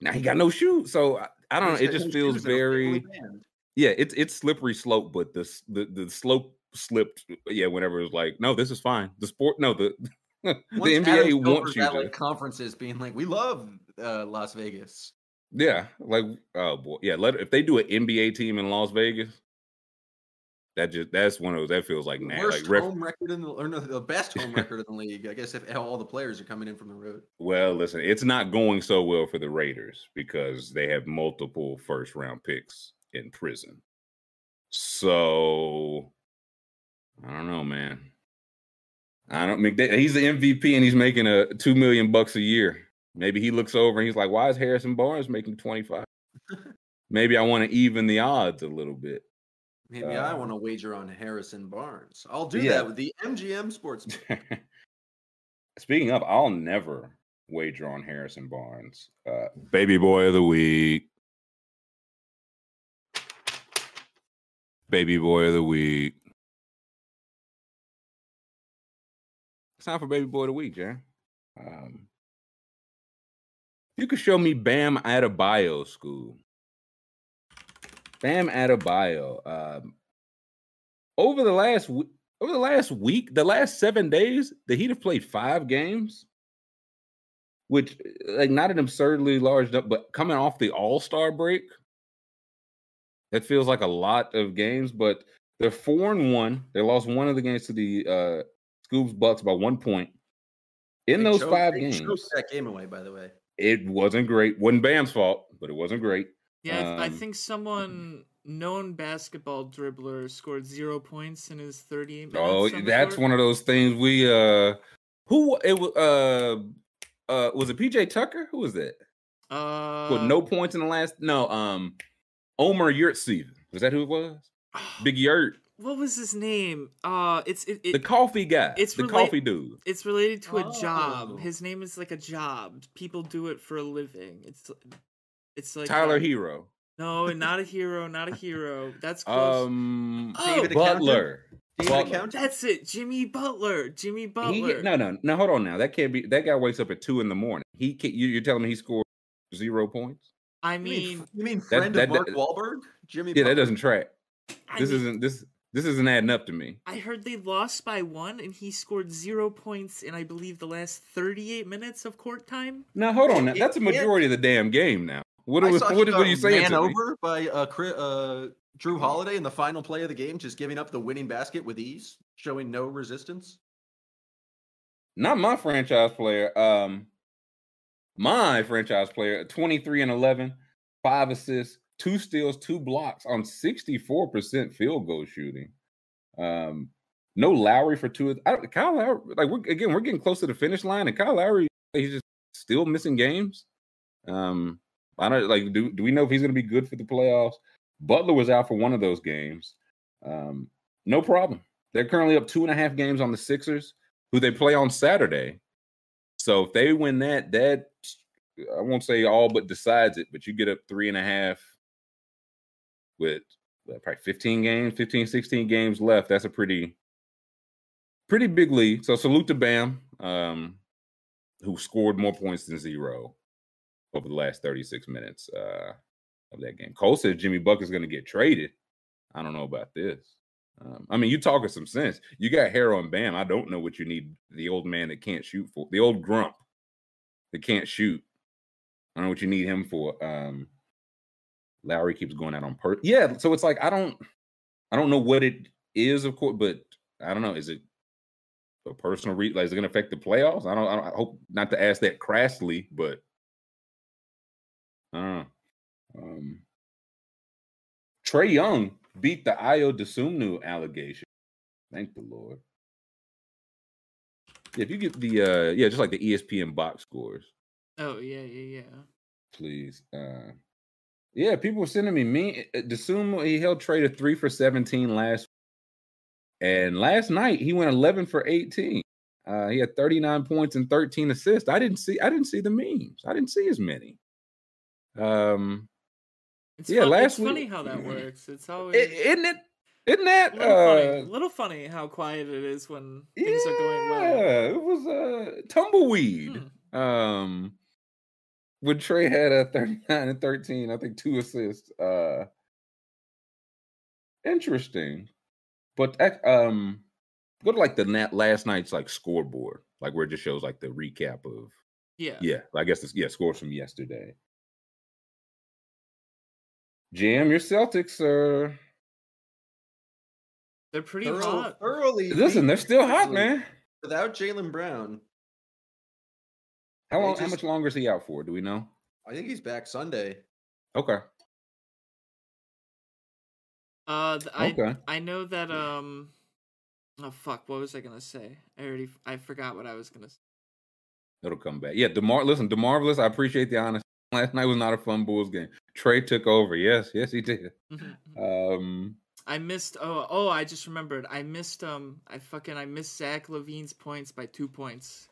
now he got no shoes, so I, I don't know. It just feels very, yeah. It's it's slippery slope, but the the the slope slipped. Yeah, whenever it was like, no, this is fine. The sport, no, the the NBA wants you at, to like conferences being like, we love uh, Las Vegas. Yeah, like oh boy, yeah. Let if they do an NBA team in Las Vegas, that just that's one of those that feels like nah, worst like ref- home record in the or no, the best home record in the league. I guess if all the players are coming in from the road. Well, listen, it's not going so well for the Raiders because they have multiple first round picks in prison. So I don't know, man. I don't. He's the MVP and he's making a two million bucks a year. Maybe he looks over and he's like, why is Harrison Barnes making 25? Maybe I want to even the odds a little bit. Maybe uh, I want to wager on Harrison Barnes. I'll do yeah. that with the MGM Sports. Speaking of, I'll never wager on Harrison Barnes. Uh, baby boy of the week. Baby boy of the week. It's time for baby boy of the week, Jam. Um, you could show me Bam Adebayo school. Bam Adebayo. Um, over the last over the last week, the last seven days, the Heat have played five games, which like not an absurdly large but coming off the All Star break, that feels like a lot of games. But they're four and one. They lost one of the games to the uh, Scoob's Bucks by one point. In they those choked, five games, that game away. By the way, it wasn't great. wasn't Bam's fault, but it wasn't great. Yeah, um, I think someone known basketball dribbler scored zero points in his 38 minutes. Oh, that's court. one of those things we uh who it was uh uh was it PJ Tucker? Who was that? Uh with no points in the last no um Omer Yurtseven. Was that who it was? Big Yurt what was his name? Uh it's it, it, the coffee guy. It's the rela- coffee dude. It's related to a oh. job. His name is like a job. People do it for a living. It's it's like Tyler Herro. No, not a hero, not a hero. That's close. Um oh, David Butler. David That's it, Jimmy Butler. Jimmy Butler. He, no, no, no. Hold on now. That can't be. That guy wakes up at two in the morning. He can, you, you're telling me he scored zero points? I mean, you mean, you mean friend that, of Mark that, Wahlberg? Jimmy. Yeah, Butler? that doesn't track. I this mean, isn't this. This isn't adding up to me. I heard they lost by one, and he scored zero points in, I believe, the last 38 minutes of court time. Now, hold on. Now. That's a majority of the damn game now. What, was, what, what are you saying? Man over by uh, uh, Jrue Holiday in the final play of the game, just giving up the winning basket with ease, showing no resistance. Not my franchise player. Um, my franchise player, 23 and 11, five assists, two steals, two blocks on 64% field goal shooting. Um, no Lowry for two. I don't, Kyle Lowry, like we're again, we're getting close to the finish line, and Kyle Lowry, he's just still missing games. Um, I don't like. Do do we know if he's going to be good for the playoffs? Butler was out for one of those games. Um, no problem. They're currently up two and a half games on the Sixers, who they play on Saturday. So if they win that, that I won't say all but decides it, but you get up three and a half with probably 15 games, 15, 16 games left. That's a pretty, pretty big lead. So salute to Bam, um, who scored more points than zero over the last 36 minutes uh, of that game. Cole says Jimmy Buck is going to get traded. I don't know about this. Um, I mean, you talking some sense. You got hair on Bam. I don't know what you need the old man that can't shoot for. The old grump that can't shoot. I don't know what you need him for. Um, Lowry keeps going out on per. Yeah, so it's like I don't, I don't know what it is, of course, but I don't know. Is it a personal read? Like, is it going to affect the playoffs? I don't, I don't. I hope not to ask that crassly, but I don't know. Um, Trae Young beat the Ayo Dosunmu allegation. Thank the Lord. If you get the uh yeah, just like the ESPN box scores. Oh yeah, yeah, yeah. Please. Uh yeah, people were sending me me Dosunmu he held Trae to three for 17 last and last night he went 11 for 18. Uh, he had 39 points and 13 assists. I didn't see I didn't see the memes. I didn't see as many. Um it's yeah, fun, last it's week, funny how that works. It's always isn't it? Isn't that a little, uh, funny, little funny how quiet it is when things yeah, are going well? Yeah, it was a uh, tumbleweed. Hmm. Um, when Trae had a 39 and 13, I think two assists. Uh, interesting, but um, go to like the last night's like scoreboard, like where it just shows like the recap of yeah, yeah. I guess it's yeah scores from yesterday. Jam, your Celtics are. They're pretty Thorough, hot. Thoroughly. Listen, they're still hot, man. Without Jaylen Brown. How long? Just, how much longer is he out for? Do we know? I think he's back Sunday. Okay. Uh, I okay. I know that um, oh fuck, what was I gonna say? I already I forgot what I was gonna say. It'll come back. Yeah, Demar. Listen, Demarvelous. I appreciate the honesty. Last night was not a fun Bulls game. Trae took over. Yes, yes, he did. Mm-hmm. Um, I missed. Oh, oh, I just remembered. I missed. Um, I fucking I missed Zach LaVine's points by two points.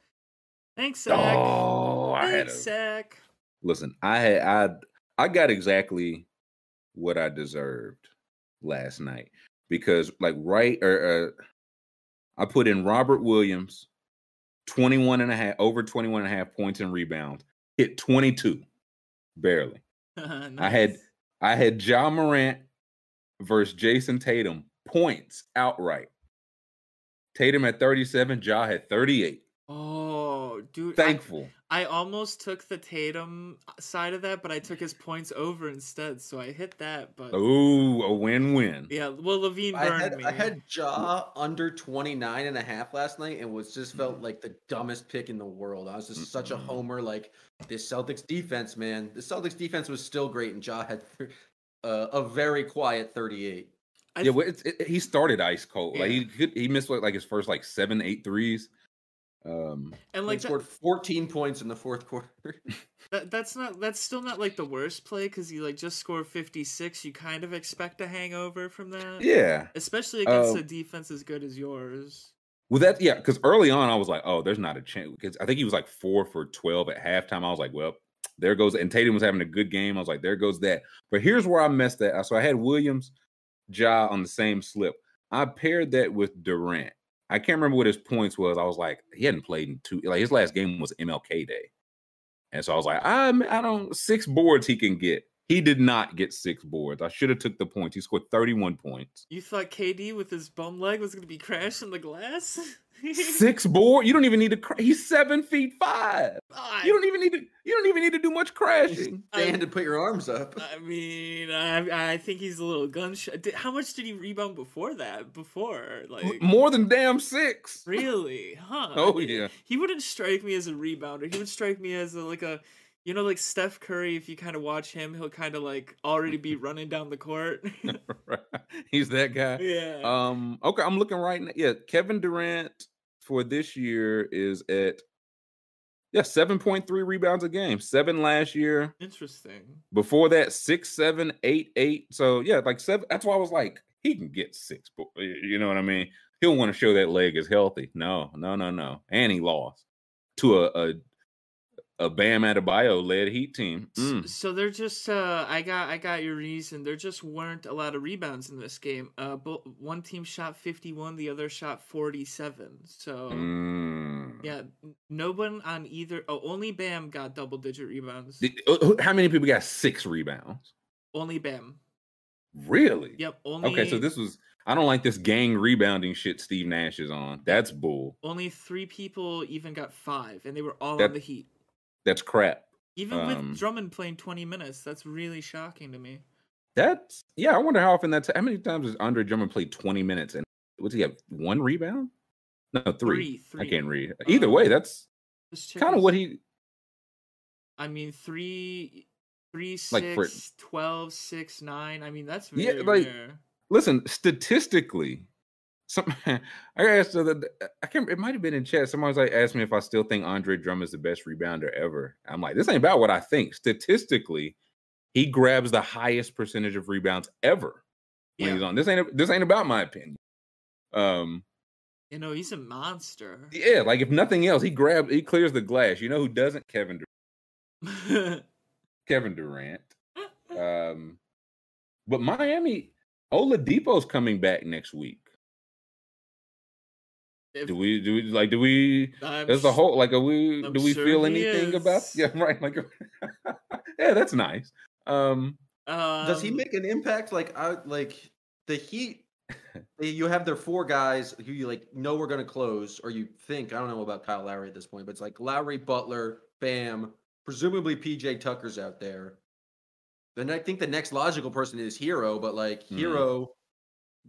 Thanks, Zach. Oh, Thanks, I had a, Zach. Listen, I had I I got exactly what I deserved last night because like right or uh, I put in Robert Williams 21 and a half over 21 and a half points and rebounds hit 22 barely. nice. I had I had Ja Morant versus Jayson Tatum points outright. Tatum at 37, Ja had 38. Oh, dude. Thankful. I, I, almost took the Tatum side of that, but I took his points over instead. So I hit that. But Oh, a win-win. Yeah, well LaVine burned I had, me. I had Ja under 29 and a half last night and was just felt like the dumbest pick in the world. I was just mm-hmm. such a homer. Like this Celtics defense, man. The Celtics defense was still great, and Ja had uh, a very quiet 38. I yeah, well, it, he started ice cold. Yeah. Like he could, he missed like his first like seven, eight threes. Um, and like he scored 14 points in the fourth quarter. that, that's not that's still not like the worst play because you like just scored 56. You kind of expect a hangover from that. Yeah, especially against uh, a defense as good as yours. Well, that yeah, because early on I was like, oh, there's not a chance. Because I think he was like four for 12 at halftime. I was like, well, there goes. And Tatum was having a good game. I was like, there goes that. But here's where I messed that. So I had Williams, Ja on the same slip. I paired that with Durant. I can't remember what his points was. I was like, he hadn't played in two. Like his last game was MLK Day, and so I was like, I I don't six boards he can get. He did not get six boards. I should have took the points. He scored 31 points. You thought KD with his bum leg was going to be crashing the glass? Six board. You don't even need to. Cra- he's seven feet five. I, you don't even need to. You don't even need to do much crashing. Stand and put your arms up. I mean, I, I think he's a little gunshot. How much did he rebound before that? Before like more than damn six. Really? Huh? oh yeah. He wouldn't strike me as a rebounder. He would strike me as a, like a you know, like Steph Curry, if you kind of watch him, he'll kind of like already be running down the court. He's that guy. Yeah. Um. Okay, I'm looking right now. Yeah, Kevin Durant for this year is at yeah seven point three rebounds a game. Seven last year. Interesting. Before that, six, seven, eight, eight. So yeah, like seven. That's why I was like, he can get six. You know what I mean? He'll want to show that leg is healthy. No, no, no, no. And he lost to a, a a Bam Adebayo led Heat team. Mm. So they're just uh, I got I got your reason. There just weren't a lot of rebounds in this game. Uh, both one team shot fifty one, the other shot forty seven. So mm. yeah, no one on either. Oh, only Bam got double digit rebounds. Uh, how many people got six rebounds? Only Bam. Really? Yep. Only. Okay, so this was. I don't like this gang rebounding shit Steve Nash is on. That's bull. Only three people even got five, and they were all That- on the Heat. That's crap. Even um, with Drummond playing 20 minutes, that's really shocking to me. That's yeah. I wonder how often that's how many times has Andre Drummond played 20 minutes and what's he have? One rebound? No, three. Three, three. I can't read. Either Um, way, that's kind of what he I mean, three, three, Like, for- 12, six, nine. I mean, that's Yeah, like, rare. listen statistically. Some I asked the I can't. It might have been in chat. Someone was like asked me if I still think Andre Drummond is the best rebounder ever. I'm like, this ain't about what I think. Statistically, he grabs the highest percentage of rebounds ever when Yeah. he's on. This ain't this ain't about my opinion. Um, You know, he's a monster. yeah, like if nothing else, he grabs, he clears the glass. You know who doesn't? Kevin Dur- Kevin Durant. Um, but Miami, Oladipo's coming back next week. If- Do we do we like do we I'm there's the sh- whole like are we I'm do we sure feel he anything about yeah right like yeah that's nice um Does he um, make an impact? Like, I like the Heat. you have their four guys who you like know we're going to close, or you think. I don't know about Kyle Lowry at this point, but it's like Lowry, Butler, Bam, presumably PJ Tucker's out there. Then I think the next logical person is Herro, but like Mhm. Herro,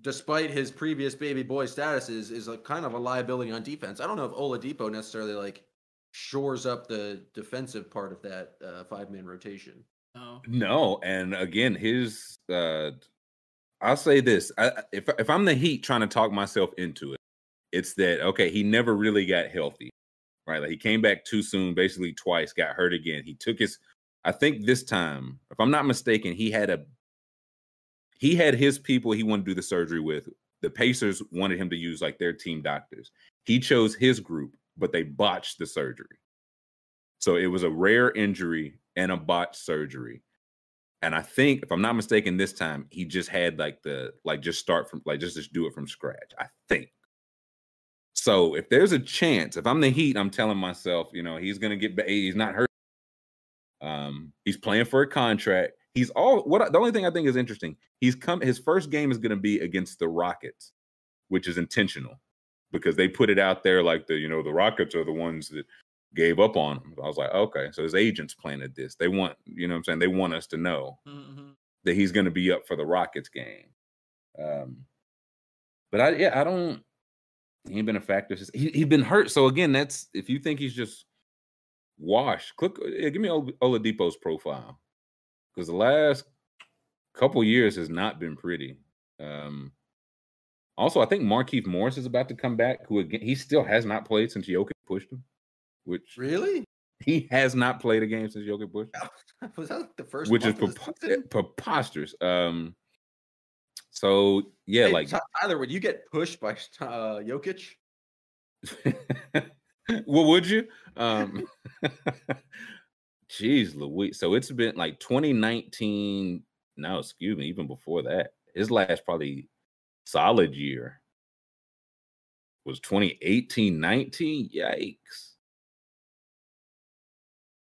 despite his previous baby boy status, is is a kind of a liability on defense. I don't know if Oladipo necessarily like shores up the defensive part of that uh, five man rotation. No. no and again his uh i'll say this I, I- if if i'm the heat trying to talk myself into it it's that okay he never really got healthy right like he came back too soon basically twice got hurt again he took his i think this time if i'm not mistaken he had a he had his people he wanted to do the surgery with. The pacers wanted him to use like their team doctors. He chose his group but they botched the surgery. So it was a rare injury and a botched surgery. And i think if i'm not mistaken this time he just had like the like just start from like just just do it from scratch i think. So if there's a chance if i'm the heat i'm telling myself you know he's gonna get he's not hurt. Um he's playing for a contract he's all what the only thing i think is interesting he's come his first game is gonna be against the rockets which is intentional because they put it out there like the you know the rockets are the ones that gave up on him i was like okay so his agents planted this they want you know what i'm saying they want us to know Mhm. that he's going to be up for the Rockets game. Um, but I, yeah, I don't. He ain't been a factor. Since, he he's been hurt. So again, that's if you think he's just washed. Click. Yeah, give me Ol- Oladipo's profile because the last couple years has not been pretty. Um, also, I think Markieff Morris is about to come back. Who again? He still has not played since Jokic pushed him. Which Really? he has not played a game since Jokic pushed. him Was that like the first? which is month of the prepo- eh, preposterous. Um, so yeah, Hey, like, Tyler, would you get pushed by uh, Jokic? well, would you? Um, Jeez, Louise. So it's been like 2019. No, excuse me, even before that, his last probably solid year was 2018 19. Yikes.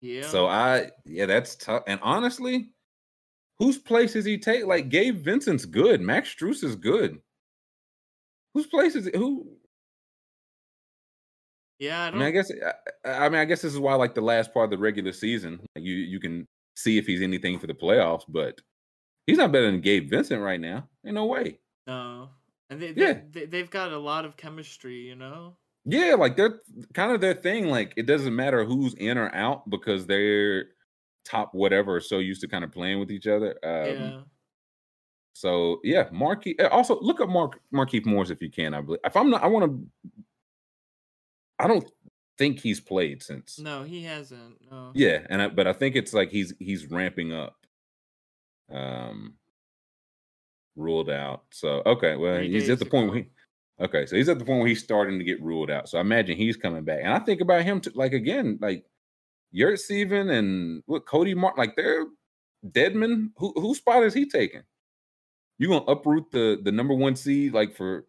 Yeah. So I, yeah, that's tough. And honestly, whose place is he take? Like Gabe Vincent's good. Max Strus is good. Whose place is it? Who? Yeah, I I mean, I guess. I, I mean, I guess this is why, like the last part of the regular season, like, you you can see if he's anything for the playoffs. But he's not better than Gabe Vincent right now. Ain't no way. no. And they, Yeah. they, they they've got a lot of chemistry, you know. Yeah, like they're kind of their thing. Like it doesn't matter who's in or out because they're top whatever so used to kind of playing with each other. Um, yeah. So yeah, Marquis. Also, look up Mark Markieff Morris if you can. I believe. If I'm not, I want to. I don't think he's played since. No, he hasn't. No. Yeah, and I, but I think it's like he's he's ramping up. Um, ruled out. So okay, well Three he's at the days point where he. Okay, so he's at the point where he's starting to get ruled out. So I imagine he's coming back, and I think about him too, like again, like Yurt Steven and what Cody Mark, like they're Dedmon. Who whose spot is he taking? You gonna uproot the the number one seed like for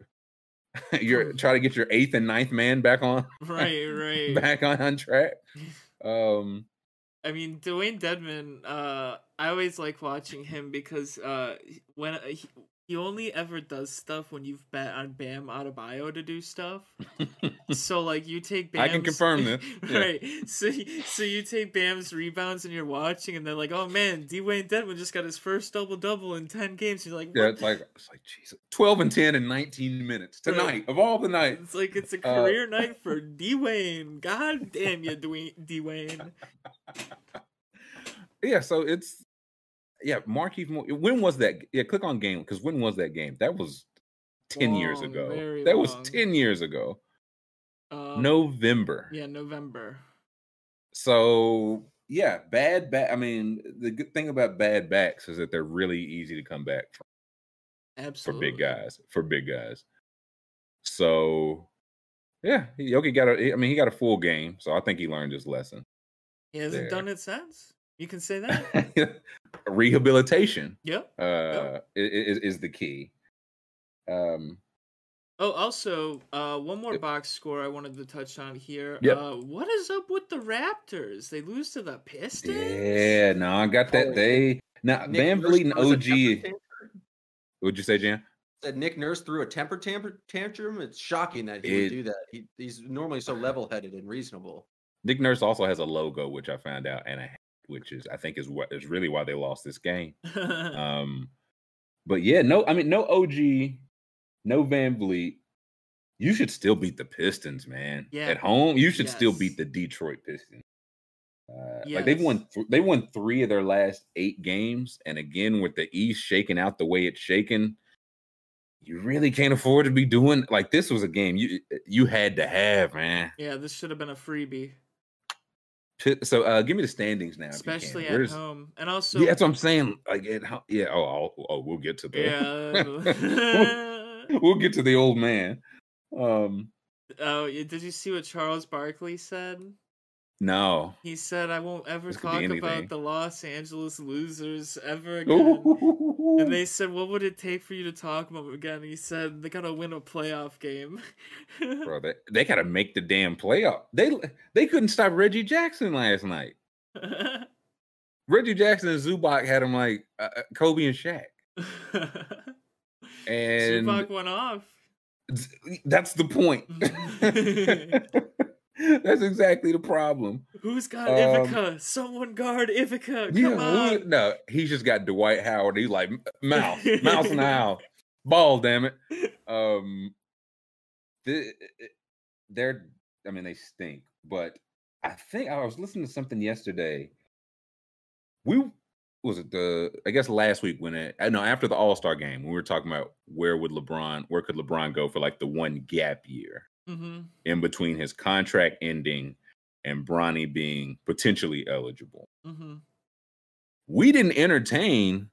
you're try to get your eighth and ninth man back on Right, right. back on, on track. Um, I mean, Dewayne Dedmon. Uh, I always like watching him because uh, when he, he only ever does stuff when you've bet on Bam Adebayo to do stuff. so like you take Bam's, I can confirm this. Yeah. right. So so you take Bam's rebounds and you're watching and they're like, oh man, Dewayne Dedmon just got his first double double in ten games. You're like, what? yeah, it's like it's like Jesus, twelve and ten in nineteen minutes tonight right. of all the nights. It's like it's a uh, career uh, night for Dewayne. God damn you, Dewayne. yeah, so it's yeah, Markieff. When was that? Yeah, click on game because when was that game? That was ten long, years ago. That long. was ten years ago. Um, November. Yeah, November. So yeah, bad back. I mean, the good thing about bad backs is that they're really easy to come back from. Absolutely. For big guys. For big guys. So yeah, Yogi got a. I mean, he got a full game, so I think he learned his lesson. He hasn't there. done it since. You can say that. Rehabilitation. Yep. Uh, yep. Is, is the key. Um. Oh, also, uh, one more box score I wanted to touch on here. Yep. Uh, what is up with the Raptors? They lose to the Pistons. Yeah, no, I got that. Oh, they now Nick VanVleet and OG. What'd you say, Jam? That Nick Nurse threw a temper tantrum. It's shocking that he it, would do that. He, he's normally so level-headed and reasonable. Nick Nurse also has a logo, which I found out, and a which is I think is what is really why they lost this game. um, but yeah, no, I mean no OG, no VanVleet. You should still beat the Pistons, man. Yeah. At home, you should yes. still beat the Detroit Pistons. Uh, yes. Like they've won, th- they won three of their last eight games, and again with the East shaking out the way it's shaken, you really can't afford to be doing like this. Was a game you you had to have, man. Yeah, this should have been a freebie. So uh, give me the standings now, especially at home, and also yeah, that's what I'm saying. Like, at home, yeah. Oh, I'll, oh, we'll get to the yeah. we'll, we'll, get to the old man. Um. Oh, did you see what Charles Barkley said? No. He said, I won't ever this talk about the Los Angeles losers ever again. Ooh. And they said, What would it take for you to talk about them again? And he said, They gotta win a playoff game. Bro, they, they gotta make the damn playoff. They they couldn't stop Reggie Jackson last night. Reggie Jackson and Zubac had him like uh, uh Kobe and Shaq. and Zubac went off. That's the point. That's exactly the problem. Who's got um, Ivica? Someone guard Ivica. Come yeah, on. no, he's just got Dwight Howard. He's like mouse, mouse the house, ball. Damn it. Um, they're. I mean, they stink. But I think I was listening to something yesterday. We was it the I guess last week when it no after the All Star game we were talking about where would LeBron where could LeBron go for like the one gap year mm-hmm. in between his contract ending and Bronny being potentially eligible. Mm-hmm. We didn't entertain.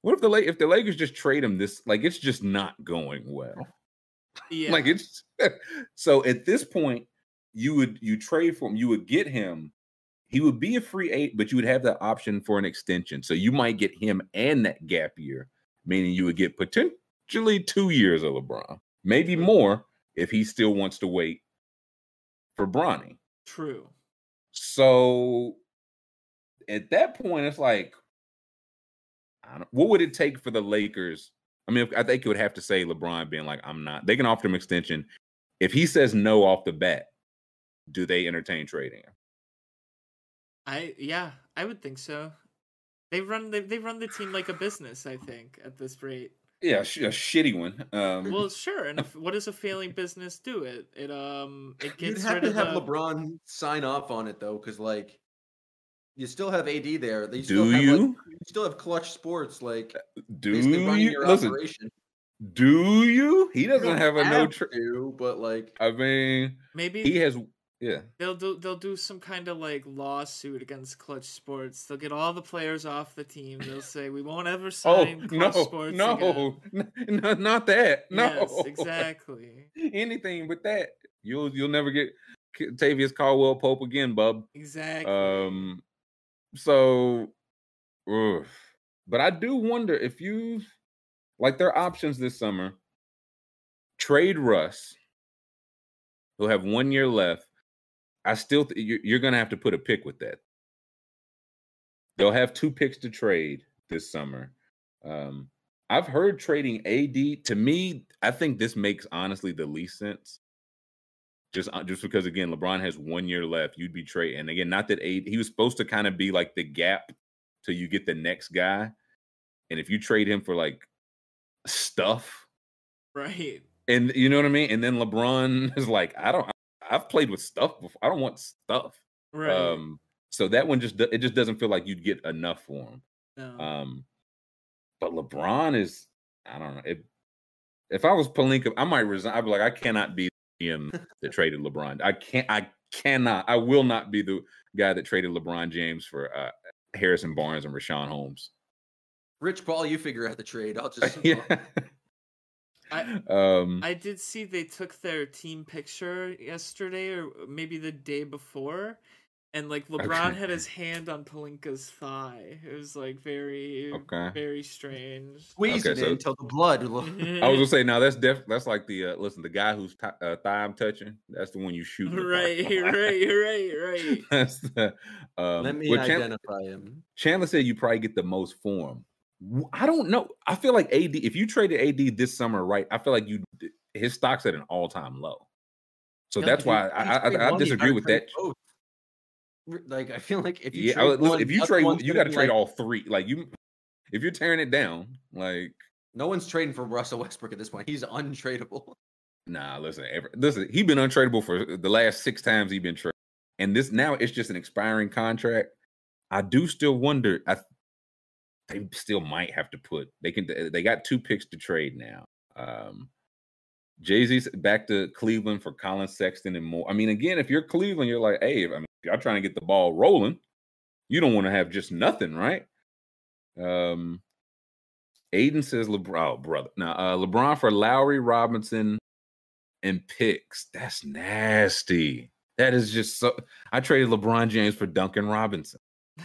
What if the if the Lakers just trade him this? Like it's just not going well. Yeah. Like it's so at this point, you would you trade for him, you would get him. He would be a free eight, but you would have the option for an extension. So you might get him and that gap year, meaning you would get potentially two years of LeBron, maybe more, if he still wants to wait for Bronny. True. So at that point, it's like, what would it take for the Lakers? I mean, I think it would have to say LeBron being like, I'm not. They can offer him extension. If he says no off the bat, do they entertain trading him? I yeah, I would think so. They run they, they run the team like a business. I think at this rate. Yeah, a, shitty one. Um, well, sure. And if, what does a failing business do? It it um it gets You'd have to have the... LeBron sign off on it though, because like you still have AD there. They do have, you? Like, you still have Klutch Sports like uh, do you listen? Operation. Do you? He doesn't you have a no. Tra- but like I mean, maybe he has yeah. They'll do they'll do some kind of like lawsuit against Klutch Sports. They'll get all the players off the team. They'll say we won't ever oh, sign oh, Klutch no, Sports no. No, not that. No. Yes, exactly. Anything but that. You'll you'll never get Tavius Caldwell Pope again, bub. Exactly. Um so ugh. but I do wonder if you like their options this summer. Trade Russ. Who'll have one year left I still th- you're, you're going to have to put a pick with that. They'll have two picks to trade this summer. Um, I've heard trading AD. To me, I think this makes honestly the least sense. Just, uh, just because again, LeBron has one year left, you'd be trading. And again, not that AD, he was supposed to kind of be like the gap till you get the next guy. And if you trade him for like stuff, right? And you know what I mean. And then LeBron is like, I don't. I've played with stuff before. I don't want stuff. Right. Um, so that one just it just doesn't feel like you'd get enough for him. No. Um, but LeBron is I don't know if if I was Pelinka, I might resign. I'd be like, I cannot be him that traded LeBron. I can't. I cannot. I will not be the guy that traded LeBron James for uh, Harrison Barnes and Richaun Holmes. Rich Paul, you figure out the trade. I'll just yeah. I, um, I did see they took their team picture yesterday or maybe the day before, and like LeBron Okay. had his hand on Pelinka's thigh. It was like very, Okay. very strange. squeeze Okay, it so- in until the blood. I was gonna say now that's def that's like the uh, listen the guy who's th- uh, thigh I'm touching. That's the one you shoot. in right, parking right, right, right. That's the. Um, Let me well, Chan- identify him. Chandler said you probably get the most for him. W- I don't know. I feel like AD. If you traded AD this summer, right? I feel like you his stock's at an all time low. So Yeah, that's why you- I, I, I, disagree with that. both. Like I feel like if you yeah, trade listen, if you trade, you got to trade like- all three. Like you, if you're tearing it down, like No one's trading for Russell Westbrook at this point. He's untradeable. Nah, listen, ever, listen. He's been untradeable for uh, the last six times he's been traded, and this now it's just an expiring contract. I do still wonder. I they still might have to put. They can. They got two picks to trade now. Um, Jay Z's back to Cleveland for Collin Sexton and more. I mean, again, if you're Cleveland, you're like, hey, I mean, y'all trying to get the ball rolling. You don't want to have just nothing, right? Um, Aiden says LeBron, oh, brother. Now, uh, LeBron for Lowry, Robinson, and picks. That's nasty. That is just so. I traded LeBron James for Duncan Robinson.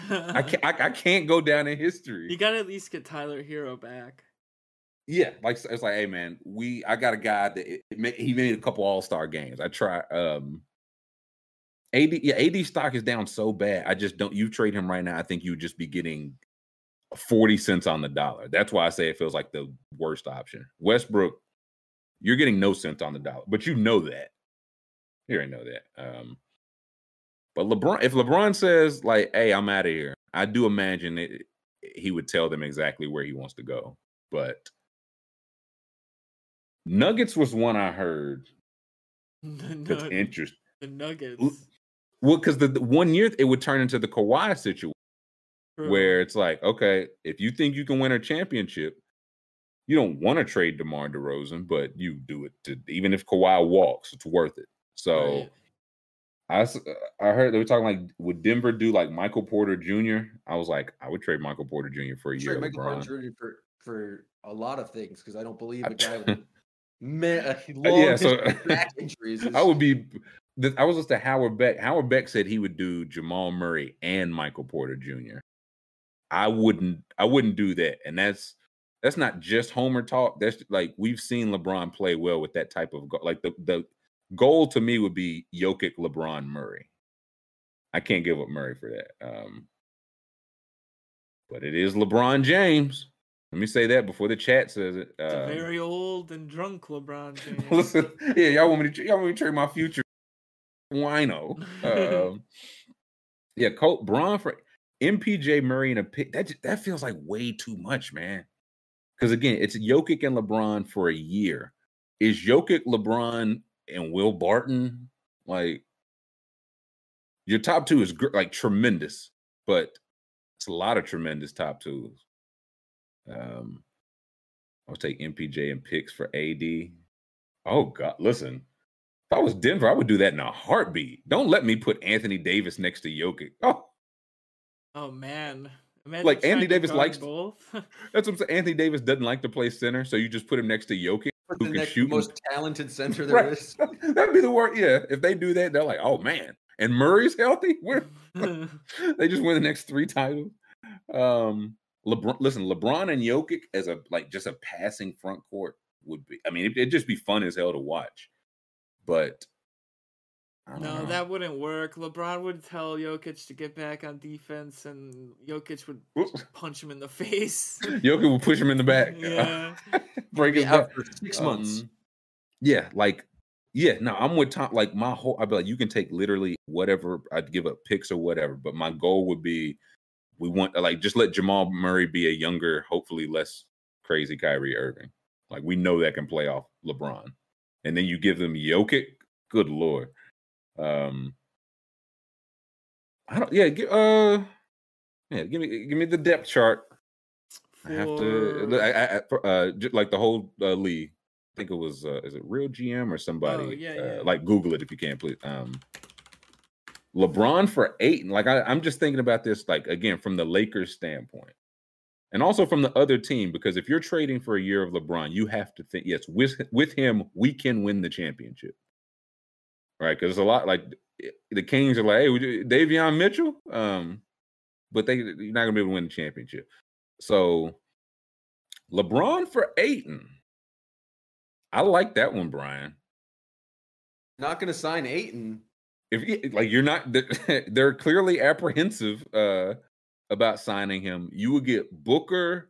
I can't. I, I can't go down in history. you gotta at least get Tyler Herro back. Yeah, like it's like, hey man, we. I got a guy that it, it he made a couple All Star games. I try. Um, AD, yeah, AD stock is down so bad. I just don't. You trade him right now. I think you would just be getting forty cents on the dollar. That's why I say it feels like the worst option. Westbrook, you're getting no cents on the dollar, but you know that. You already know that. Um, but LeBron, if LeBron says like, "Hey, I'm out of here," I do imagine it, he would tell them exactly where he wants to go. But Nuggets was one I heard the, that's interesting. the Nuggets. Well, because the, the one year it would turn into the Kawhi situation True. where it's like, okay, if you think you can win a championship, you don't want to trade DeMar DeRozan, but you do it to even if Kawhi walks, it's worth it. So Right. I uh, I heard they were talking like, would Denver do like Michael Porter Jr.? I was like, I would trade Michael Porter Jr. for a year. Trade Michael Porter Jr. for for a lot of things because I don't believe a guy with man, a long Uh, yeah, so- back injuries. I would be. I was listening to Howard Beck. Howard Beck said he would do Jamal Murray and Michael Porter Jr. I wouldn't. I wouldn't do that, and that's that's not just Homer talk. That's like we've seen LeBron play well with that type of like the the goal to me would be Jokic, LeBron, Murray. I can't give up Murray for that. Um, but it is LeBron James. Let me say that before the chat says it. It's a Um, very old and drunk LeBron James. Listen, yeah, y'all want me to y'all want me to trade my future wino. Um, yeah, Colt Braun for MPJ Murray and a pick. That that feels like way too much, man. Because again, it's Jokic and LeBron for a year. Is Jokic, LeBron, and Will Barton like your top two is gr- like tremendous, but it's a lot of tremendous top twos. Um, I'll take MPJ and picks for AD. Oh God, listen. If I was Denver, I would do that in a heartbeat. Don't let me put Anthony Davis next to Jokic. Oh, oh man. Imagine Like, Anthony Davis likes- both. that's what I'm saying. Anthony Davis doesn't like to play center, so you just put him next to Jokic. For who the can next shoot most talented center there is. Right. That'd be the word. Yeah, if they do that, they're like, oh man. And Murray's healthy. We're they just win the next three titles. Um, LeBron, listen, LeBron and Jokic as a like just a passing front court would be. I mean, it, it'd just be fun as hell to watch. But No, know. that wouldn't work. LeBron would tell Jokic to get back on defense, and Jokic would punch him in the face. Jokic would push him in the back. Yeah, break his back for six months. Um, yeah, like yeah. No, I'm with Tom. Like my whole, I'd be like, you can take literally whatever. I'd give up picks or whatever, but my goal would be, we want like just let Jamal Murray be a younger, hopefully less crazy Kyrie Irving. Like we know that can play off LeBron, and then you give them Jokic. Good lord. Um, I don't. Yeah. Uh, yeah. Give me give me the depth chart. For... I have to. I, I, uh, like the whole uh, league. I think it was. Uh, is it real GM or somebody? Oh, yeah, yeah. Uh, like Google it if you can, please. Um, LeBron for eight. Like I, I'm just thinking about this. Like again, from the Lakers standpoint and also from the other team because if you're trading for a year of LeBron, you have to think yes, with with him we can win the championship, right? Because it's a lot like eh, the Kings are like, hey, Davion Mitchell, um, but they you're not gonna be able to win the championship. So LeBron for Ayton. I like that one, Brian. Not gonna sign Ayton. If like you're not, they're clearly apprehensive. Uh, about signing him, you would get Booker,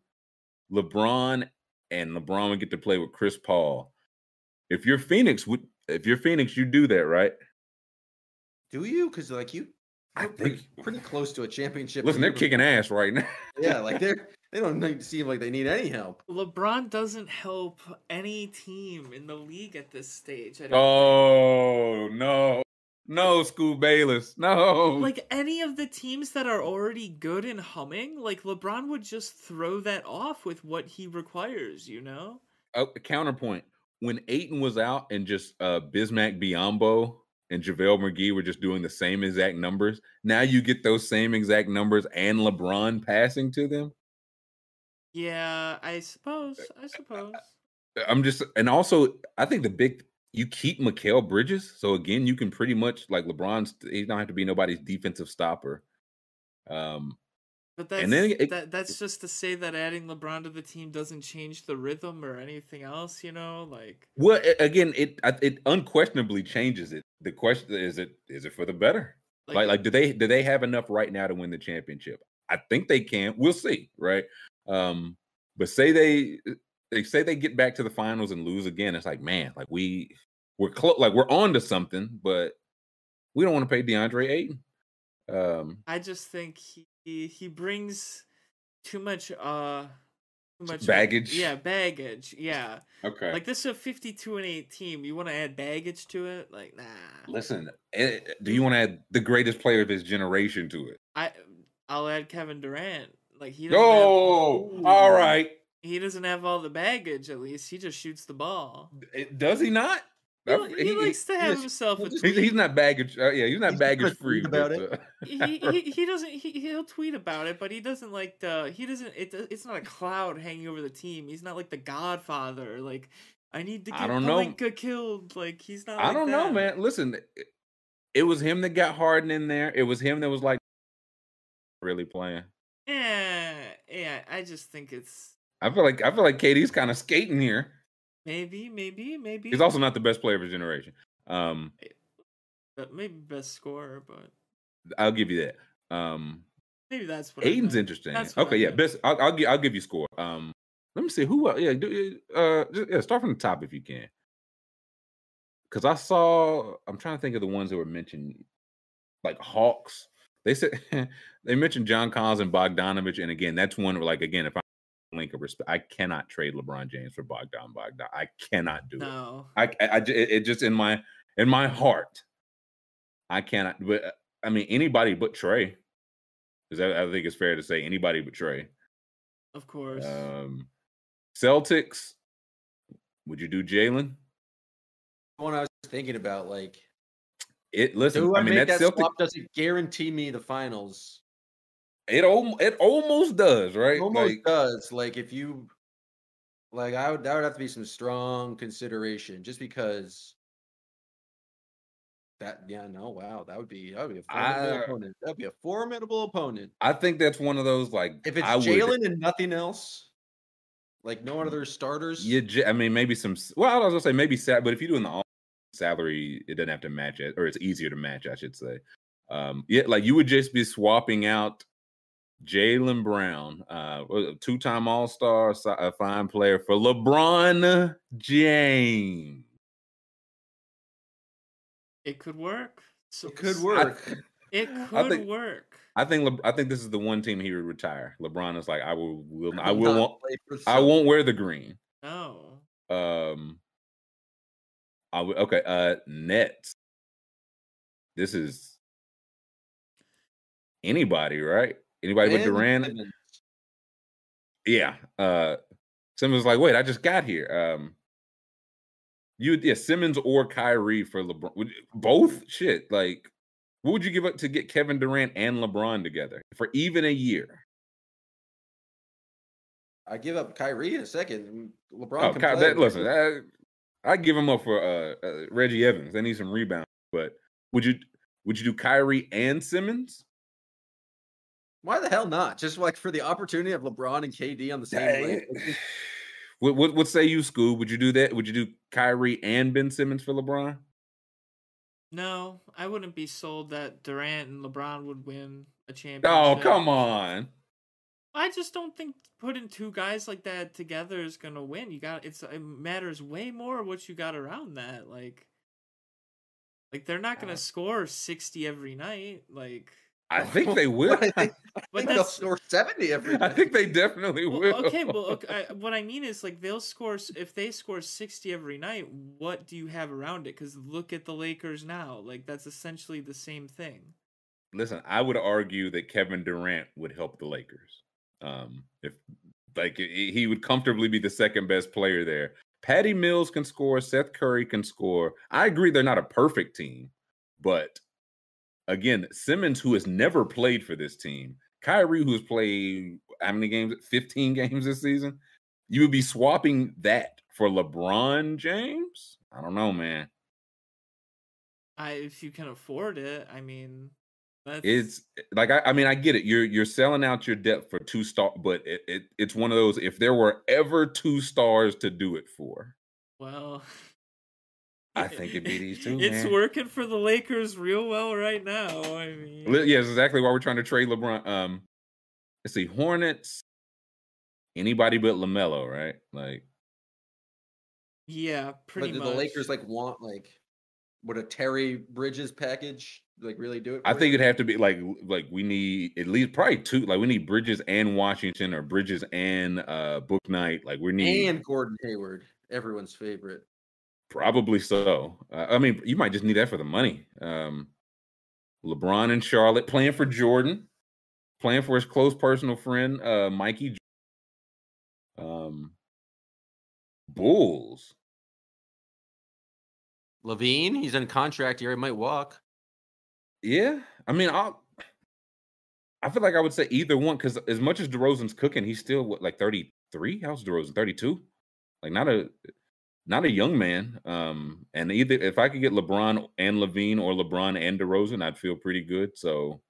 LeBron, and LeBron would get to play with Chris Paul. If you're Phoenix, would if you're Phoenix, you do that, right? Do you? Because like you, I think pretty close to a championship. Listen, they're kicking ass right now. yeah, like they're they don't seem like they need any help. LeBron doesn't help any team in the league at this stage. oh think. no! No, School Bayless. No. Like any of the teams that are already good and humming, like LeBron would just throw that off with what he requires, you know? Oh, a counterpoint. When Ayton was out and just uh Bismack Biyombo and JaVale McGee were just doing the same exact numbers, now you get those same exact numbers and LeBron passing to them. Yeah, I suppose. I suppose. I'm just, and also, I think the big you keep Mikal Bridges, so again, you can pretty much like LeBron's. He don't have to be nobody's defensive stopper. Um, but that's and then it, that, that's just to say that adding LeBron to the team doesn't change the rhythm or anything else, you know. Like, well, again, it it unquestionably changes it. The question is, it is it for the better? Like, like, like do they do they have enough right now to win the championship? I think they can. We'll see, right? Um, but say they they say they get back to the finals and lose again, it's like, man, like we we're close, like we're on to something, but we don't want to pay DeAndre Ayton. Um, I just think he he brings too much uh too much baggage. Yeah, baggage. Yeah. Okay. Like this is a fifty-two and eight team. You want to add baggage to it? Like, nah. Listen, eh, do you want to add the greatest player of his generation to it? I I'll add Kevin Durant. Like he. doesn't Oh, have, all right. He doesn't have all the baggage. At least he just shoots the ball. Does he not? He, he, he likes to have himself. A tweet. He's not baggage. Uh, yeah, he's not he's baggage free about but, it. Uh, he, he, he doesn't. He he'll tweet about it, but he doesn't like the. He doesn't. It, it's not a cloud hanging over the team. He's not like the Godfather. Like I need to get I don't Pelinka know. killed. Like he's not. I like don't that. know, man. Listen, it, it was him that got Harden in there. It was him that was like really playing. Yeah, yeah. I just think it's. I feel like I feel like KD's kind of skating here. Maybe, maybe, maybe. He's also not the best player of his generation. Um, but maybe best scorer, but I'll give you that. Um, maybe that's what. Ayton's interesting. okay, yeah, best. I'll, I'll give. I'll give you score. Um, let me see who. Yeah, do uh, just, yeah. Start from the top if you can. Because I saw. I'm trying to think of the ones that were mentioned, like Hawks. They said they mentioned John Collins and Bogdanovich, and again, that's one where, like, again, if link of respect. I cannot trade LeBron James for Bogdan Bogdan. I cannot do no. it. I, I, I it, it, just in my in my heart, I cannot. But uh, I mean, anybody but Trae. Is that I think it's fair to say anybody but Trae. Of course. Um, Celtics. Would you do Jaylen? One I was thinking about, like it. Listen, I, I mean that Celtic doesn't guarantee me the finals. It almost it almost does, right? almost like, does. Like if you like I would that would have to be some strong consideration just because that yeah, no, wow, that would be that would be a formidable I, opponent. That'd be a formidable opponent. I think that's one of those like if it's Jaylen and nothing else, like no other starters. Yeah, I mean maybe some. Well, I was gonna say maybe sad, but if you're doing the salary it doesn't have to match it, or it's easier to match, I should say. Um, yeah, like you would just be swapping out Jaylen Brown, uh, two-time All-Star, a fine player for LeBron James. It could work. So, it could work. I, it could think, work. I think Le, I think this is the one team he would retire. LeBron is like, I will, will I will, won't, I won't wear the green. No. Um. I w- okay. Uh, Nets. This is anybody, right? Anybody with Durant? Simmons. Yeah. Uh, Simmons like, wait, I just got here. Um, you yeah, Simmons or Kyrie for LeBron. Both shit. Like, what would you give up to get Kevin Durant and LeBron together for even a year? I give up Kyrie in a second. LeBron. Oh, Ky- that, listen, I, I give him up for uh, uh, Reggie Evans. They need some rebounds. But would you would you do Kyrie and Simmons? Why the hell not? Just like for the opportunity of LeBron and KD on the same. Hey. What, what, what say you, Scoob? Would you do that? Would you do Kyrie and Ben Simmons for LeBron? No, I wouldn't be sold that Durant and LeBron would win a championship. Oh, come on. I just don't think putting two guys like that together is gonna win. You got it's it matters way more what you got around that. Like, like they're not gonna Uh, score sixty every night. Like, I think they will. I think, I But think they'll score seventy every. I think they definitely well, will. okay, well, okay, I, what I mean is like they'll score if they score sixty every night. What do you have around it? Because look at the Lakers now. Like that's essentially the same thing. Listen, I would argue that Kevin Durant would help the Lakers. Um, if like he he would comfortably be the second best player there. Patty Mills can score. Seth Curry can score. I agree they're not a perfect team, but again, Simmons, who has never played for this team, Kyrie, who's played how many games? 15 games this season. You would be swapping that for LeBron James? I don't know, man. I if you can afford it, I mean, that's It's like I, I mean I get it. You're you're selling out your depth for two star, but it, it it's one of those. If there were ever two stars to do it for, well. I think it'd be these two. It's man. working for the Lakers real well right now. I mean, Li- Yes, exactly why we're trying to trade LeBron. Um, let's see, Hornets. Anybody but Lamelo, right? Like, yeah, pretty But much. the Lakers like want like would a Terry Bridges package like really do it? I think you? it'd have to be like like we need at least probably two. Like we need Bridges and Washington, or Bridges and uh Bouknight. Like we need and Gordon Hayward, everyone's favorite. Probably so. Uh, I mean, you might just need that for the money. Um, LeBron and Charlotte playing for Jordan, playing for his close personal friend, uh, Mikey. Um, Bulls. LaVine, he's in contract here. He might walk. Yeah, I mean, I'll. I feel like I would say either one because as much as DeRozan's cooking, he's still what, like thirty three. How's DeRozan? Thirty two. Like not a not a young man. Um, and either if I could get LeBron and LaVine or LeBron and DeRozan, I'd feel pretty good. So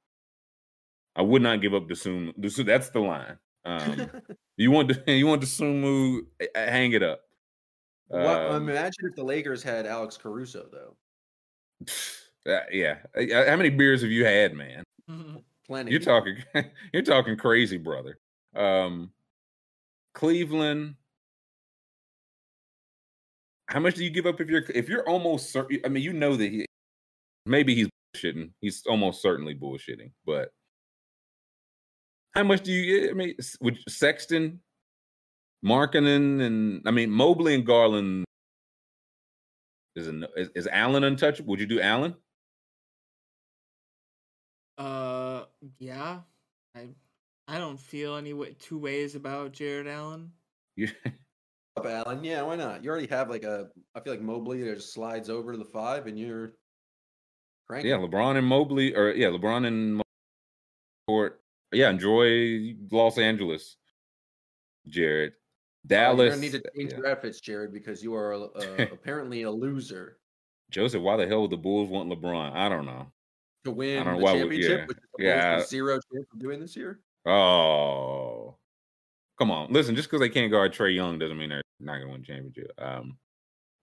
I would not give up Desum. Desum that's the line. Um, you want to you want Desumu, eh, eh, hang it up. What, Um, imagine if the Lakers had Alex Caruso though. uh, yeah. Uh, How many beers have you had, man? Plenty. You're talking you're talking crazy, brother. Um Cleveland. How much do you give up if you're if you're almost certain? I mean, you know that he maybe he's bullshitting. He's almost certainly bullshitting, but how much do you? I mean, with Sexton, Markkanen, and I mean Mobley and Garland is an, is, is Allen untouchable? Would you do Allen? Uh, yeah, I, I don't feel any way, two ways about Jarrett Allen. You, up, Allen. Yeah, why not? You already have like a. I feel like Mobley just slides over to the five, and you're. Cranking. Yeah, LeBron and Mobley, or yeah, LeBron and Court. Yeah, enjoy Los Angeles, Jarrett. Uh, you're Dallas. gonna need to change yeah. your outfits, Jarrett, because you are uh, apparently a loser Joseph, why the hell would the Bulls want LeBron? I don't know. to win the why we- championship, yeah. which is the Yeah. Zero chance of doing this year. Oh, come on. Listen, just because they can't guard Trae Young doesn't mean they're not going to win championship. Um,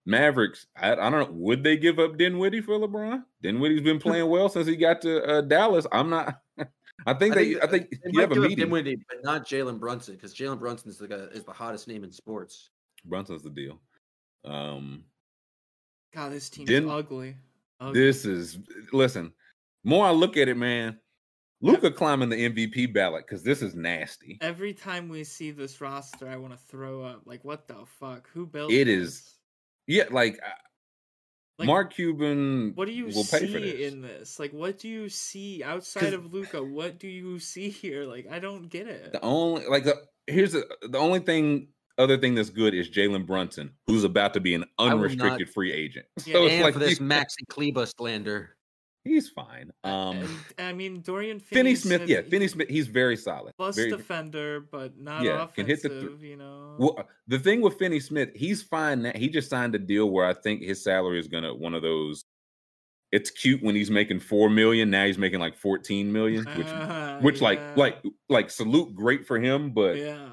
Mavericks, I, I, don't know. Would they give up Dinwiddie for LeBron? Dinwiddie's been playing well since he got to uh, Dallas. I'm not. I think I they. Think, I think they you have a meeting. Dinwiddie, but not Jalen Brunson, because Jalen Brunson is the is the hottest name in sports. Brunson's the deal. Um, God, this team's Din- ugly. ugly. This is listen. More I look at it, man. Luka climbing the MVP ballot because this is nasty. Every time we see this roster, I want to throw up. Like, what the fuck? Who built it? This? Is yeah, like, uh, like Mark Cuban. What do you will see this. in this? Like, what do you see outside of Luka? What do you see here? Like, I don't get it. The only like the here's the the only thing other thing that's good is Jalen Brunson, who's about to be an unrestricted not, free agent. Yeah, so it's like for this Maxi Kleber slander. He's fine. Um, I mean, Dorian Finney Smith. Yeah, Finney Smith. He's very solid. Plus very, defender, but not yeah, offensive. Can hit the th- you know. Well, the thing with Finney Smith, he's fine. Now. He just signed a deal where I think his salary is gonna one of those. It's cute when he's making four million. Now he's making like fourteen million, which, uh, which yeah. like, like, like salute, great for him. But yeah,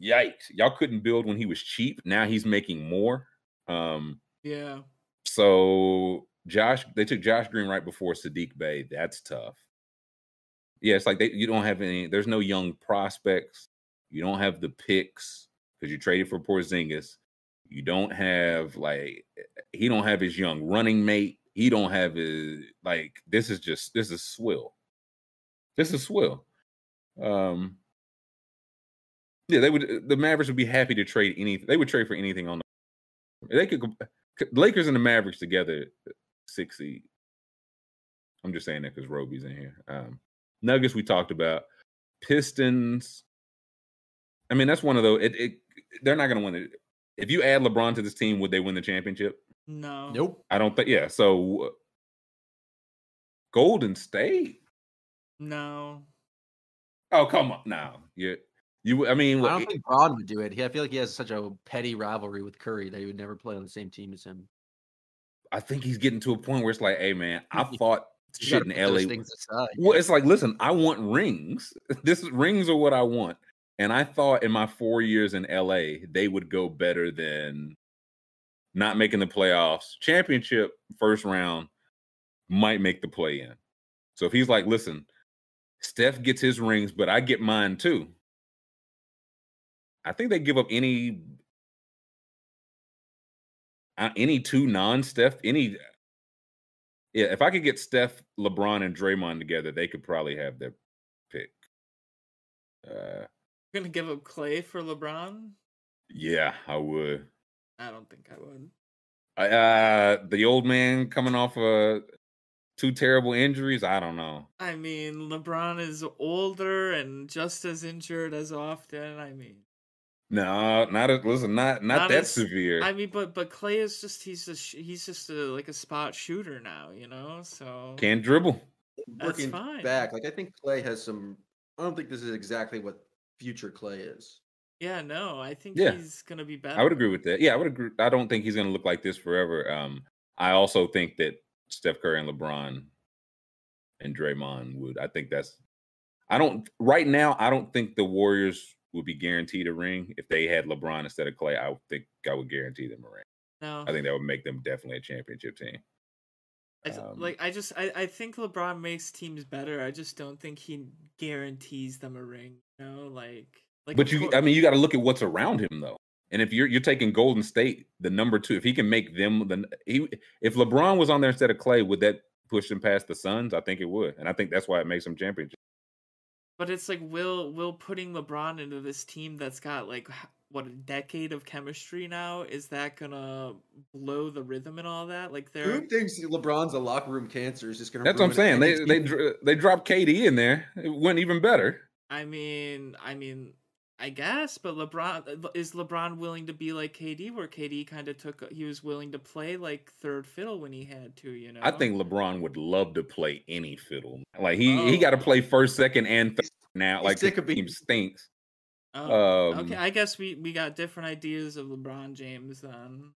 yikes, y'all couldn't build when he was cheap. Now he's making more. Um, yeah. So Josh, they took Josh Green right before Saddiq Bey. That's tough. Yeah, it's like they you don't have any. There's no young prospects. You don't have the picks because you traded for Porzingis. You don't have like eh, eh, he don't have his young running mate. He don't have his like. This is just this is swill. This is swill. Um. Yeah, they would. Eh, the Mavericks would be happy to trade anything. They would trade for anything on the. They could. Lakers and the Mavericks together six seed. I'm just saying that because Roby's in here. Um, Nuggets we talked about. Pistons. I mean, that's one of those. It, it they're not going to win it. If you add LeBron to this team, would they win the championship? No. Nope. I don't think. Yeah. So Golden State. No. Oh come on now. You you. I mean, I don't think Bron would do it. I feel like he has such a petty rivalry with Curry that he would never play on the same team as him. I think he's getting to a point where it's like, hey man, I fought shit in LA. Well, it's like, listen, I want rings. This rings are what I want. And I thought in my four years in LA, they would go better than not making the playoffs. Championship first round might make the play in. So if he's like, listen, Steph gets his rings, but I get mine too. I think they give up any any two non-Steph, any yeah, if I could get Steph, LeBron, and Draymond together, they could probably have their pick. Uh, gonna give up Clay for LeBron? Yeah, I would. I don't think I would. Uh, the old man coming off of two terrible injuries. I don't know. I mean, LeBron is older and just as injured as often. I mean, no, not a, listen, not not, not that as, severe. I mean, but but Clay is just he's a he's just a like a spot shooter now, you know. So can dribble. Working fine. back, like I think Clay has some. I don't think this is exactly what future Clay is. Yeah, no, I think yeah. he's gonna be better. I would agree with that. Yeah, I would agree. I don't think he's gonna look like this forever. Um, I also think that Steph Curry and LeBron and Draymond would. I think that's. I don't right now. I don't think the Warriors would be guaranteed a ring. If they had LeBron instead of Clay, I think I would guarantee them a ring. No, I think that would make them definitely a championship team. I, um, like I just I, I think LeBron makes teams better. I just don't think he guarantees them a ring. You know, like like. But you, course. I mean, you got to look at what's around him though. And if you're you're taking Golden State, the number two, if he can make them, then he if LeBron was on there instead of Clay, would that push him past the Suns? I think it would, and I think that's why it makes them championship. But it's like will will putting LeBron into this team that's got like what a decade of chemistry now is that gonna blow the rhythm and all that? Like there, who thinks LeBron's a locker room cancer is just gonna? That's what I'm saying. They they they dropped KD in there. It went even better. I mean, I mean, I guess, but LeBron is LeBron willing to be like KD, where KD kind of took he was willing to play like third fiddle when he had to, you know. I think LeBron would love to play any fiddle. Like he oh. he got to play first, second, and third now. He's like the team stinks. Oh, um, okay. I guess we we got different ideas of LeBron James then.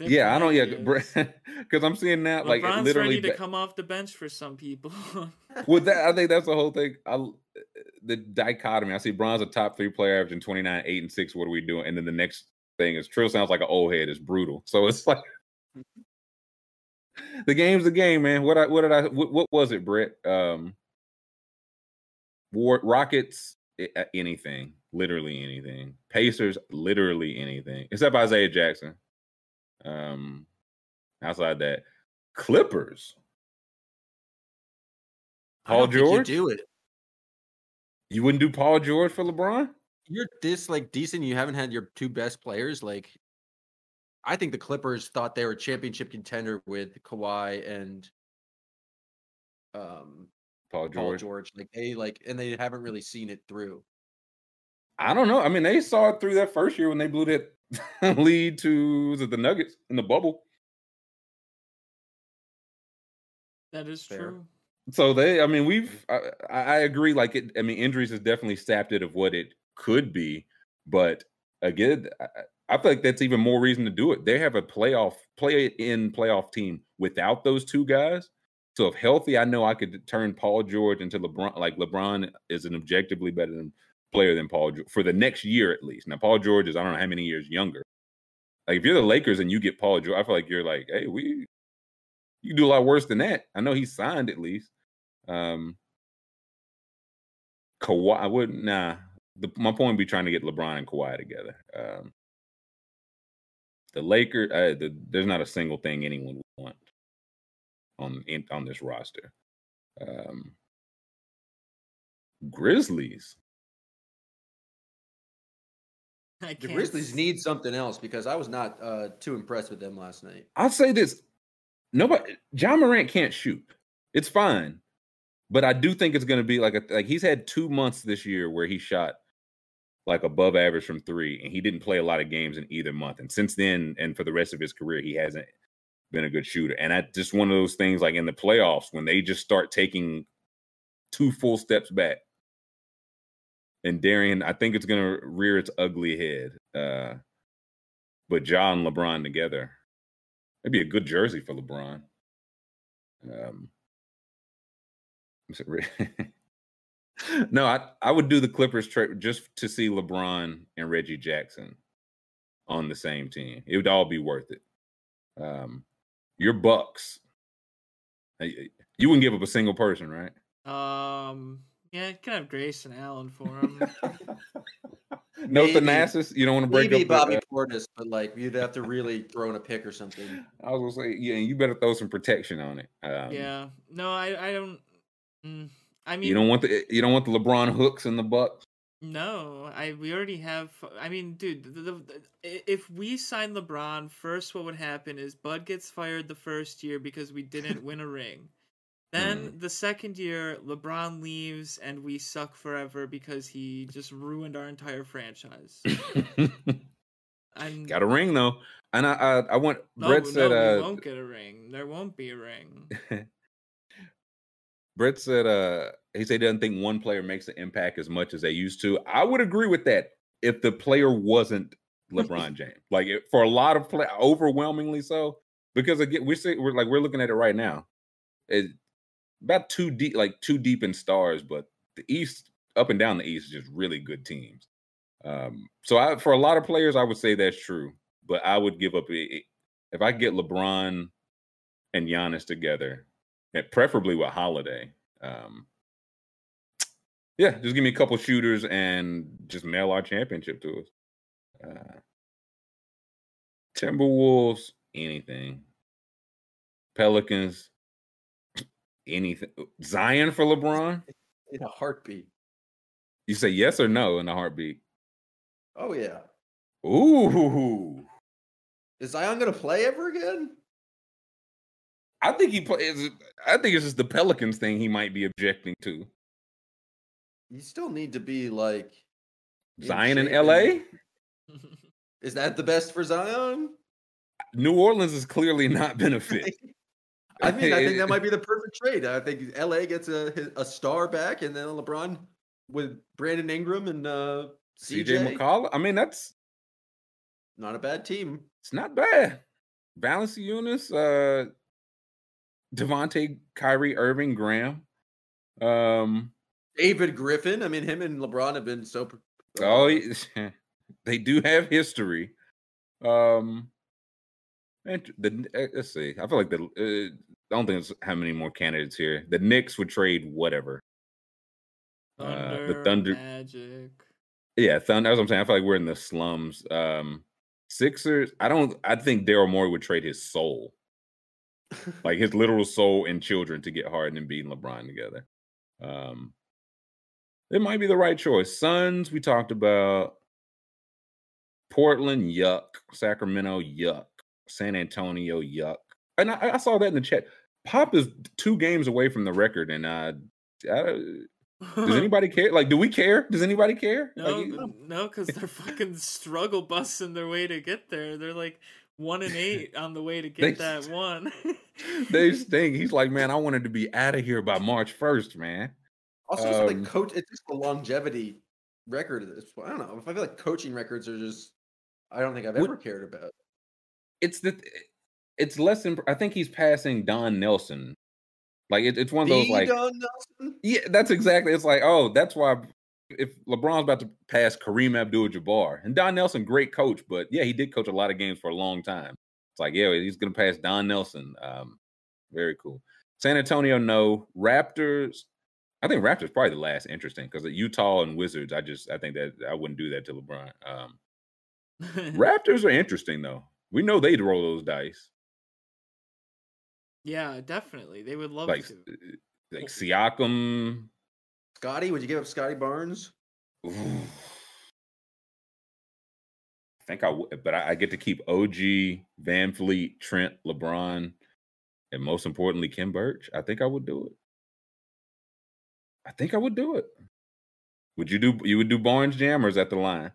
Yeah, I don't. Yeah, because I'm seeing that like literally ready to come off the bench for some people. well, that I think that's the whole thing. I the dichotomy. I see Bron's a top three player averaging 29, eight and six. What are we doing? And then the next thing is Trill sounds like an old head. It's brutal. So it's like the game's the game, man. What I what did I what, what was it, Brett? Um, War Rockets, anything, literally anything. Pacers, literally anything, except Isaiah Jackson. Um, outside that, Clippers. Paul George, do it. You wouldn't do Paul George for LeBron? You're this like decent. You haven't had your two best players. Like, I think the Clippers thought they were championship contender with Kawhi and um Paul George. Paul George. Like they like, and they haven't really seen it through. I don't know. I mean, they saw it through that first year when they blew that lead to the Nuggets in the bubble. That is Fair. true. So they, I mean, we've, I, I agree. Like it, I mean, injuries has definitely sapped it of what it could be, but again, I, I feel like that's even more reason to do it. They have a playoff, play in playoff team without those two guys. So if healthy, I know I could turn Paul George into LeBron. Like LeBron is an objectively better than player than Paul George for the next year at least. Now Paul George is I don't know how many years younger. Like if you're the Lakers and you get Paul George, I feel like you're like, hey, we you do a lot worse than that. I know he's signed at least. Um Kawhi, I wouldn't nah. The, my point would be trying to get LeBron and Kawhi together. Um the Lakers, uh, the, there's not a single thing anyone would want on in, on this roster. Um, Grizzlies. The Grizzlies need something else because I was not uh, too impressed with them last night. I'll say this: nobody, Ja Morant can't shoot. It's fine, but I do think it's going to be like a like he's had two months this year where he shot like above average from three, and he didn't play a lot of games in either month. And since then, and for the rest of his career, he hasn't been a good shooter. And I just one of those things like in the playoffs when they just start taking two full steps back and Darian, I think it's to rear its ugly head. Uh, but Ja LeBron together, it'd be a good jersey for LeBron. Um, no, I I would do the Clippers trade just to see LeBron and Reggie Jackson on the same team. It would all be worth it. Um, your Bucks, you wouldn't give up a single person, right? Um, yeah, you can have Grayson Allen for him. no Thanasis. You don't want to break maybe up Bobby the, Portis, but like you'd have to really throw in a pick or something. I was gonna say, yeah, you better throw some protection on it. Um, yeah, no, I, I don't. Mm, I mean, you don't want the you don't want the LeBron hooks in the Bucks. No, I we already have. I mean, dude, the, the, the, if we sign LeBron first, what would happen is Bud gets fired the first year because we didn't win a ring. Then mm. the second year, LeBron leaves and we suck forever because he just ruined our entire franchise. Got a ring though, and I I, I want. No, Brett said, no, we uh, won't get a ring. There won't be a ring." Brett said, uh, he said he doesn't think one player makes an impact as much as they used to. I would agree with that if the player wasn't LeBron James. Like for a lot of play, overwhelmingly so. Because again, we see we're like we're looking at it right now. It, about too deep, like too deep in stars, but the East, up and down the East, is just really good teams. Um, so I, for a lot of players, I would say that's true, but I would give up if I get LeBron and Giannis together, and preferably with Holiday. Um, yeah, just give me a couple shooters and just mail our championship to us. Uh, Timberwolves, anything. Pelicans, anything. Uh, Zion for LeBron in a heartbeat. You say yes or no in a heartbeat. Oh yeah. Ooh. Is Zion gonna play ever again? I think he plays. I think it's just the Pelicans thing he might be objecting to. You still need to be like Zion in, in LA. Is that the best for Zion? New Orleans is clearly not benefit. I mean, I think that might be the perfect trade. I think LA gets a a star back, and then LeBron with Brandon Ingram and uh, CJ, CJ McCollum. I mean, that's not a bad team. It's not bad. Balance Valanciunas, uh, Devonte, Kyrie, Irving, Graham, um, David Griffin. I mean, him and LeBron have been so. Uh, oh, they do have history. Um, and the eh, let's see. I feel like the uh, I don't think there's how many more candidates here. The Knicks would trade whatever. Thunder, uh, the Thunder Magic. Yeah, Thunder. That's what I'm saying. I feel like we're in the slums. Um, Sixers. I don't. I think Daryl Morey would trade his soul, like his literal soul and children, to get Harden and beating LeBron together. Um, it might be the right choice. Suns. We talked about. Portland, yuck. Sacramento, yuck. San Antonio, yuck. And I, I saw that in the chat. Pop is two games away from the record, and uh, I, does anybody care? Like, do we care? Does anybody care? No, like, no, because they're fucking struggle busting their way to get there. They're like one and eight on the way to get they, that one. they stink. He's like, man, I wanted to be out of here by March first, man. Also, um, like coach, it's just the longevity record. I don't know. I feel like coaching records are just. I don't think I've ever what, cared about. It's the. It's less than. I think he's passing Don Nelson like it, it's one of those like Don Nelson. yeah, that's exactly. It's like oh, that's why if LeBron's about to pass Kareem Abdul-Jabbar and Don Nelson, great coach, but yeah, he did coach a lot of games for a long time. It's like yeah, he's gonna pass Don Nelson. Um, very cool. San Antonio, no. Raptors. I think Raptors probably the last interesting because Utah and Wizards. I just I think that I wouldn't do that to LeBron. Um, Raptors are interesting though. We know they'd roll those dice. Yeah, definitely. They would love like, to. Uh, like Siakam. Scottie, would you give up Scottie Barnes? I think I would, but I, I, get to keep OG, VanVleet, Trent, LeBron, and most importantly, Khem Birch. I think I would do it. I think I would do it. Would you do? You would do Barnes Jammers at the line?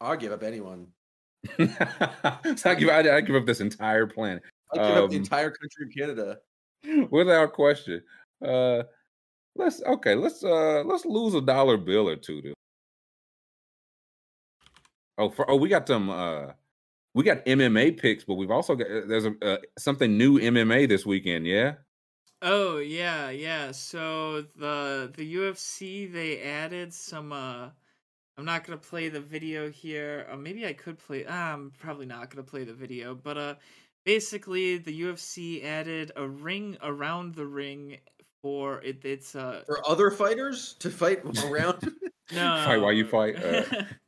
I'll give up anyone. so I give I, I give up this entire planet. I give um, up the um entire country of Canada. Without question. Uh let's okay, let's uh let's lose a dollar bill or two to. Oh, for, oh, we got some uh we got MMA picks, but we've also got uh, there's a uh, something new MMA this weekend, yeah? Oh, yeah, yeah. So the the UFC they added some uh I'm not gonna play the video here. Or maybe I could play. I'm probably not gonna play the video, but uh, basically the UFC added a ring around the ring for it. It's uh for other fighters to fight around. no, fight while you fight. Uh...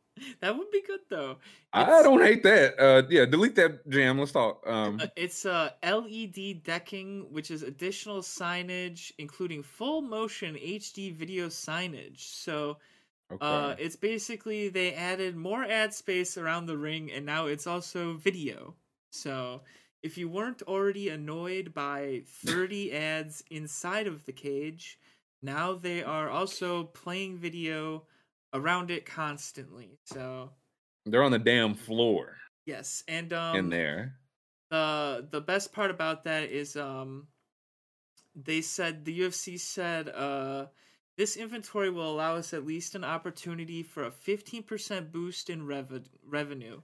that would be good though. It's, I don't hate that. Uh, yeah, delete that jam. Let's talk. Um, uh, it's uh, LED decking, which is additional signage, including full motion HD video signage. So. Okay. Uh, it's basically they added more ad space around the ring, and now it's also video. So if you weren't already annoyed by 30 ads inside of the cage, now they are also playing video around it constantly. So they're on the damn floor. Yes, and um in there. The the best part about that is um they said the UFC said uh this inventory will allow us at least an opportunity for a 15% boost in rev- revenue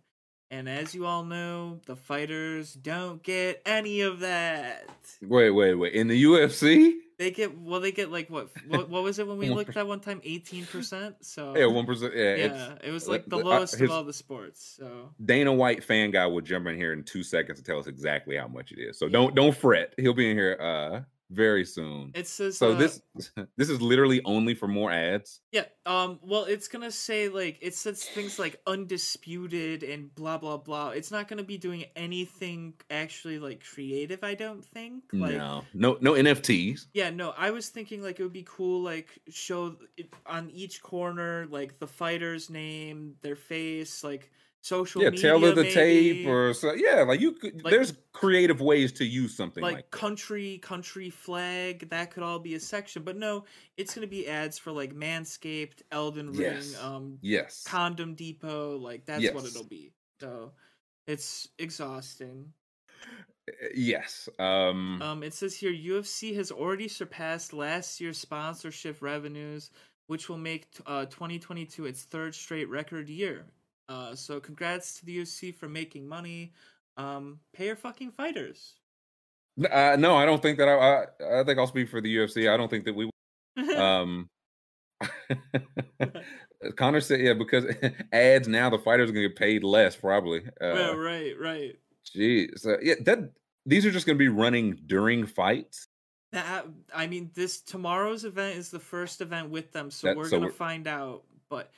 and as you all know, the fighters don't get any of that. Wait, wait, wait. In the UFC? They get well. They get like what? What, what was it when we looked at one time? Eighteen percent. So yeah, one percent. Yeah, yeah. It was like the lowest his, of all the sports. So Dana White fan guy will jump in here in two seconds to tell us exactly how much it is. So yeah. don't don't fret. He'll be in here. Uh, very soon. It says so. Uh, this this is literally only for more ads. Yeah. Um. Well, it's gonna say like it says things like undisputed and blah blah blah. It's not gonna be doing anything actually like creative. I don't think. Like, no. No. No NFTs. Yeah. No. I was thinking like it would be cool like show on each corner like the fighter's name, their face, like social yeah, media, tail of the maybe. tape or so yeah, like you could like, there's creative ways to use something like, like country, country flag, that could all be a section. But no, it's gonna be ads for like Manscaped, Elden yes. Ring, um yes, Condom Depot, like that's yes. what it'll be. So it's exhausting. Yes. Um um it says here UFC has already surpassed last year's sponsorship revenues, which will make uh 2022 its third straight record year. Uh, so congrats to the UFC for making money. Um, pay your fucking fighters. Uh, no, I don't think that I, I, I. think I'll speak for the UFC. I don't think that we. um, Connor said, "Yeah, because ads now the fighters are gonna get paid less, probably." Uh, right, right. Geez, so yeah, that these are just gonna be running during fights. That I mean, this tomorrow's event is the first event with them, so that, we're so gonna find out. But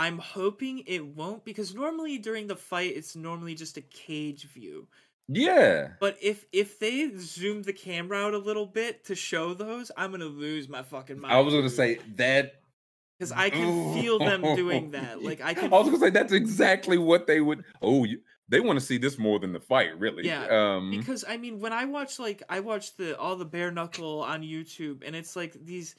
I'm hoping it won't because normally during the fight, it's normally just a cage view. Yeah. But if if they zoom the camera out a little bit to show those, I'm gonna lose my fucking mind. I was gonna say that because I can feel them doing that. Like I can. I was gonna say that's exactly what they would. Oh, you, they want to see this more than the fight, really. Yeah. Um, because I mean, when I watch like I watch the all the bare knuckle on YouTube, and it's like these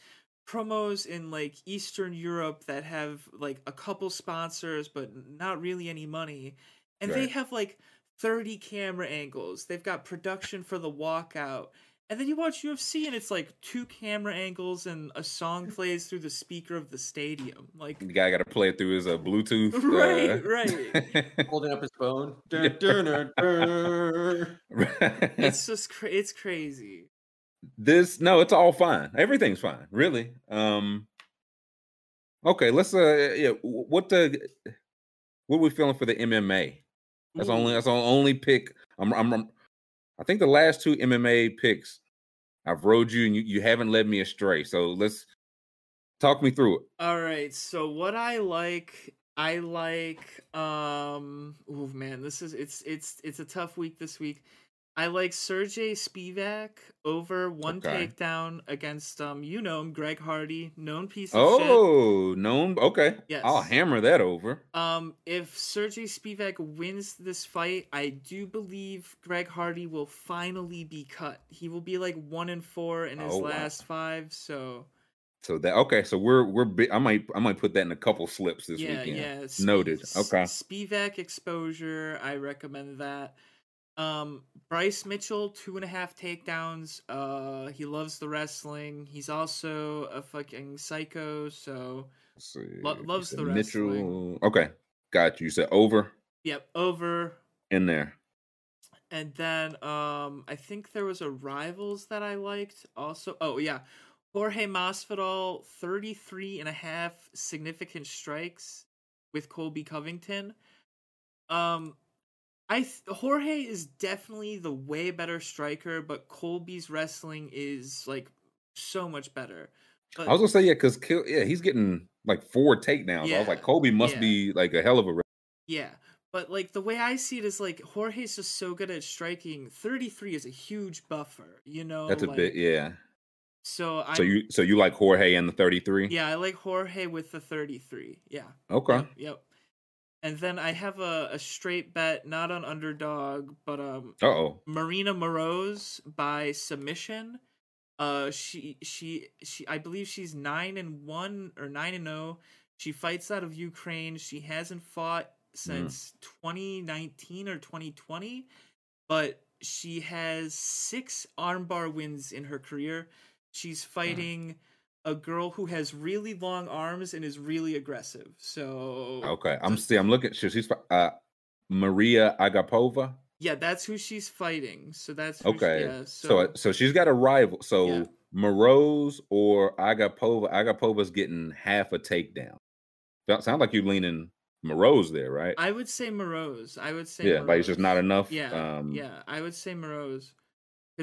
promos in like Eastern Europe that have like a couple sponsors, but not really any money, and right. they have like 30 camera angles. They've got production for the walkout. And then you watch UFC and it's like two camera angles and a song plays through the speaker of the stadium. Like the guy got to play it through his uh, Bluetooth. Right, uh... right. Holding up his phone. it's just cra- it's crazy. This no, it's all fine. Everything's fine, really. Um Okay, let's uh yeah, what the what are we feeling for the MMA? That's only that's only pick. I'm, I'm, I'm I think the last two MMA picks I've rode you and you, you haven't led me astray. So let's talk me through it. All right. So what I like I like um oh man, this is it's it's it's a tough week this week. I like Sergey Spivak over one okay. takedown against um you know him Greg Hardy, known piece of oh, shit. Oh, known. Okay. Yes. I'll hammer that over. Um if Sergey Spivak wins this fight, I do believe Greg Hardy will finally be cut. He will be like 1 and 4 in his oh, last wow. 5, so so that okay, so we're we're I might I might put that in a couple slips this yeah, weekend. Yeah, Noted. Okay. Spivak exposure, I recommend that. Um, Bryce Mitchell, two and a half takedowns. Uh, he loves the wrestling. He's also a fucking psycho, so lo- loves the wrestling. Okay, got you. You said over. Yep, over. In there. And then um, I think there was a rivals that I liked also. Oh yeah, Jorge Masvidal, 33 and a half significant strikes with Colby Covington. Um, I th- Jorge is definitely the way better striker, but Colby's wrestling is like so much better. But, I was gonna say yeah, because yeah, he's getting like four takedowns. Yeah, I was like, Colby must yeah. be like a hell of a. Yeah, but like the way I see it is like Jorge's just so good at striking. Thirty three is a huge buffer, you know. That's a like, bit, yeah. So I'm, so you so you like Jorge and the thirty three? Yeah, I like Jorge with the thirty three. Yeah. Okay. Yep, yep. And then I have a, a straight bet, not on underdog, but um oh Marina Moroz by submission. Uh she she she I believe she's nine and one or nine and oh. She fights out of Ukraine. She hasn't fought mm. since mm. 2019 or 2020, but she has six armbar wins in her career. She's mm. fighting mm a girl who has really long arms and is really aggressive. So okay, I'm see. I'm looking. She's uh, Maria Agapova. Yeah, that's who she's fighting. So that's okay. She, yeah, so, so, so she's got a rival. So yeah. Moroz or Agapova. Agapova's getting half a takedown. Sound like you're leaning Moroz there, right? I would say Moroz. I would say yeah, Moroz. but it's just not enough. Yeah, um, yeah. I would say Moroz.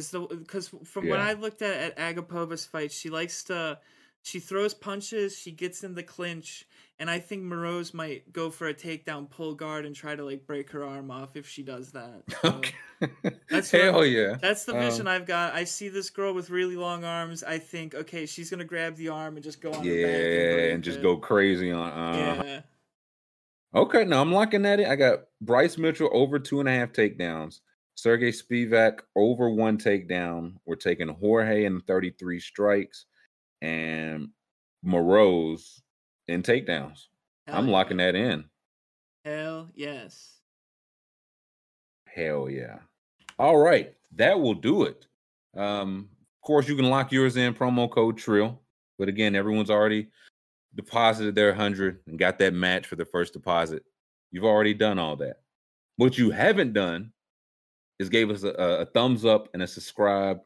Because the because from yeah. when I looked at at Agapova's fight, she likes to she throws punches, she gets in the clinch, and I think Moroz might go for a takedown pull guard and try to like break her arm off if she does that. So that's hell yeah. That's the vision um, I've got. I see this girl with really long arms. I think okay, she's gonna grab the arm and just go on. Yeah, and, and, just go crazy on. Uh, yeah. Okay, now I'm locking that in. I got Bryce Mitchell over two and a half takedowns. Sergey Spivak over one takedown. We're taking Jorge in 33 strikes and Moroz in takedowns. Hell I'm yeah. locking that in. Hell yes. Hell yeah. All right. That will do it. Um, of course, you can lock yours in promo code TRILL. But again, everyone's already deposited their 100 and got that match for the first deposit. You've already done all that. What you haven't done is gave us a, a thumbs up and a subscribe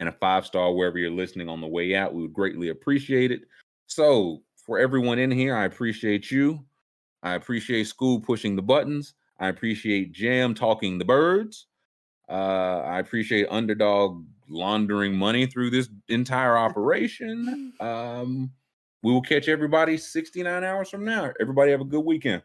and a five star wherever you're listening on the way out. We would greatly appreciate it. So for everyone in here. I appreciate you. I appreciate Scoob pushing the buttons. I appreciate Jam talking the birds. Uh, I appreciate Underdog laundering money through this entire operation. Um, we will catch everybody 69 hours from now. Everybody have a good weekend.